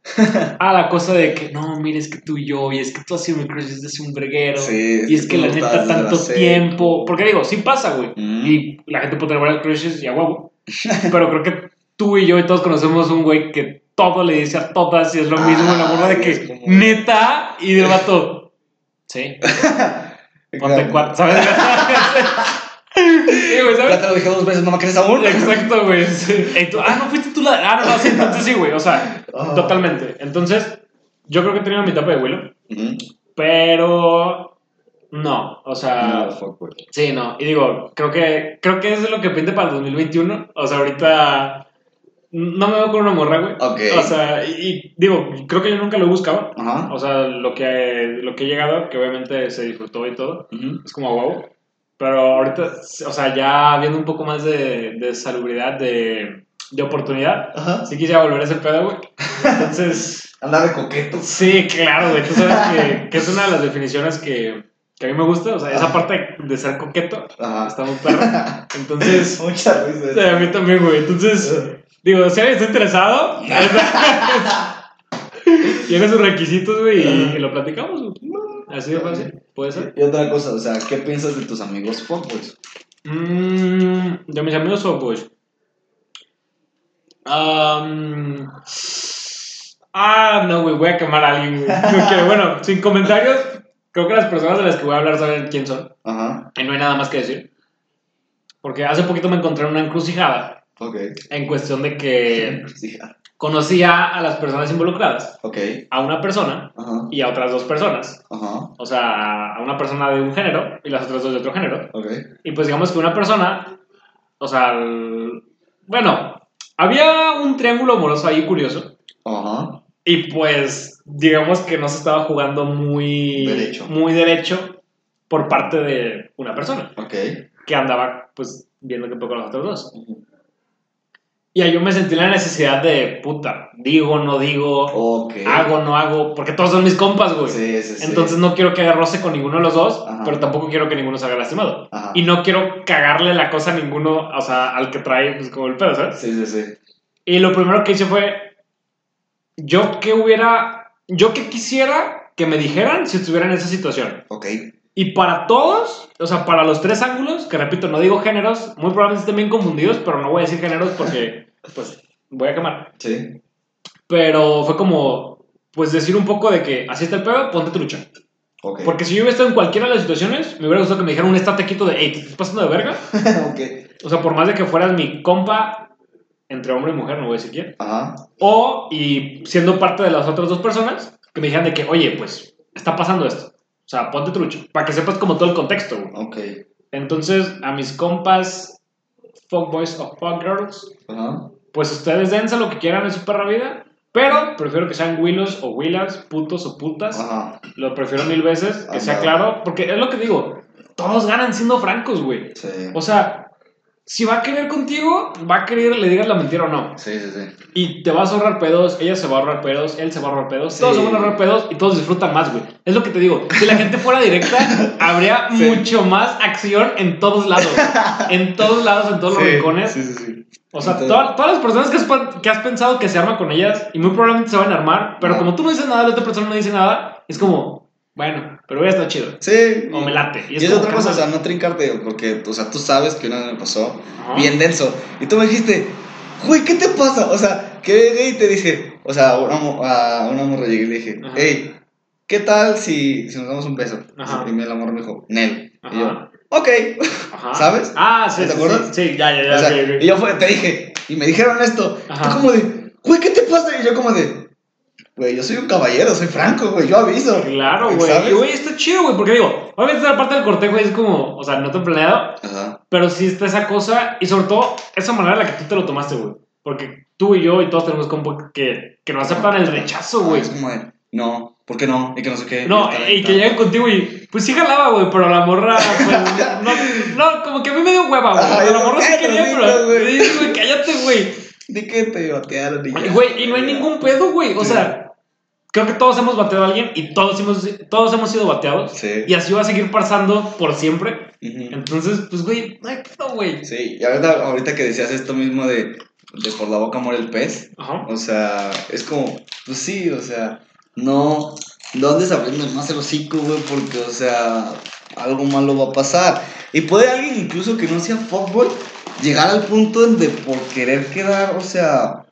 [SPEAKER 1] a la cosa de que, no, mira, es que tú y yo, y es que tú has sido mi crush desde hace un verguero.
[SPEAKER 2] Sí,
[SPEAKER 1] y es que la neta, tanto
[SPEAKER 2] la
[SPEAKER 1] tiempo. Porque digo, sí pasa, güey.
[SPEAKER 2] Mm.
[SPEAKER 1] Y la gente puede tener varios crushes y a huevo. Pero creo que tú y yo y todos conocemos un güey que todo le dice a todas y es lo mismo.
[SPEAKER 2] Ah,
[SPEAKER 1] la morra de
[SPEAKER 2] y
[SPEAKER 1] que
[SPEAKER 2] como-
[SPEAKER 1] neta y del vato. Sí, ponte cuatro, ¿sabes? sí, güey,
[SPEAKER 2] Ya te lo dije dos veces, ¿no me crees aún?
[SPEAKER 1] Exacto, güey. sí. Tú, ah, no fuiste tú la. Ah, no, no, sí, entonces sí, güey. O sea,
[SPEAKER 2] Ah.
[SPEAKER 1] totalmente. Entonces, yo creo que he tenido mi etapa de Willow,
[SPEAKER 2] Ujú.
[SPEAKER 1] pero. No, o sea.
[SPEAKER 2] No, fuck, güey.
[SPEAKER 1] Sí, no. Y digo, creo que, creo que es lo que pinte para el 2021. O sea, ahorita no me veo con una morra, güey.
[SPEAKER 2] Ok.
[SPEAKER 1] O sea, y, y digo, creo que yo nunca lo he buscado.
[SPEAKER 2] Ajá.
[SPEAKER 1] O sea, lo que, lo que he llegado, que obviamente se disfrutó y todo, es como wow. Pero ahorita, o sea, ya viendo un poco más de, de salubridad, de, de oportunidad,
[SPEAKER 2] Ajá.
[SPEAKER 1] sí quisiera volver a ser pedo, güey. Entonces,
[SPEAKER 2] Anda de coqueto.
[SPEAKER 1] sí, claro, güey. Tú sabes que, que es una de las definiciones que, que a mí me gusta. O sea, esa parte de ser coqueto
[SPEAKER 2] Ajá.
[SPEAKER 1] está muy perra. Entonces,
[SPEAKER 2] Mucha
[SPEAKER 1] sí,
[SPEAKER 2] risa.
[SPEAKER 1] a mí también, güey. Entonces, digo, si alguien está interesado, tiene sus requisitos, güey, y, y lo platicamos, güey. Así de fácil, puede ser.
[SPEAKER 2] Y otra cosa, o sea, ¿qué piensas de tus amigos fuckboys?
[SPEAKER 1] Mm, de mis amigos fuckboys. Um, ah, no, güey, voy a quemar a alguien, güey. Quiero. Bueno, sin comentarios, creo que las personas de las que voy a hablar saben quién son.
[SPEAKER 2] Ajá.
[SPEAKER 1] Y no hay nada más que decir. Porque hace poquito me encontré en una encrucijada
[SPEAKER 2] Ok.
[SPEAKER 1] en cuestión de que
[SPEAKER 2] Sí.
[SPEAKER 1] Conocía a las personas involucradas,
[SPEAKER 2] Ok.
[SPEAKER 1] a una persona y a otras dos personas.
[SPEAKER 2] Ajá.
[SPEAKER 1] O sea, a una persona de un género y las otras dos de otro género.
[SPEAKER 2] Ok.
[SPEAKER 1] Y pues digamos que una persona, o sea, el- bueno, había un triángulo amoroso ahí curioso.
[SPEAKER 2] Ajá.
[SPEAKER 1] Y pues digamos que no se estaba jugando muy
[SPEAKER 2] Derecho.
[SPEAKER 1] muy derecho por parte de una persona
[SPEAKER 2] Ok.
[SPEAKER 1] que andaba pues viendo que poco los otros dos. Y ahí yo me sentí la necesidad de, puta, digo, no digo, hago, no hago, porque todos son mis compas, güey.
[SPEAKER 2] Sí, sí, sí.
[SPEAKER 1] Entonces no quiero que roce con ninguno de los dos,
[SPEAKER 2] Ajá.
[SPEAKER 1] pero tampoco quiero que ninguno se haga lastimado.
[SPEAKER 2] Ajá.
[SPEAKER 1] Y no quiero cagarle la cosa a ninguno, o sea, al que trae, pues como el pedo, ¿sabes?
[SPEAKER 2] Sí, sí, sí.
[SPEAKER 1] Y lo primero que hice fue, yo que hubiera, yo que quisiera que me dijeran si estuviera en esa situación.
[SPEAKER 2] Ok.
[SPEAKER 1] Y para todos, o sea, para los tres ángulos, que repito, no digo géneros, muy probablemente estén bien confundidos, pero no voy a decir géneros porque, pues, voy a quemar.
[SPEAKER 2] Sí.
[SPEAKER 1] Pero fue como, pues, decir un poco de que así está el pedo, ponte trucha.
[SPEAKER 2] Ok.
[SPEAKER 1] Porque si yo hubiera estado en cualquiera de las situaciones, me hubiera gustado que me dijeran un estate quito de, hey, ¿te estás pasando de verga?
[SPEAKER 2] ok.
[SPEAKER 1] O sea, por más de que fueras mi compa entre hombre y mujer, no voy a decir quién.
[SPEAKER 2] Ajá.
[SPEAKER 1] O, y siendo parte de las otras dos personas, que me dijeran de que, oye, pues, está pasando esto. O sea, ponte trucho. Para que sepas como todo el contexto, güey.
[SPEAKER 2] Ok.
[SPEAKER 1] Entonces, a mis compas, fuckboys o fuckgirls,
[SPEAKER 2] Ajá.
[SPEAKER 1] pues ustedes dense lo que quieran en su perra vida, Pero prefiero que sean Willos o Willas, putos o putas.
[SPEAKER 2] Ajá.
[SPEAKER 1] Lo prefiero mil veces, que sea claro. Porque es lo que digo, todos ganan siendo francos, güey.
[SPEAKER 2] Sí.
[SPEAKER 1] O sea, si va a querer contigo, va a querer le digas la mentira o no.
[SPEAKER 2] Sí, sí, sí.
[SPEAKER 1] Y te vas a ahorrar pedos, ella se va a ahorrar pedos, él se va a ahorrar pedos,
[SPEAKER 2] Sí.
[SPEAKER 1] todos se van a ahorrar pedos y todos disfrutan más, güey. Es lo que te digo. Si la gente fuera directa, habría
[SPEAKER 2] Sí.
[SPEAKER 1] mucho más acción en todos lados. En todos lados, en todos los rincones.
[SPEAKER 2] Sí, sí, sí.
[SPEAKER 1] O sea,
[SPEAKER 2] Entonces-
[SPEAKER 1] todas las personas que has, que has pensado que se arman con ellas y muy probablemente se van a armar, pero como tú no dices nada, la otra persona no dice nada, es como, bueno, pero voy a estar chido.
[SPEAKER 2] Sí.
[SPEAKER 1] O me late.
[SPEAKER 2] Y es,
[SPEAKER 1] como,
[SPEAKER 2] otra cosa, o sea, no trincarte, porque, o sea, tú sabes que una vez me pasó
[SPEAKER 1] Ajá.
[SPEAKER 2] bien denso. Y tú me dijiste, güey, ¿qué te pasa? O sea, que llegué y te dije, o sea, a una, a una morra llegué y le dije,
[SPEAKER 1] Ajá.
[SPEAKER 2] hey, ¿qué tal si, si nos damos un beso?
[SPEAKER 1] Ajá.
[SPEAKER 2] Y me la morra me dijo, Nel. Y yo,
[SPEAKER 1] Ajá.
[SPEAKER 2] ok.
[SPEAKER 1] Ajá.
[SPEAKER 2] ¿sabes?
[SPEAKER 1] Ah, sí,
[SPEAKER 2] ¿Te
[SPEAKER 1] sí,
[SPEAKER 2] acuerdas?
[SPEAKER 1] Sí, sí, ya, ya, ya.
[SPEAKER 2] o sea, y yo fue, te dije, y me dijeron esto.
[SPEAKER 1] Ajá.
[SPEAKER 2] Tú como de, güey, ¿qué te pasa? Y yo como de, güey, yo soy un caballero, soy franco, güey, yo aviso.
[SPEAKER 1] Claro, güey. Y, güey, está chido, güey, porque digo, obviamente la parte del cortejo es como, o sea, no te he planeado,
[SPEAKER 2] Ajá.
[SPEAKER 1] pero sí está esa cosa y sobre todo esa manera en la que tú te lo tomaste, güey. Porque tú y yo y todos tenemos como que, que no aceptan el rechazo, güey.
[SPEAKER 2] Es como de, no, ¿por qué no? Y que no sé qué.
[SPEAKER 1] No, y que lleguen contigo y, pues sí jalaba, güey, pero la morra, pues, no, no, como que a mí me dio hueva, güey. La morra sí
[SPEAKER 2] cállate,
[SPEAKER 1] quería, pero,
[SPEAKER 2] güey,
[SPEAKER 1] cállate, güey.
[SPEAKER 2] ¿De qué te batearon?
[SPEAKER 1] Y, Güey, y no hay ningún pedo, güey. O sea, creo que todos hemos bateado a alguien y todos hemos, todos hemos sido bateados.
[SPEAKER 2] Sí.
[SPEAKER 1] Y así va a seguir pasando por siempre. Entonces, pues, güey, no hay pedo, güey.
[SPEAKER 2] Sí, y ahorita, ahorita que decías esto mismo de, de por la boca muere el pez,
[SPEAKER 1] Ajá.
[SPEAKER 2] o sea, es como, pues sí, o sea, no, no andes abriendo más el hocico, güey, porque, o sea, algo malo va a pasar. Y puede alguien incluso que no sea fuckboy llegar al punto en de por querer quedar, o sea,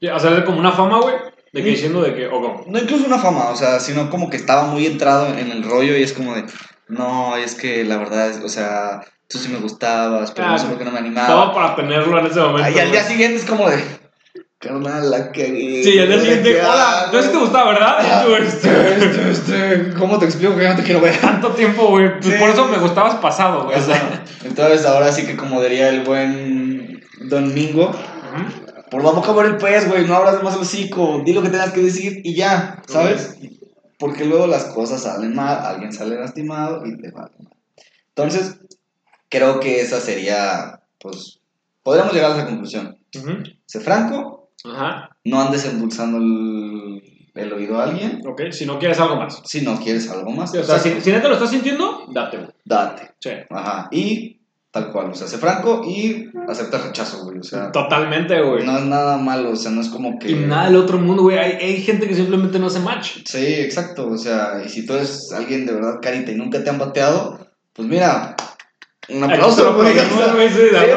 [SPEAKER 1] es como una fama, güey. De que
[SPEAKER 2] Sí.
[SPEAKER 1] diciendo de que, o como.
[SPEAKER 2] no incluso una fama, o sea, sino como que estaba muy entrado en el rollo y es como de, no, es que la verdad, es, o sea, tú sí me gustabas, pero
[SPEAKER 1] Ah,
[SPEAKER 2] no sé por qué no me animaba.
[SPEAKER 1] Todo para tenerlo en ese momento.
[SPEAKER 2] Ahí al día siguiente es como de, carnal, la cagué.
[SPEAKER 1] Sí, al día siguiente, hola,
[SPEAKER 2] hago".
[SPEAKER 1] no sé si te gustaba, ¿verdad? Y tú, este,
[SPEAKER 2] Este, este, ¿Cómo te explico que no te quiero ver?
[SPEAKER 1] tanto tiempo, güey. Pues
[SPEAKER 2] Sí.
[SPEAKER 1] por eso me gustabas pasado, güey. O sea.
[SPEAKER 2] Entonces ahora sí que como diría el buen Don Mingo,
[SPEAKER 1] Ujú.
[SPEAKER 2] Por la boca por el pez, güey, no abras más el hocico, di lo que tengas que decir y ya, ¿sabes? Porque luego las cosas salen mal, alguien sale lastimado y te va mal. Entonces, creo que esa sería, pues, podríamos llegar a esa conclusión.
[SPEAKER 1] Ujú.
[SPEAKER 2] Sé franco,
[SPEAKER 1] Ajá.
[SPEAKER 2] no andes endulzando el, el oído a alguien.
[SPEAKER 1] Ok, si no quieres algo más.
[SPEAKER 2] Si no quieres algo más,
[SPEAKER 1] O sea, si, si neta lo estás sintiendo, date,
[SPEAKER 2] date.
[SPEAKER 1] Sí.
[SPEAKER 2] Ajá. Y tal cual, o sea, sé franco y acepta el rechazo, güey. O sea,
[SPEAKER 1] Totalmente, güey.
[SPEAKER 2] no es nada malo, o sea, no es como que.
[SPEAKER 1] Y nada del otro mundo, güey. Hay, hay gente que simplemente no hace match.
[SPEAKER 2] Sí, exacto, o sea, y si tú eres alguien de verdad carita y nunca te han bateado, pues mira, un aplauso, güey.
[SPEAKER 1] sí,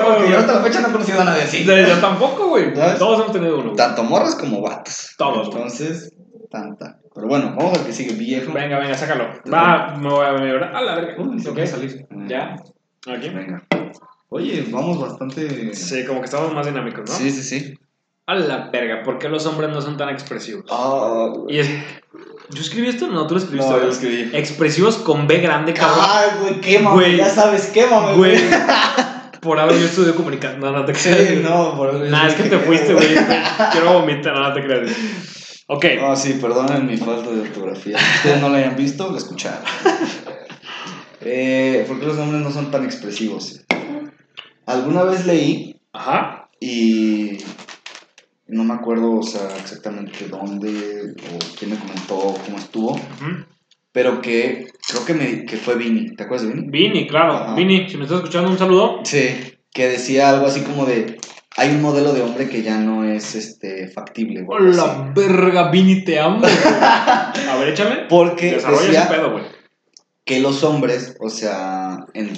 [SPEAKER 2] porque yo hasta la fecha no he conocido a nadie así.
[SPEAKER 1] Yo tampoco, güey. Todos hemos tenido uno.
[SPEAKER 2] Tanto morras como vatos.
[SPEAKER 1] Todos.
[SPEAKER 2] Entonces, tanta. Pero bueno, vamos al que sigue, viejo.
[SPEAKER 1] Venga, venga, sácalo. Va, me voy a venir. A la verga.
[SPEAKER 2] Uy, se puede
[SPEAKER 1] salir. ¿Ya? ¿Aquí?
[SPEAKER 2] Venga. Oye, vamos bastante.
[SPEAKER 1] Sí, como que estamos más dinámicos, ¿no?
[SPEAKER 2] sí, sí. sí.
[SPEAKER 1] A la verga, ¿por qué los hombres no son tan expresivos?
[SPEAKER 2] Ah.
[SPEAKER 1] Y es... ¿Yo escribí esto? No, tú lo escribiste.
[SPEAKER 2] No, yo escribí.
[SPEAKER 1] Expresivos con B grande, cabrón.
[SPEAKER 2] Ay, güey, quémame,
[SPEAKER 1] Güey.
[SPEAKER 2] ya sabes, quémame,
[SPEAKER 1] Güey. Por algo yo estudio comunicación. No, no te creas.
[SPEAKER 2] Sí, no, por eso
[SPEAKER 1] Nah, es que te fuiste, güey. Quiero vomitar, no, no te creas. Ok.
[SPEAKER 2] Ah, sí, perdonen mi falta de ortografía. Si ustedes no la hayan visto, la escucharon. Eh, ¿Por qué los hombres no son tan expresivos? Alguna vez leí
[SPEAKER 1] Ajá.
[SPEAKER 2] y no me acuerdo, o sea, exactamente dónde o quién me comentó cómo estuvo, pero que creo que, me, que fue Vini. ¿Te acuerdas de Vini?
[SPEAKER 1] Vini, claro.
[SPEAKER 2] Ajá.
[SPEAKER 1] Vini, si me estás escuchando, un saludo.
[SPEAKER 2] Sí, que decía algo así como de hay un modelo de hombre que ya no es este factible. así.
[SPEAKER 1] Hola, verga, Vini, te amo. güey. A ver, échale.
[SPEAKER 2] Porque
[SPEAKER 1] Desarrolla
[SPEAKER 2] decía
[SPEAKER 1] ese pedo, güey.
[SPEAKER 2] Que los hombres, o sea, en,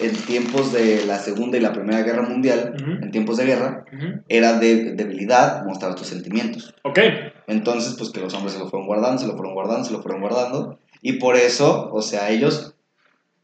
[SPEAKER 2] en tiempos de la Segunda y la Primera Guerra Mundial, en tiempos de guerra, era de debilidad mostrar tus sentimientos.
[SPEAKER 1] Ok.
[SPEAKER 2] Entonces, pues que los hombres se lo fueron guardando, se lo fueron guardando, se lo fueron guardando. Y por eso, o sea, ellos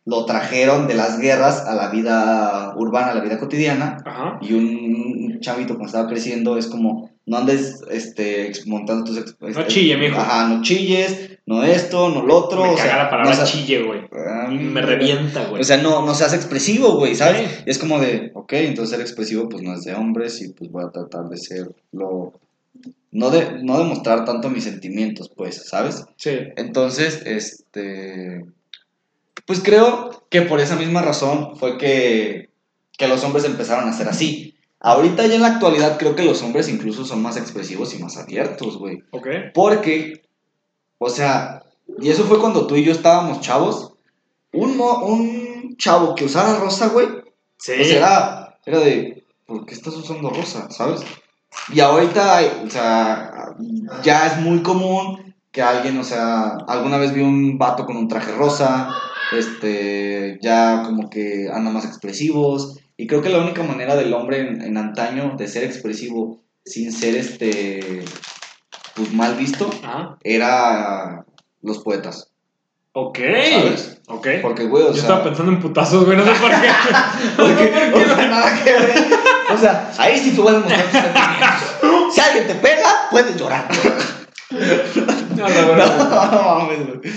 [SPEAKER 2] lo trajeron de las guerras a la vida urbana, a la vida cotidiana.
[SPEAKER 1] Ajá.
[SPEAKER 2] Y un chavito cuando estaba creciendo es como, no andes este, ex- montando tus... este,
[SPEAKER 1] chille, mijo.
[SPEAKER 2] Ajá, no chilles, no esto, no lo otro.
[SPEAKER 1] Me
[SPEAKER 2] o
[SPEAKER 1] caga
[SPEAKER 2] sea,
[SPEAKER 1] la palabra
[SPEAKER 2] no,
[SPEAKER 1] chille, güey.
[SPEAKER 2] Ah,
[SPEAKER 1] Me revienta, güey.
[SPEAKER 2] O sea, no, no seas expresivo, güey, ¿sabes?
[SPEAKER 1] Sí.
[SPEAKER 2] Y es como de, ok, entonces ser expresivo pues no es de hombres y pues voy a tratar de ser lo no, de, no demostrar tanto mis sentimientos, pues, ¿sabes?
[SPEAKER 1] Sí.
[SPEAKER 2] Entonces, este, pues creo que por esa misma razón fue que, que los hombres empezaron a ser así. Ahorita ya en la actualidad creo que los hombres incluso son más expresivos y más abiertos, güey.
[SPEAKER 1] Ok.
[SPEAKER 2] Porque, o sea, y eso fue cuando tú y yo estábamos chavos. Un, mo- un chavo que usara rosa, güey,
[SPEAKER 1] Sí.
[SPEAKER 2] pues era, era de, ¿por qué estás usando rosa? ¿Sabes? Y ahorita, o sea, ya es muy común que alguien, o sea, alguna vez vi un vato con un traje rosa, este, ya como que andan más expresivos. Y creo que la única manera del hombre en, en antaño de ser expresivo sin ser, este, pues mal visto,
[SPEAKER 1] Ajá.
[SPEAKER 2] era los poetas.
[SPEAKER 1] Ok.
[SPEAKER 2] ¿Sabes?
[SPEAKER 1] Ok.
[SPEAKER 2] Porque, güey, o
[SPEAKER 1] Yo
[SPEAKER 2] sea...
[SPEAKER 1] estaba pensando en putazos, güey, no sé por qué.
[SPEAKER 2] Porque, o sea, nada que ver. O sea, ahí sí tú vas a mostrar tus sentimientos. Si alguien te pega, puedes llorar.
[SPEAKER 1] No, la verdad.
[SPEAKER 2] No, no mames, güey.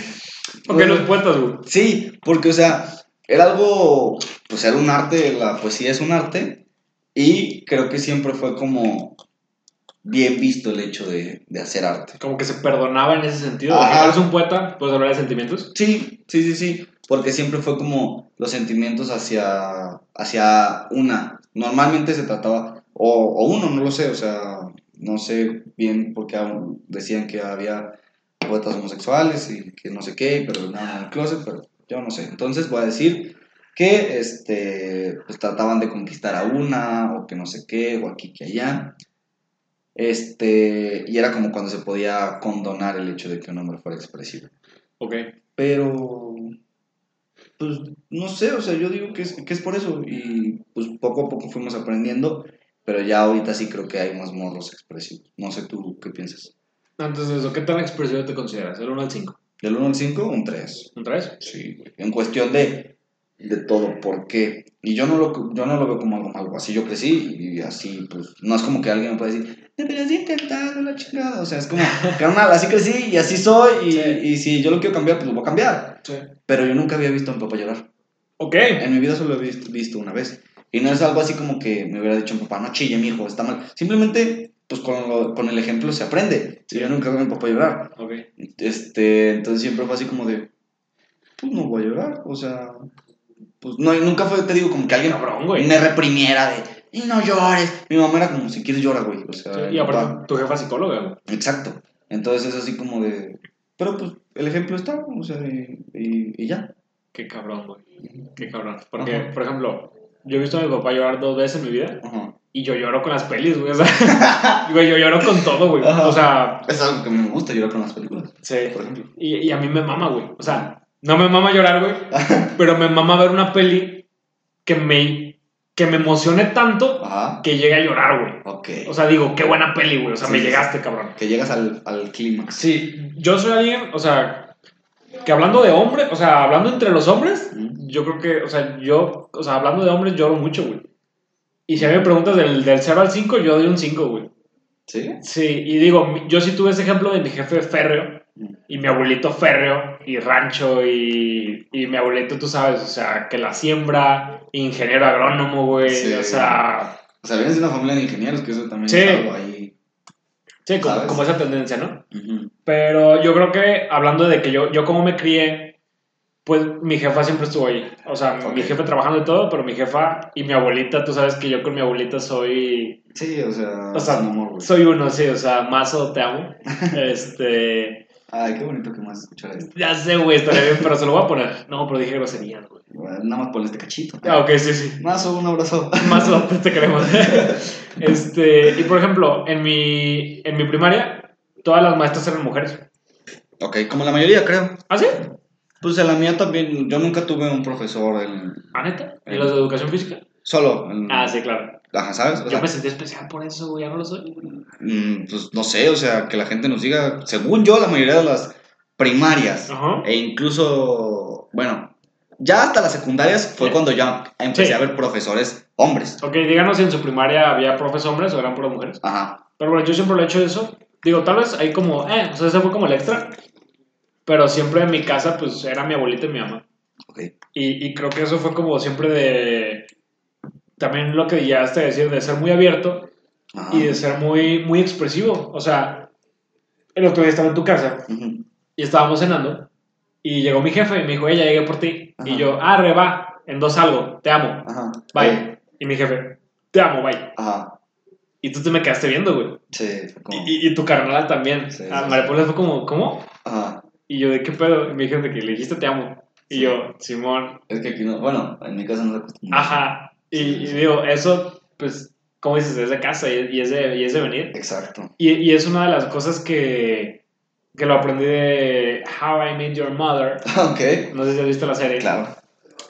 [SPEAKER 1] Ok, los poetas, güey.
[SPEAKER 2] Sí, porque, o sea, era algo, pues era un arte, la poesía es un arte, y creo que siempre fue como bien visto el hecho de, de hacer arte.
[SPEAKER 1] Como que se perdonaba en ese sentido.
[SPEAKER 2] Ajá.
[SPEAKER 1] Eres un poeta, puedes hablar de sentimientos.
[SPEAKER 2] Sí, sí, sí, sí, porque siempre fue como los sentimientos hacia, hacia una. Normalmente se trataba, o, o uno, no lo sé, o sea, no sé bien porque aún decían que había poetas homosexuales y que no sé qué, pero nada en el closet, pero yo no sé. Entonces voy a decir que este, pues trataban de conquistar a una, o que no sé qué, o aquí que allá. Este, y era como cuando se podía condonar el hecho de que un hombre fuera expresivo.
[SPEAKER 1] Ok.
[SPEAKER 2] Pero, pues, no sé, o sea, yo digo que es, que es por eso. Y pues poco a poco fuimos aprendiendo, pero ya ahorita sí creo que hay más morros expresivos. No sé tú qué piensas.
[SPEAKER 1] Antes de eso, ¿qué tan expresivo te consideras? ¿El 1 al 5?
[SPEAKER 2] Del 1 al 5, un 3.
[SPEAKER 1] ¿Un 3?
[SPEAKER 2] Sí, güey. En cuestión de, de todo, ¿por qué? Y yo no, lo, yo no lo veo como algo malo. Así yo crecí y así, pues, no es como que alguien me pueda decir, deberías de intentarlo, la chingada. O sea, es como, carnal, así crecí y así soy. Y,
[SPEAKER 1] Sí.
[SPEAKER 2] y si yo lo quiero cambiar, pues lo voy a cambiar.
[SPEAKER 1] Sí.
[SPEAKER 2] Pero yo nunca había visto a mi papá llorar.
[SPEAKER 1] Ok.
[SPEAKER 2] En mi vida solo he visto, visto una vez. Y no es algo así como que me hubiera dicho mi papá, no chille, mi hijo, está mal. Simplemente, pues con, lo- con el ejemplo se aprende.
[SPEAKER 1] Sí.
[SPEAKER 2] Yo nunca veo a mi papá llorar.
[SPEAKER 1] Ok.
[SPEAKER 2] Este, entonces siempre fue así como de, pues no voy a llorar. O sea, pues no, nunca fue, te digo, como que alguien
[SPEAKER 1] Cabrón,
[SPEAKER 2] me reprimiera de, y no llores. Mi mamá era como, si quieres llora, güey. O sea,
[SPEAKER 1] Sí, y aparte, tu jefa psicóloga, güey.
[SPEAKER 2] Exacto. Entonces es así como de, pero pues el ejemplo está, o sea, y, y- y ya.
[SPEAKER 1] Qué cabrón, güey. Qué cabrón. Porque,
[SPEAKER 2] Ajá.
[SPEAKER 1] por ejemplo, yo he visto a mi papá llorar dos veces en mi vida
[SPEAKER 2] Ajá.
[SPEAKER 1] y yo lloro con las pelis, güey. O sea, güey, yo lloro con todo, güey.
[SPEAKER 2] Ajá.
[SPEAKER 1] O sea,
[SPEAKER 2] Es algo que me gusta llorar con las películas,
[SPEAKER 1] sí.
[SPEAKER 2] por ejemplo.
[SPEAKER 1] Y, y a mí me mama, güey. O sea, no me mama llorar, güey. pero me mama ver una peli que me, que me emocione tanto
[SPEAKER 2] Ajá.
[SPEAKER 1] que llegue a llorar, güey.
[SPEAKER 2] Ok.
[SPEAKER 1] O sea, digo, qué buena peli, güey. O sea,
[SPEAKER 2] Sí,
[SPEAKER 1] me llegaste, cabrón.
[SPEAKER 2] que llegas al, al clímax.
[SPEAKER 1] Sí, yo soy alguien, o sea, que hablando de hombre, o sea, hablando entre los hombres,
[SPEAKER 2] Ujú.
[SPEAKER 1] yo creo que, o sea, yo, o sea, hablando de hombres, lloro mucho, güey. Y si a mí me preguntas del, del 0 al 5, yo doy un 5, güey.
[SPEAKER 2] ¿Sí?
[SPEAKER 1] Sí, y digo, yo sí tuve ese ejemplo de mi jefe férreo y mi abuelito férreo y rancho y, y mi abuelito, tú sabes, o sea, que la siembra, ingeniero agrónomo, güey,
[SPEAKER 2] Sí.
[SPEAKER 1] o sea,
[SPEAKER 2] O sea, vienes de una familia de ingenieros, que eso también
[SPEAKER 1] Sí.
[SPEAKER 2] es algo ahí.
[SPEAKER 1] sí, como, como esa tendencia, ¿no? Pero yo creo que hablando de que yo, yo como me crié, pues mi jefa siempre estuvo ahí. O sea, mi jefe trabajando y todo, pero mi jefa y mi abuelita, tú sabes que yo con mi abuelita soy...
[SPEAKER 2] Sí, o sea,
[SPEAKER 1] O sea,
[SPEAKER 2] amor.
[SPEAKER 1] Soy uno, sí, o sea, mazo, te amo. este...
[SPEAKER 2] Ay, qué bonito que más escuchar esto.
[SPEAKER 1] Ya sé, güey, estaría bien, pero se lo voy a poner. No, pero dije groserías, güey.
[SPEAKER 2] Bueno, Nada más por este cachito.
[SPEAKER 1] Ah, ok, sí, sí.
[SPEAKER 2] Mazo, un abrazo.
[SPEAKER 1] Mazo, te queremos. este, y por ejemplo, en mi, en mi primaria, todas las maestras eran mujeres.
[SPEAKER 2] Ok, como la mayoría, creo.
[SPEAKER 1] ¿Ah, sí?
[SPEAKER 2] Pues en la mía también, yo nunca tuve un profesor en...
[SPEAKER 1] ¿Ah, neta? ¿Y los de educación física?
[SPEAKER 2] Solo. En,
[SPEAKER 1] Ah, sí, claro.
[SPEAKER 2] Ajá, ¿sabes? O
[SPEAKER 1] Yo
[SPEAKER 2] sea,
[SPEAKER 1] me sentí especial por eso, güey, ya no lo soy.
[SPEAKER 2] mm, pues no sé, o sea, que la gente nos diga, según yo, la mayoría de las primarias
[SPEAKER 1] Ajá.
[SPEAKER 2] e incluso, bueno, ya hasta las secundarias fue
[SPEAKER 1] Sí.
[SPEAKER 2] cuando ya empecé
[SPEAKER 1] Sí.
[SPEAKER 2] a ver profesores hombres.
[SPEAKER 1] Ok, díganos si en su primaria había profes hombres o eran puras mujeres.
[SPEAKER 2] Ajá.
[SPEAKER 1] Pero bueno, yo siempre lo he hecho eso. Digo, tal vez ahí como, eh, o sea, ese fue como el extra. Pero siempre en mi casa, pues era mi abuelita y mi mamá.
[SPEAKER 2] Ok.
[SPEAKER 1] Y, y creo que eso fue como siempre de. También lo que llegaste a decir, de ser muy abierto.
[SPEAKER 2] Ajá.
[SPEAKER 1] y de ser muy, muy expresivo. O sea, el otro día estaba en tu casa y estábamos cenando y llegó mi jefe y me dijo, ella llegué por ti.
[SPEAKER 2] Ajá.
[SPEAKER 1] Y yo, ah, re, va, en dos algo, te amo,
[SPEAKER 2] Ajá.
[SPEAKER 1] bye. Y mi jefe, te amo, bye.
[SPEAKER 2] Ajá.
[SPEAKER 1] Y tú te me quedaste viendo, güey.
[SPEAKER 2] Sí, fue como.
[SPEAKER 1] Y, y- y tu carnal también.
[SPEAKER 2] Sí,
[SPEAKER 1] a
[SPEAKER 2] sí,
[SPEAKER 1] María Paula fue como, ¿cómo?
[SPEAKER 2] Ajá.
[SPEAKER 1] Y yo, ¿de qué pedo? Y me dijeron de que le dijiste te amo. Y
[SPEAKER 2] Sí.
[SPEAKER 1] yo, Simón,
[SPEAKER 2] Es que aquí no. Bueno, en mi casa no se acostumbra.
[SPEAKER 1] ajá. Y, y digo, eso, pues, como dices, es de casa y, y es, de, y es de venir.
[SPEAKER 2] Exacto.
[SPEAKER 1] Y, y es una de las cosas que, que lo aprendí de How I Met Your Mother.
[SPEAKER 2] ok.
[SPEAKER 1] No sé si has visto la serie.
[SPEAKER 2] Claro.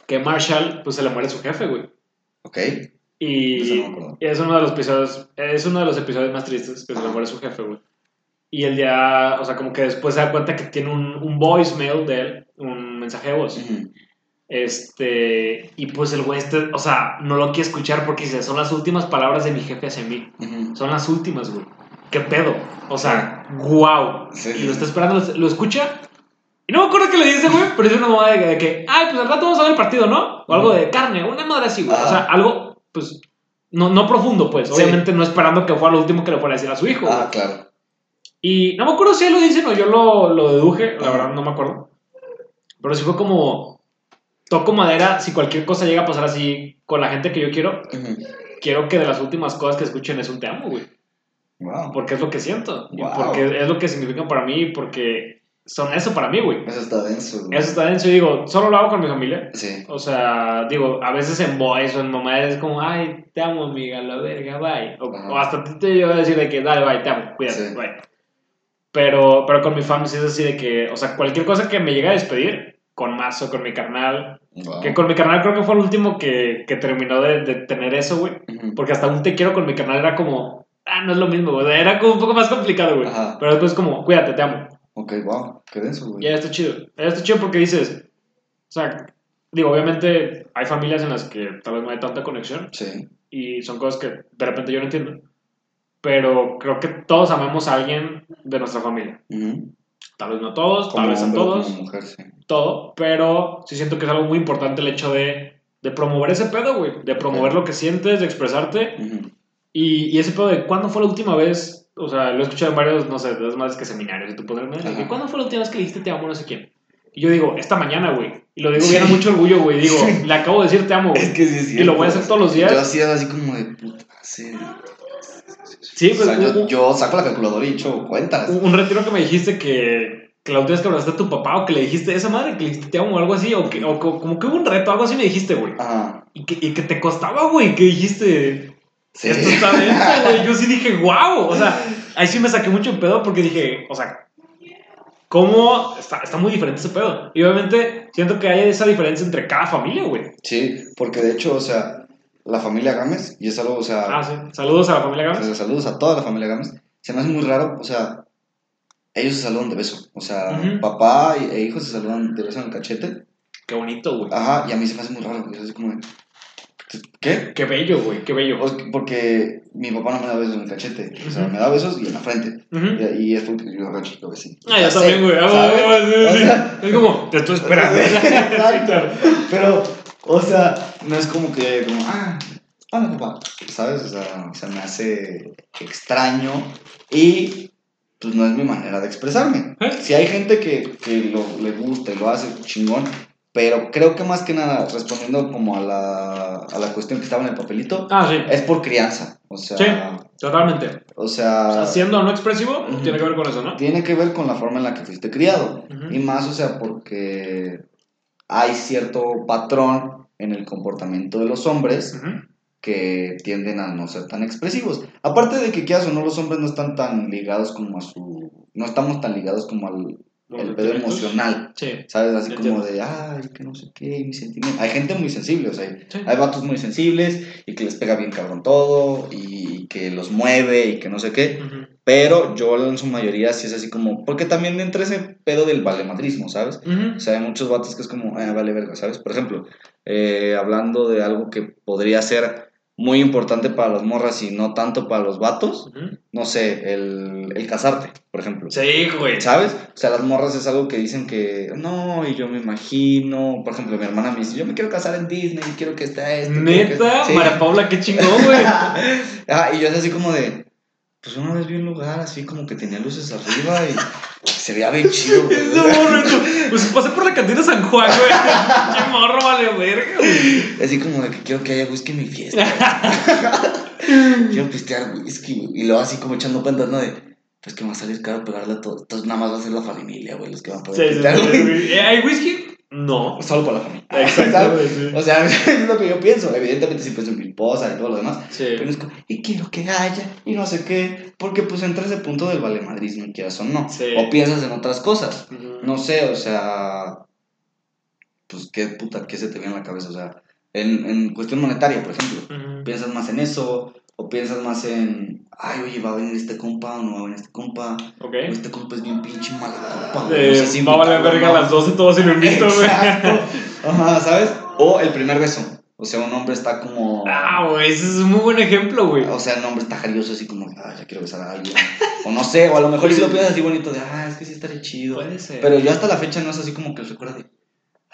[SPEAKER 1] Que Marshall, pues, se le muere su jefe, güey.
[SPEAKER 2] Ok.
[SPEAKER 1] Y,
[SPEAKER 2] no
[SPEAKER 1] es uno de los episodios, es uno de los episodios más tristes que se le muere su jefe, güey. Y el día, o sea, como que después se da cuenta que tiene un, un voicemail de él, un mensaje de voz.
[SPEAKER 2] Ujú.
[SPEAKER 1] Este, y pues el güey este, o sea, no lo quiere escuchar porque dice, son las últimas palabras de mi jefe hacia mí. Son las últimas, güey. ¿Qué pedo? O sea, wow.
[SPEAKER 2] Sí,
[SPEAKER 1] y lo está esperando, lo, lo escucha. Y no me acuerdo qué le dice, güey, pero dice una mamá de, que- de que, ay, pues al rato vamos a ver el partido, ¿no? O algo de carne, una madre así, güey. O sea, algo, pues, no, no profundo, pues.
[SPEAKER 2] Sí.
[SPEAKER 1] Obviamente no esperando que fuera lo último que le fuera a decir a su hijo. güey.
[SPEAKER 2] Ah, claro.
[SPEAKER 1] Y no me acuerdo si él lo dice o yo lo, lo deduje, la verdad no me acuerdo. Pero sí fue como, toco madera, si cualquier cosa llega a pasar así con la gente que yo quiero, quiero que de las últimas cosas que escuchen es un te amo, güey.
[SPEAKER 2] Wow.
[SPEAKER 1] Porque es lo que siento.
[SPEAKER 2] Wow.
[SPEAKER 1] porque es lo que significan para mí, porque son eso para mí, güey.
[SPEAKER 2] Eso está denso. güey.
[SPEAKER 1] Eso está denso y digo, solo lo hago con mi familia.
[SPEAKER 2] Sí.
[SPEAKER 1] O sea, digo, a veces en voice o en mamá es como, ay, te amo, amiga, la verga, bye. O, o hasta te, te llevo a decir de que, dale, bye, te amo, cuídate,
[SPEAKER 2] Sí.
[SPEAKER 1] bye. Pero, pero con mi familia es así de que, o sea, cualquier cosa que me llegue a despedir, con Mazo, con mi carnal,
[SPEAKER 2] Wow.
[SPEAKER 1] que con mi carnal creo que fue el último que, que terminó de, de tener eso, güey. Porque hasta un te quiero con mi carnal era como, ah, no es lo mismo, güey. Era como un poco más complicado, güey.
[SPEAKER 2] Ajá.
[SPEAKER 1] Pero después como, cuídate, te amo.
[SPEAKER 2] Ok, wow. Qué denso, güey.
[SPEAKER 1] Ya está chido. Ya está chido porque dices, o sea, digo, obviamente hay familias en las que tal vez no hay tanta conexión
[SPEAKER 2] Sí.
[SPEAKER 1] y son cosas que de repente yo no entiendo. Pero creo que todos amamos a alguien de nuestra familia. Tal vez no todos,
[SPEAKER 2] Como
[SPEAKER 1] tal vez a todos,
[SPEAKER 2] Como mujer, sí.
[SPEAKER 1] Todo. Pero sí siento que es algo muy importante el hecho de, de promover ese pedo, güey. De promover lo que sientes, de expresarte.
[SPEAKER 2] Ujú.
[SPEAKER 1] Y, y ese pedo de cuándo fue la última vez, o sea, lo he escuchado en varios, no sé, de más que seminarios, y tú podrás
[SPEAKER 2] Ajá.
[SPEAKER 1] ¿cuándo fue la última vez que le dijiste te amo no sé quién? Y yo digo, esta mañana, güey. Y lo digo
[SPEAKER 2] Sí.
[SPEAKER 1] bien mucho orgullo, güey. Digo, le acabo de decir te amo, güey.
[SPEAKER 2] Es que sí, es
[SPEAKER 1] Y lo voy a hacer todos los días.
[SPEAKER 2] Yo hacía así como de puta. Sí.
[SPEAKER 1] Sí,
[SPEAKER 2] O
[SPEAKER 1] pues
[SPEAKER 2] sea, yo,
[SPEAKER 1] un,
[SPEAKER 2] yo saco la calculadora y echo cuentas.
[SPEAKER 1] un- un retiro que me dijiste que, que la última vez que abrazaste a tu papá o que le dijiste esa madre, que le dijiste te amo o algo así, o, que, o co- como que hubo un reto, algo así me dijiste, güey.
[SPEAKER 2] Ajá.
[SPEAKER 1] Y que, y que te costaba, güey, que dijiste,
[SPEAKER 2] Sí.
[SPEAKER 1] Esto está denso, güey. Yo sí dije, wow. O sea, ahí sí me saqué mucho en pedo porque dije, o sea, ¿cómo? Está, está muy diferente ese pedo. Y obviamente siento que hay esa diferencia entre cada familia, güey.
[SPEAKER 2] Sí, porque de hecho, o sea, la familia Gámez, y es algo, o sea,
[SPEAKER 1] Ah, sí. Saludos a la familia
[SPEAKER 2] o
[SPEAKER 1] Gámez.
[SPEAKER 2] sea, saludos a toda la familia Gámez, se me hace muy raro, o sea, ellos se saludan de beso, o sea,
[SPEAKER 1] Ujú.
[SPEAKER 2] papá y- e hijos se saludan de beso en el cachete,
[SPEAKER 1] Qué bonito, güey.
[SPEAKER 2] ajá, y a mí se me hace muy raro, es así como, de, ¿qué?
[SPEAKER 1] Qué bello, güey. Qué bello.
[SPEAKER 2] Porque mi papá no me da besos en el cachete, o sea, me da besos y en la frente,
[SPEAKER 1] Ujú.
[SPEAKER 2] y, y es porque yo era chico así.
[SPEAKER 1] Ah, yo
[SPEAKER 2] sé,
[SPEAKER 1] también, güey. Ah, ah, Es como, te estoy esperando.
[SPEAKER 2] Exacto. Pero, o sea, no es como que, como, ah, hola papá, ¿sabes? O sea, se me hace extraño y pues no es mi manera de expresarme.
[SPEAKER 1] ¿Eh?
[SPEAKER 2] Si hay gente que, que lo, le gusta y lo hace chingón, pero creo que más que nada, respondiendo como a la, a la cuestión que estaba en el papelito,
[SPEAKER 1] Ah, sí.
[SPEAKER 2] es por crianza. O sea,
[SPEAKER 1] Sí. Totalmente.
[SPEAKER 2] o
[SPEAKER 1] O
[SPEAKER 2] sea,
[SPEAKER 1] siendo no expresivo, tiene que ver con eso, ¿no?
[SPEAKER 2] tiene que ver con la forma en la que fuiste criado. Y más, o sea, porque hay cierto patrón en el comportamiento de los hombres. Que tienden a no ser tan expresivos. Aparte de que, quieras o no, los hombres no están tan ligados como a su... No estamos tan ligados como al el pedo emocional,
[SPEAKER 1] Sí.
[SPEAKER 2] ¿sabes? Así como de, ay, que no sé qué, mis sentimientos. Hay gente muy sensible, o sea, hay,
[SPEAKER 1] Sí.
[SPEAKER 2] hay vatos muy sensibles y que les pega bien cabrón todo y que los mueve y que no sé qué. Pero yo en su mayoría sí es así como... Porque también entra ese pedo del valemadrismo, ¿sabes? O sea, hay muchos vatos que es como, ah, vale verga, ¿sabes? Por ejemplo, eh, hablando de algo que podría ser muy importante para las morras y no tanto para los vatos. No sé, el, el casarte, por ejemplo.
[SPEAKER 1] Sí, güey.
[SPEAKER 2] ¿Sabes? O sea, las morras es algo que dicen que no, y yo me imagino. Por ejemplo, mi hermana me dice: Yo me quiero casar en Disney, quiero que esté esto. quiero que-
[SPEAKER 1] Neta,
[SPEAKER 2] Sí.
[SPEAKER 1] María Paula, qué chingón, güey.
[SPEAKER 2] Ah, y yo es así como de. Pues una vez vi un lugar así como que tenía luces arriba y se veía bien chido, güey.
[SPEAKER 1] No, no, no. Pues pasé por la cantina San Juan, güey. Qué morro, vale, verga, güey.
[SPEAKER 2] Así como de que quiero que haya whisky en mi fiesta. quiero pistear whisky, güey. Y luego así como echando cuentas, ¿no? De, pues que me va a salir caro pegarle a todo. Entonces nada más va a ser la familia, güey, los que van a poder
[SPEAKER 1] sí,
[SPEAKER 2] güey.
[SPEAKER 1] güey. Eh, ¿Hay whisky? No.
[SPEAKER 2] Solo para la familia.
[SPEAKER 1] Exacto.
[SPEAKER 2] O sea, es lo que yo pienso. Evidentemente sí pienso en mi esposa y todo lo demás.
[SPEAKER 1] Sí.
[SPEAKER 2] Pero es como, y quiero que haya, y no sé qué. Porque pues entra ese punto del valemadrismo, quieras o no.
[SPEAKER 1] Sí.
[SPEAKER 2] O piensas en otras cosas. No sé, o sea. Pues qué puta, qué se te viene a la cabeza. O sea, en, en cuestión monetaria, por ejemplo. ¿Piensas más en eso? ¿O piensas más en, ay, oye, va a venir este compa o no va a venir este compa?
[SPEAKER 1] Ok.
[SPEAKER 2] O este compa es bien pinche mala copa, güey.
[SPEAKER 1] Eh,
[SPEAKER 2] no sé si
[SPEAKER 1] va a valer verga a las 12 todos sin lo invito, güey.
[SPEAKER 2] Exacto. Ajá, ¿sabes? O el primer beso. O sea, un hombre está como.
[SPEAKER 1] Ah, güey, ese es un muy buen ejemplo, güey.
[SPEAKER 2] O sea, el hombre está jarioso así como, ah, ya quiero besar a alguien. O no sé, o a lo mejor si lo piensas así bonito de, ah, es que sí estaría chido.
[SPEAKER 1] Puede ser.
[SPEAKER 2] Pero yo hasta la fecha no es así como que recuerda de,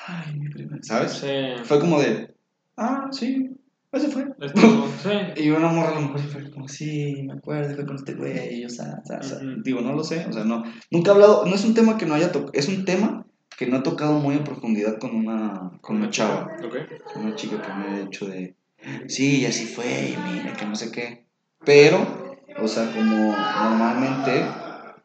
[SPEAKER 2] ay, mi primer. ¿Sabes?
[SPEAKER 1] Sí.
[SPEAKER 2] Fue como de, ah, sí, ese fue.
[SPEAKER 1] Esto, sí.
[SPEAKER 2] Y una morra a lo mejor fue como, sí, me acuerdo, fue con este güey, o sea, o sea, o sea,
[SPEAKER 1] Ujú.
[SPEAKER 2] digo, no lo sé, o sea, no, nunca he hablado, no es un tema que no haya tocado, es un tema que no he tocado muy en profundidad con una, con una chava,
[SPEAKER 1] Ok.
[SPEAKER 2] con una chica que me ha dicho de, sí, y así fue, y mira, que no sé qué, pero, o sea, como normalmente,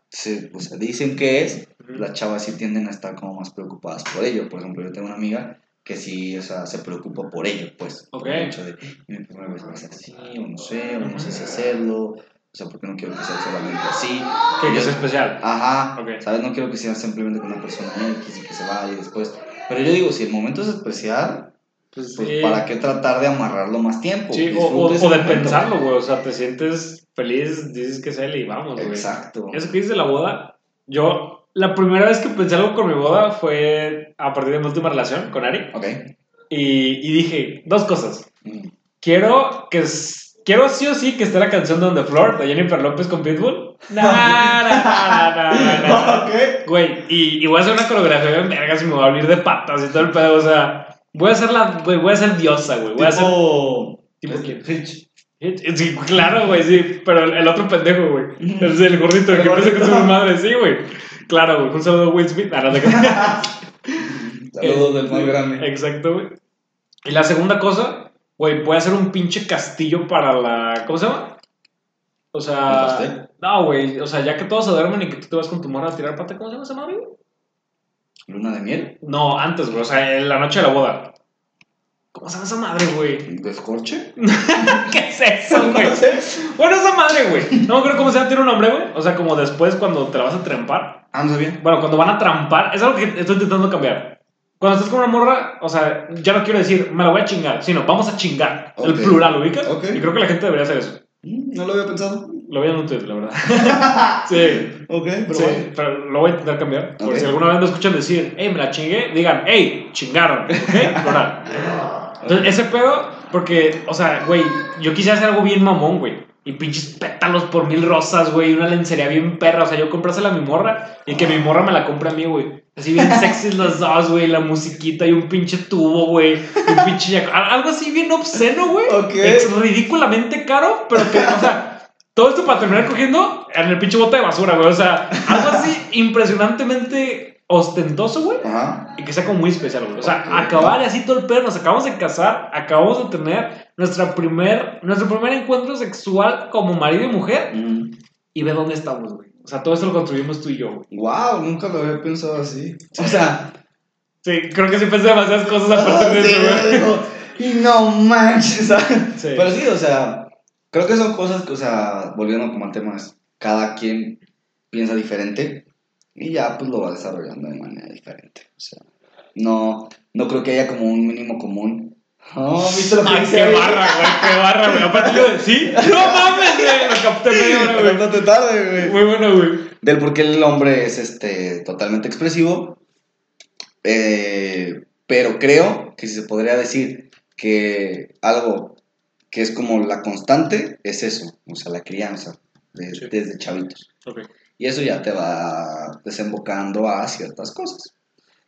[SPEAKER 2] se, o sea, dicen que es,
[SPEAKER 1] Ujú.
[SPEAKER 2] las chavas sí tienden a estar como más preocupadas por ello. Por ejemplo, yo tengo una amiga que sí, o sea, se preocupa por ello, pues.
[SPEAKER 1] Ok.
[SPEAKER 2] Por el hecho de, mi primera vez va a ser así, o no sé, o no sé si hacerlo, o sea, porque no quiero que sea solamente así.
[SPEAKER 1] Que, es especial.
[SPEAKER 2] Ajá,
[SPEAKER 1] Ok.
[SPEAKER 2] ¿sabes? No quiero que sea simplemente con una persona X y que se vaya y después. Pero yo digo, si el momento es especial,
[SPEAKER 1] Pues,
[SPEAKER 2] pues
[SPEAKER 1] sí.
[SPEAKER 2] ¿para qué tratar de amarrarlo más tiempo?
[SPEAKER 1] Sí, o, o, o de pensarlo, güey. O sea, te sientes feliz, dices que es él y vamos, güey.
[SPEAKER 2] Exacto.
[SPEAKER 1] Eso que dices de la boda, yo la primera vez que pensé algo con mi boda fue a partir de mi última relación con Ari.
[SPEAKER 2] Ok.
[SPEAKER 1] Y, y dije dos cosas.
[SPEAKER 2] Mm.
[SPEAKER 1] Quiero que quiero sí o sí que esté la canción de On the Floor de Jennifer López con Pitbull. No, no, no, no. Güey, y, y voy a hacer una coreografía bien vergas y me voy a abrir de patas y todo el pedo, o sea, voy a ser la, güey, voy a ser diosa, güey, voy a ser...
[SPEAKER 2] Tipo.
[SPEAKER 1] ¿Tipo
[SPEAKER 2] este,
[SPEAKER 1] quién?
[SPEAKER 2] Hitch.
[SPEAKER 1] Sí, claro, güey, sí, pero el, el otro pendejo, güey, el, el gordito, el que es
[SPEAKER 2] gordito.
[SPEAKER 1] su madre, sí, güey. Claro, güey, un saludo a Will Smith. Ah, no te.
[SPEAKER 2] Saludos del más
[SPEAKER 1] Este,
[SPEAKER 2] grande.
[SPEAKER 1] Exacto, güey. Y la segunda cosa, güey, a hacer un pinche castillo para la. ¿Cómo se llama? O
[SPEAKER 2] ¿El
[SPEAKER 1] sea. No, güey. O sea, ya que todos se duermen y que tú te vas con tu morra a tirar pata, ¿cómo se llama esa madre?
[SPEAKER 2] Luna de miel.
[SPEAKER 1] No, antes, güey. O sea, en la noche de la boda. ¿Cómo se llama esa madre, güey?
[SPEAKER 2] ¿Descorche?
[SPEAKER 1] ¿Qué es eso, güey? Bueno, esa madre, güey. No creo cómo se llama, tiene un nombre, güey. O sea, como después cuando te la vas a trampar.
[SPEAKER 2] Ah, no sabía.
[SPEAKER 1] Bueno, cuando van a trampar, es algo que estoy intentando cambiar. Cuando estás con una morra, o sea, ya no quiero decir, me la voy a chingar, sino vamos a chingar. El
[SPEAKER 2] Ok.
[SPEAKER 1] plural, ¿lo ubicas?
[SPEAKER 2] Ok.
[SPEAKER 1] Y creo que la gente debería hacer eso.
[SPEAKER 2] Mm, No lo había pensado.
[SPEAKER 1] Lo voy a notar, la verdad. sí.
[SPEAKER 2] Ok, pero
[SPEAKER 1] sí,
[SPEAKER 2] vale.
[SPEAKER 1] pero lo voy a intentar cambiar. Por
[SPEAKER 2] Ok.
[SPEAKER 1] si alguna vez me escuchan decir, hey, me la chingué, digan, hey, chingaron. ¿Ok? Plural. Entonces, ese pedo, porque, o sea, güey, yo quisiera hacer algo bien mamón, güey. Y pinches pétalos por mil rosas, güey. y Una lencería bien perra. O sea, yo comprársela a mi morra y que mi morra me la compre a mí, güey. Así bien sexy los dos, güey. La musiquita y un pinche tubo, güey. Un pinche Algo así bien obsceno, güey.
[SPEAKER 2] Ok.
[SPEAKER 1] Es ridículamente caro, pero que, o sea, todo esto para terminar cogiendo en el pinche bote de basura, güey. O sea, algo así impresionantemente ostentoso, güey.
[SPEAKER 2] Ajá.
[SPEAKER 1] Y que sea como muy especial, güey. O sea, acabar así todo el pedo. Nos acabamos de casar, acabamos de tener nuestra primer, nuestro primer encuentro sexual como marido y mujer.
[SPEAKER 2] Mm.
[SPEAKER 1] Y ve dónde estamos, güey. O sea, todo esto lo construimos tú y yo, güey.
[SPEAKER 2] Wow, nunca lo había pensado así. O sea,
[SPEAKER 1] Sí, creo que sí pensé demasiadas cosas a partir de eso, güey.
[SPEAKER 2] y no manches.
[SPEAKER 1] Sí.
[SPEAKER 2] Pero sí, o sea, creo que son cosas que, o sea, volviendo como al tema, es cada quien piensa diferente y ya pues lo va desarrollando de manera diferente. O sea, no, no creo que haya como un mínimo común. Oh, ¿viste lo que
[SPEAKER 1] Ay, qué
[SPEAKER 2] ahí?
[SPEAKER 1] barra, güey, qué barra, güey. Aparte yo de, ¿sí? No mames, güey. Lo capté medio hora, güey.
[SPEAKER 2] No te tarde, güey.
[SPEAKER 1] Muy bueno, güey.
[SPEAKER 2] del por qué el hombre es este, totalmente expresivo. Eh, pero creo que si se podría decir que algo que es como la constante, es eso, o sea, la crianza, de-
[SPEAKER 1] Sí.
[SPEAKER 2] desde chavitos.
[SPEAKER 1] Ok.
[SPEAKER 2] Y eso ya te va desembocando a ciertas cosas.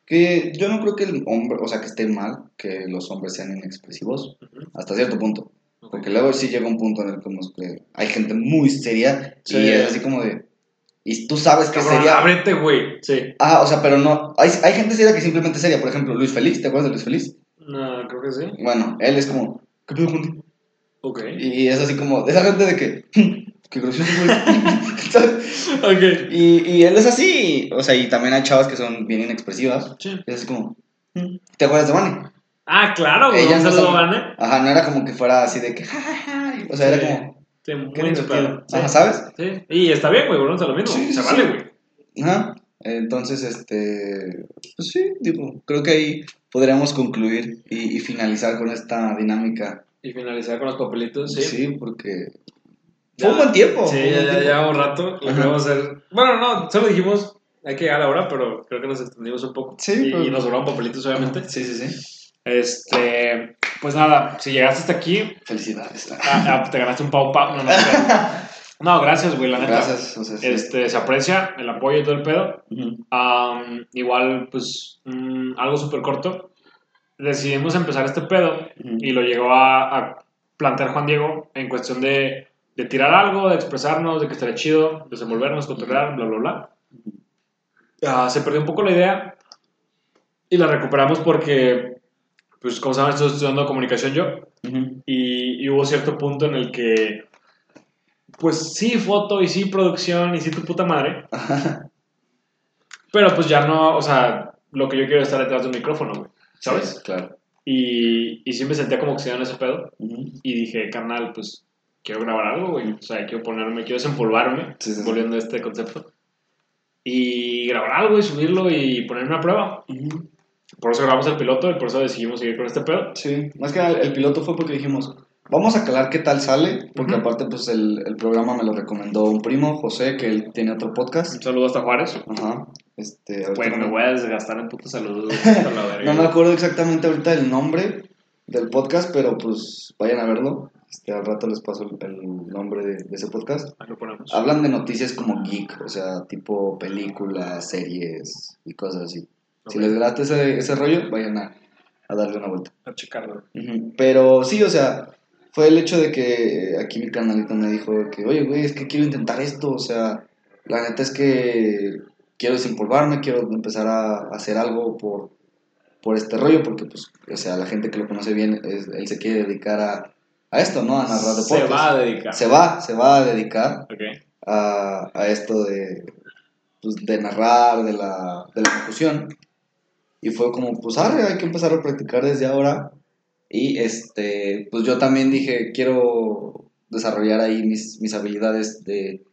[SPEAKER 2] Que yo no creo que el hombre, o sea, que esté mal que los hombres sean inexpresivos,
[SPEAKER 1] Ujú.
[SPEAKER 2] hasta cierto punto.
[SPEAKER 1] Ok.
[SPEAKER 2] Porque luego sí llega un punto en el que, hay gente muy seria
[SPEAKER 1] Sí.
[SPEAKER 2] y es así como de... Y tú sabes que
[SPEAKER 1] Cabrón,
[SPEAKER 2] sería...
[SPEAKER 1] ábrete, güey. Sí.
[SPEAKER 2] Ah, o sea, pero no... Hay, hay gente seria que simplemente seria. Por ejemplo, Luis Feliz, ¿te acuerdas de Luis Feliz?
[SPEAKER 1] No, creo que sí.
[SPEAKER 2] Bueno, él es como... ¿Qué pedo contigo?
[SPEAKER 1] Ok.
[SPEAKER 2] Y es así como... Esa gente de que... ¡Qué gracioso, güey! ¿Sabes?
[SPEAKER 1] Ok.
[SPEAKER 2] y, y él es así. O sea, y también hay chavas que son bien inexpresivas.
[SPEAKER 1] Sí.
[SPEAKER 2] Es así como... ¿Te acuerdas de Vane?
[SPEAKER 1] Ah, claro, güey.
[SPEAKER 2] Ella no
[SPEAKER 1] saludo, Vane.
[SPEAKER 2] Ajá, no era como que fuera así de que... "Ja, ja, ja", O sea, era como...
[SPEAKER 1] Sí, muy
[SPEAKER 2] Qué.
[SPEAKER 1] Sí.
[SPEAKER 2] Ajá, ¿sabes?
[SPEAKER 1] Sí. Y está bien, güey. Volvemos a lo mismo.
[SPEAKER 2] Sí,
[SPEAKER 1] Se vale, güey.
[SPEAKER 2] Ajá. Entonces, este. Pues sí, digo, creo que ahí podríamos concluir y, y finalizar con esta dinámica.
[SPEAKER 1] Y finalizar con los papelitos, sí.
[SPEAKER 2] Sí, porque. Fue un buen tiempo.
[SPEAKER 1] Sí, ya, ya llevamos un rato. Lo
[SPEAKER 2] Ajá.
[SPEAKER 1] queremos hacer. Bueno, no, solo dijimos hay que llegar a la hora, pero creo que nos extendimos un poco.
[SPEAKER 2] Sí,
[SPEAKER 1] Y,
[SPEAKER 2] pero-
[SPEAKER 1] y nos sobraron papelitos, obviamente.
[SPEAKER 2] Sí, sí, sí.
[SPEAKER 1] Este. Pues nada, si llegaste hasta aquí,
[SPEAKER 2] Felicidades.
[SPEAKER 1] ah, ah, te ganaste un pau pau. No, no, no, gracias, güey, la neta.
[SPEAKER 2] Gracias. O sea, sí.
[SPEAKER 1] Este, se aprecia el apoyo y todo el pedo. Am, igual, pues, mm, algo súper corto. Decidimos empezar este pedo y lo llegó a, a plantear Juan Diego en cuestión de, de tirar algo, de expresarnos, de que estaría chido, desenvolvernos, cotorrear, bla, bla, bla. Ah, se perdió un poco la idea y la recuperamos porque, pues, como saben, estoy estudiando comunicación yo.
[SPEAKER 2] Ujú.
[SPEAKER 1] y, y hubo cierto punto en el que, pues, sí foto y sí producción y sí tu puta madre, pero pues ya no, o sea, lo que yo quiero es estar detrás de un micrófono, güey, ¿sabes?
[SPEAKER 2] Sí, claro.
[SPEAKER 1] Y, y sí me sentía como oxidado en ese pedo. Y dije, carnal, pues quiero grabar algo, güey. O sea, quiero ponerme, quiero desempolvarme,
[SPEAKER 2] Sí, sí, sí.
[SPEAKER 1] volviendo a este concepto. Y grabar algo y subirlo y ponerme a prueba. Por eso grabamos el piloto y por eso decidimos seguir con este pedo.
[SPEAKER 2] Sí, más que nada, el piloto fue porque dijimos, vamos a calar qué tal sale, porque
[SPEAKER 1] Ujú.
[SPEAKER 2] aparte pues el, el programa me lo recomendó un primo, José, que él tiene otro podcast.
[SPEAKER 1] Un saludo hasta Juárez.
[SPEAKER 2] Ajá. Este,
[SPEAKER 1] Bueno,
[SPEAKER 2] no,
[SPEAKER 1] me voy a desgastar en putos saludos.
[SPEAKER 2] no me acuerdo exactamente ahorita el nombre del podcast, pero pues vayan a verlo. Este, al rato les paso el, el nombre de, de ese podcast.
[SPEAKER 1] Ahí lo ponemos.
[SPEAKER 2] Hablan de noticias como geek, o sea, tipo películas, series y cosas así. Si
[SPEAKER 1] Ok.
[SPEAKER 2] les late ese, ese rollo, vayan a, a darle una vuelta.
[SPEAKER 1] A checarlo.
[SPEAKER 2] Ujú, Pero sí, o sea, fue el hecho de que aquí mi canalito me dijo que, oye, güey, es que quiero intentar esto, o sea, la neta es que quiero desempolvarme, quiero empezar a hacer algo por, por este rollo, porque, pues, o sea, la gente que lo conoce bien, es- él se quiere dedicar a, a esto, ¿no? A narrar deportes.
[SPEAKER 1] Se va a dedicar.
[SPEAKER 2] Se va, se va a dedicar a, a esto de, pues, de narrar, de la, de la locución. Y fue como, pues, arre, hay que empezar a practicar desde ahora. Y este, pues yo también dije, quiero desarrollar ahí mis, mis habilidades de,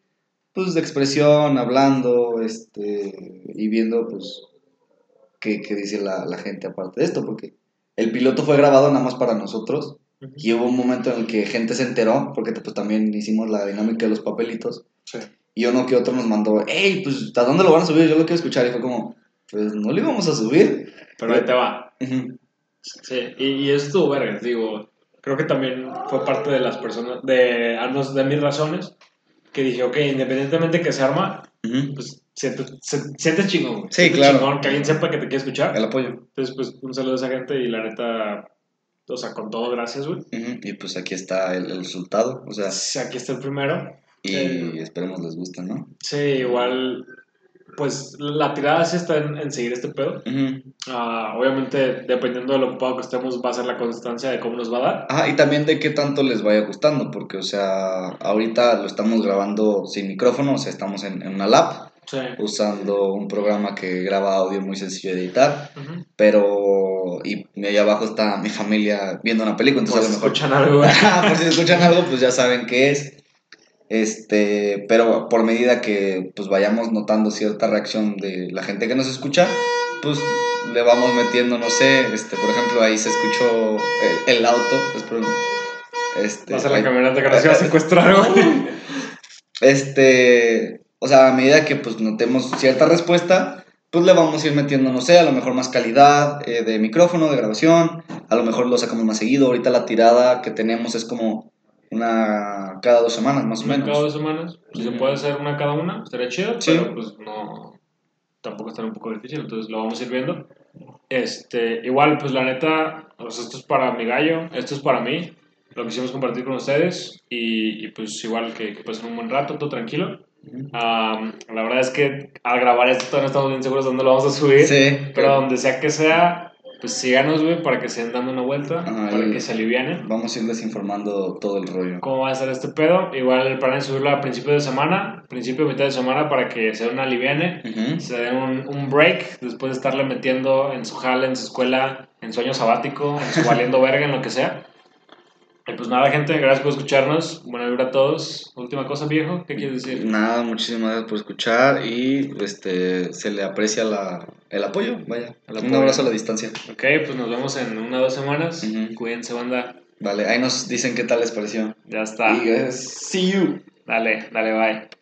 [SPEAKER 2] pues, de expresión, hablando, este, y viendo, pues, qué, qué dice la, la gente aparte de esto, porque el piloto fue grabado nada más para nosotros. Y hubo un momento en el que gente se enteró, porque pues también hicimos la dinámica de los papelitos.
[SPEAKER 1] Sí.
[SPEAKER 2] Y uno que otro nos mandó, hey, pues, ¿hasta dónde lo van a subir? Yo lo quiero escuchar. Y fue como, pues, no lo íbamos a subir.
[SPEAKER 1] Pero ahí te va.
[SPEAKER 2] Ujú.
[SPEAKER 1] Sí, y, y eso estuvo verga, digo, creo que también fue parte de las personas, de, de mis razones, que dije, ok, independientemente que se arma,
[SPEAKER 2] Ujú.
[SPEAKER 1] pues siente, se- siente chingón, güey.
[SPEAKER 2] Sí,
[SPEAKER 1] Siente
[SPEAKER 2] claro.
[SPEAKER 1] chingón que alguien sepa que te quiere escuchar.
[SPEAKER 2] El apoyo.
[SPEAKER 1] Entonces, pues, un saludo a esa gente y la neta, o sea, con todo, gracias, güey.
[SPEAKER 2] Ujú. Y pues aquí está el, el resultado. O sea,
[SPEAKER 1] Aquí está el primero.
[SPEAKER 2] y
[SPEAKER 1] Eh.
[SPEAKER 2] esperemos les guste, ¿no?
[SPEAKER 1] Sí, igual, pues, la tirada sí está en, en seguir este pedo. Ah, obviamente, dependiendo de lo ocupado que estemos, va a ser la constancia de cómo nos va a dar.
[SPEAKER 2] Ajá, y también de qué tanto les vaya gustando, porque, o sea, ahorita lo estamos grabando sin micrófono, o sea, estamos en, en una lap,
[SPEAKER 1] Sí.
[SPEAKER 2] usando un programa que graba audio muy sencillo de editar.
[SPEAKER 1] Ujú.
[SPEAKER 2] pero y allá abajo está mi familia viendo una película, entonces
[SPEAKER 1] si
[SPEAKER 2] a lo mejor
[SPEAKER 1] escuchan algo,
[SPEAKER 2] por si escuchan algo, pues ya saben qué es. Este, pero por medida que pues vayamos notando cierta reacción de la gente que nos escucha, pues le vamos metiendo, no sé, este, por ejemplo, ahí se escuchó el, el auto, espero, este,
[SPEAKER 1] Va a la
[SPEAKER 2] ahí-
[SPEAKER 1] camioneta que nos iba a secuestrar,
[SPEAKER 2] este, o sea, a medida que pues notemos cierta respuesta, pues le vamos a ir metiendo, no sé, a lo mejor más calidad eh, de micrófono, de grabación, a lo mejor lo sacamos más seguido. Ahorita la tirada que tenemos es como una cada dos semanas, más o menos.
[SPEAKER 1] cada dos semanas. Si se puede hacer una cada una, estaría chido,
[SPEAKER 2] Sí.
[SPEAKER 1] pero pues no. Tampoco estaría un poco difícil, entonces lo vamos a ir viendo. Este, igual, pues la neta, pues, esto es para mi gallo, esto es para mí. Lo quisimos compartir con ustedes y, y, pues igual que, que pasen un buen rato, todo tranquilo. Am, la verdad es que al grabar esto todavía no estamos bien seguros de dónde lo vamos a subir.
[SPEAKER 2] Sí,
[SPEAKER 1] Pero donde sea que sea, pues síganos, güey, para que se den dando una vuelta,
[SPEAKER 2] Ajá,
[SPEAKER 1] para que se alivianen.
[SPEAKER 2] vamos a irles informando todo el rollo.
[SPEAKER 1] ¿Cómo va a ser este pedo? Igual el plan es subirlo a principio de semana, principio mitad de semana, para que se den una aliviane, se den un, un break después de estarle metiendo en su jale, en su escuela, en su año sabático, en su valiendo verga, en lo que sea. Y pues nada, gente, gracias por escucharnos. Buena vibra a todos. Última cosa, viejo, ¿qué quieres decir?
[SPEAKER 2] Nada, muchísimas gracias por escuchar y este se le aprecia la, el apoyo, vaya.
[SPEAKER 1] El
[SPEAKER 2] Un
[SPEAKER 1] apoyo.
[SPEAKER 2] abrazo a la distancia.
[SPEAKER 1] Ok, pues nos vemos en una o dos semanas. Cuídense, banda.
[SPEAKER 2] Vale, ahí nos dicen qué tal les pareció.
[SPEAKER 1] Ya está.
[SPEAKER 2] Y, eh, see you.
[SPEAKER 1] Dale, dale, bye.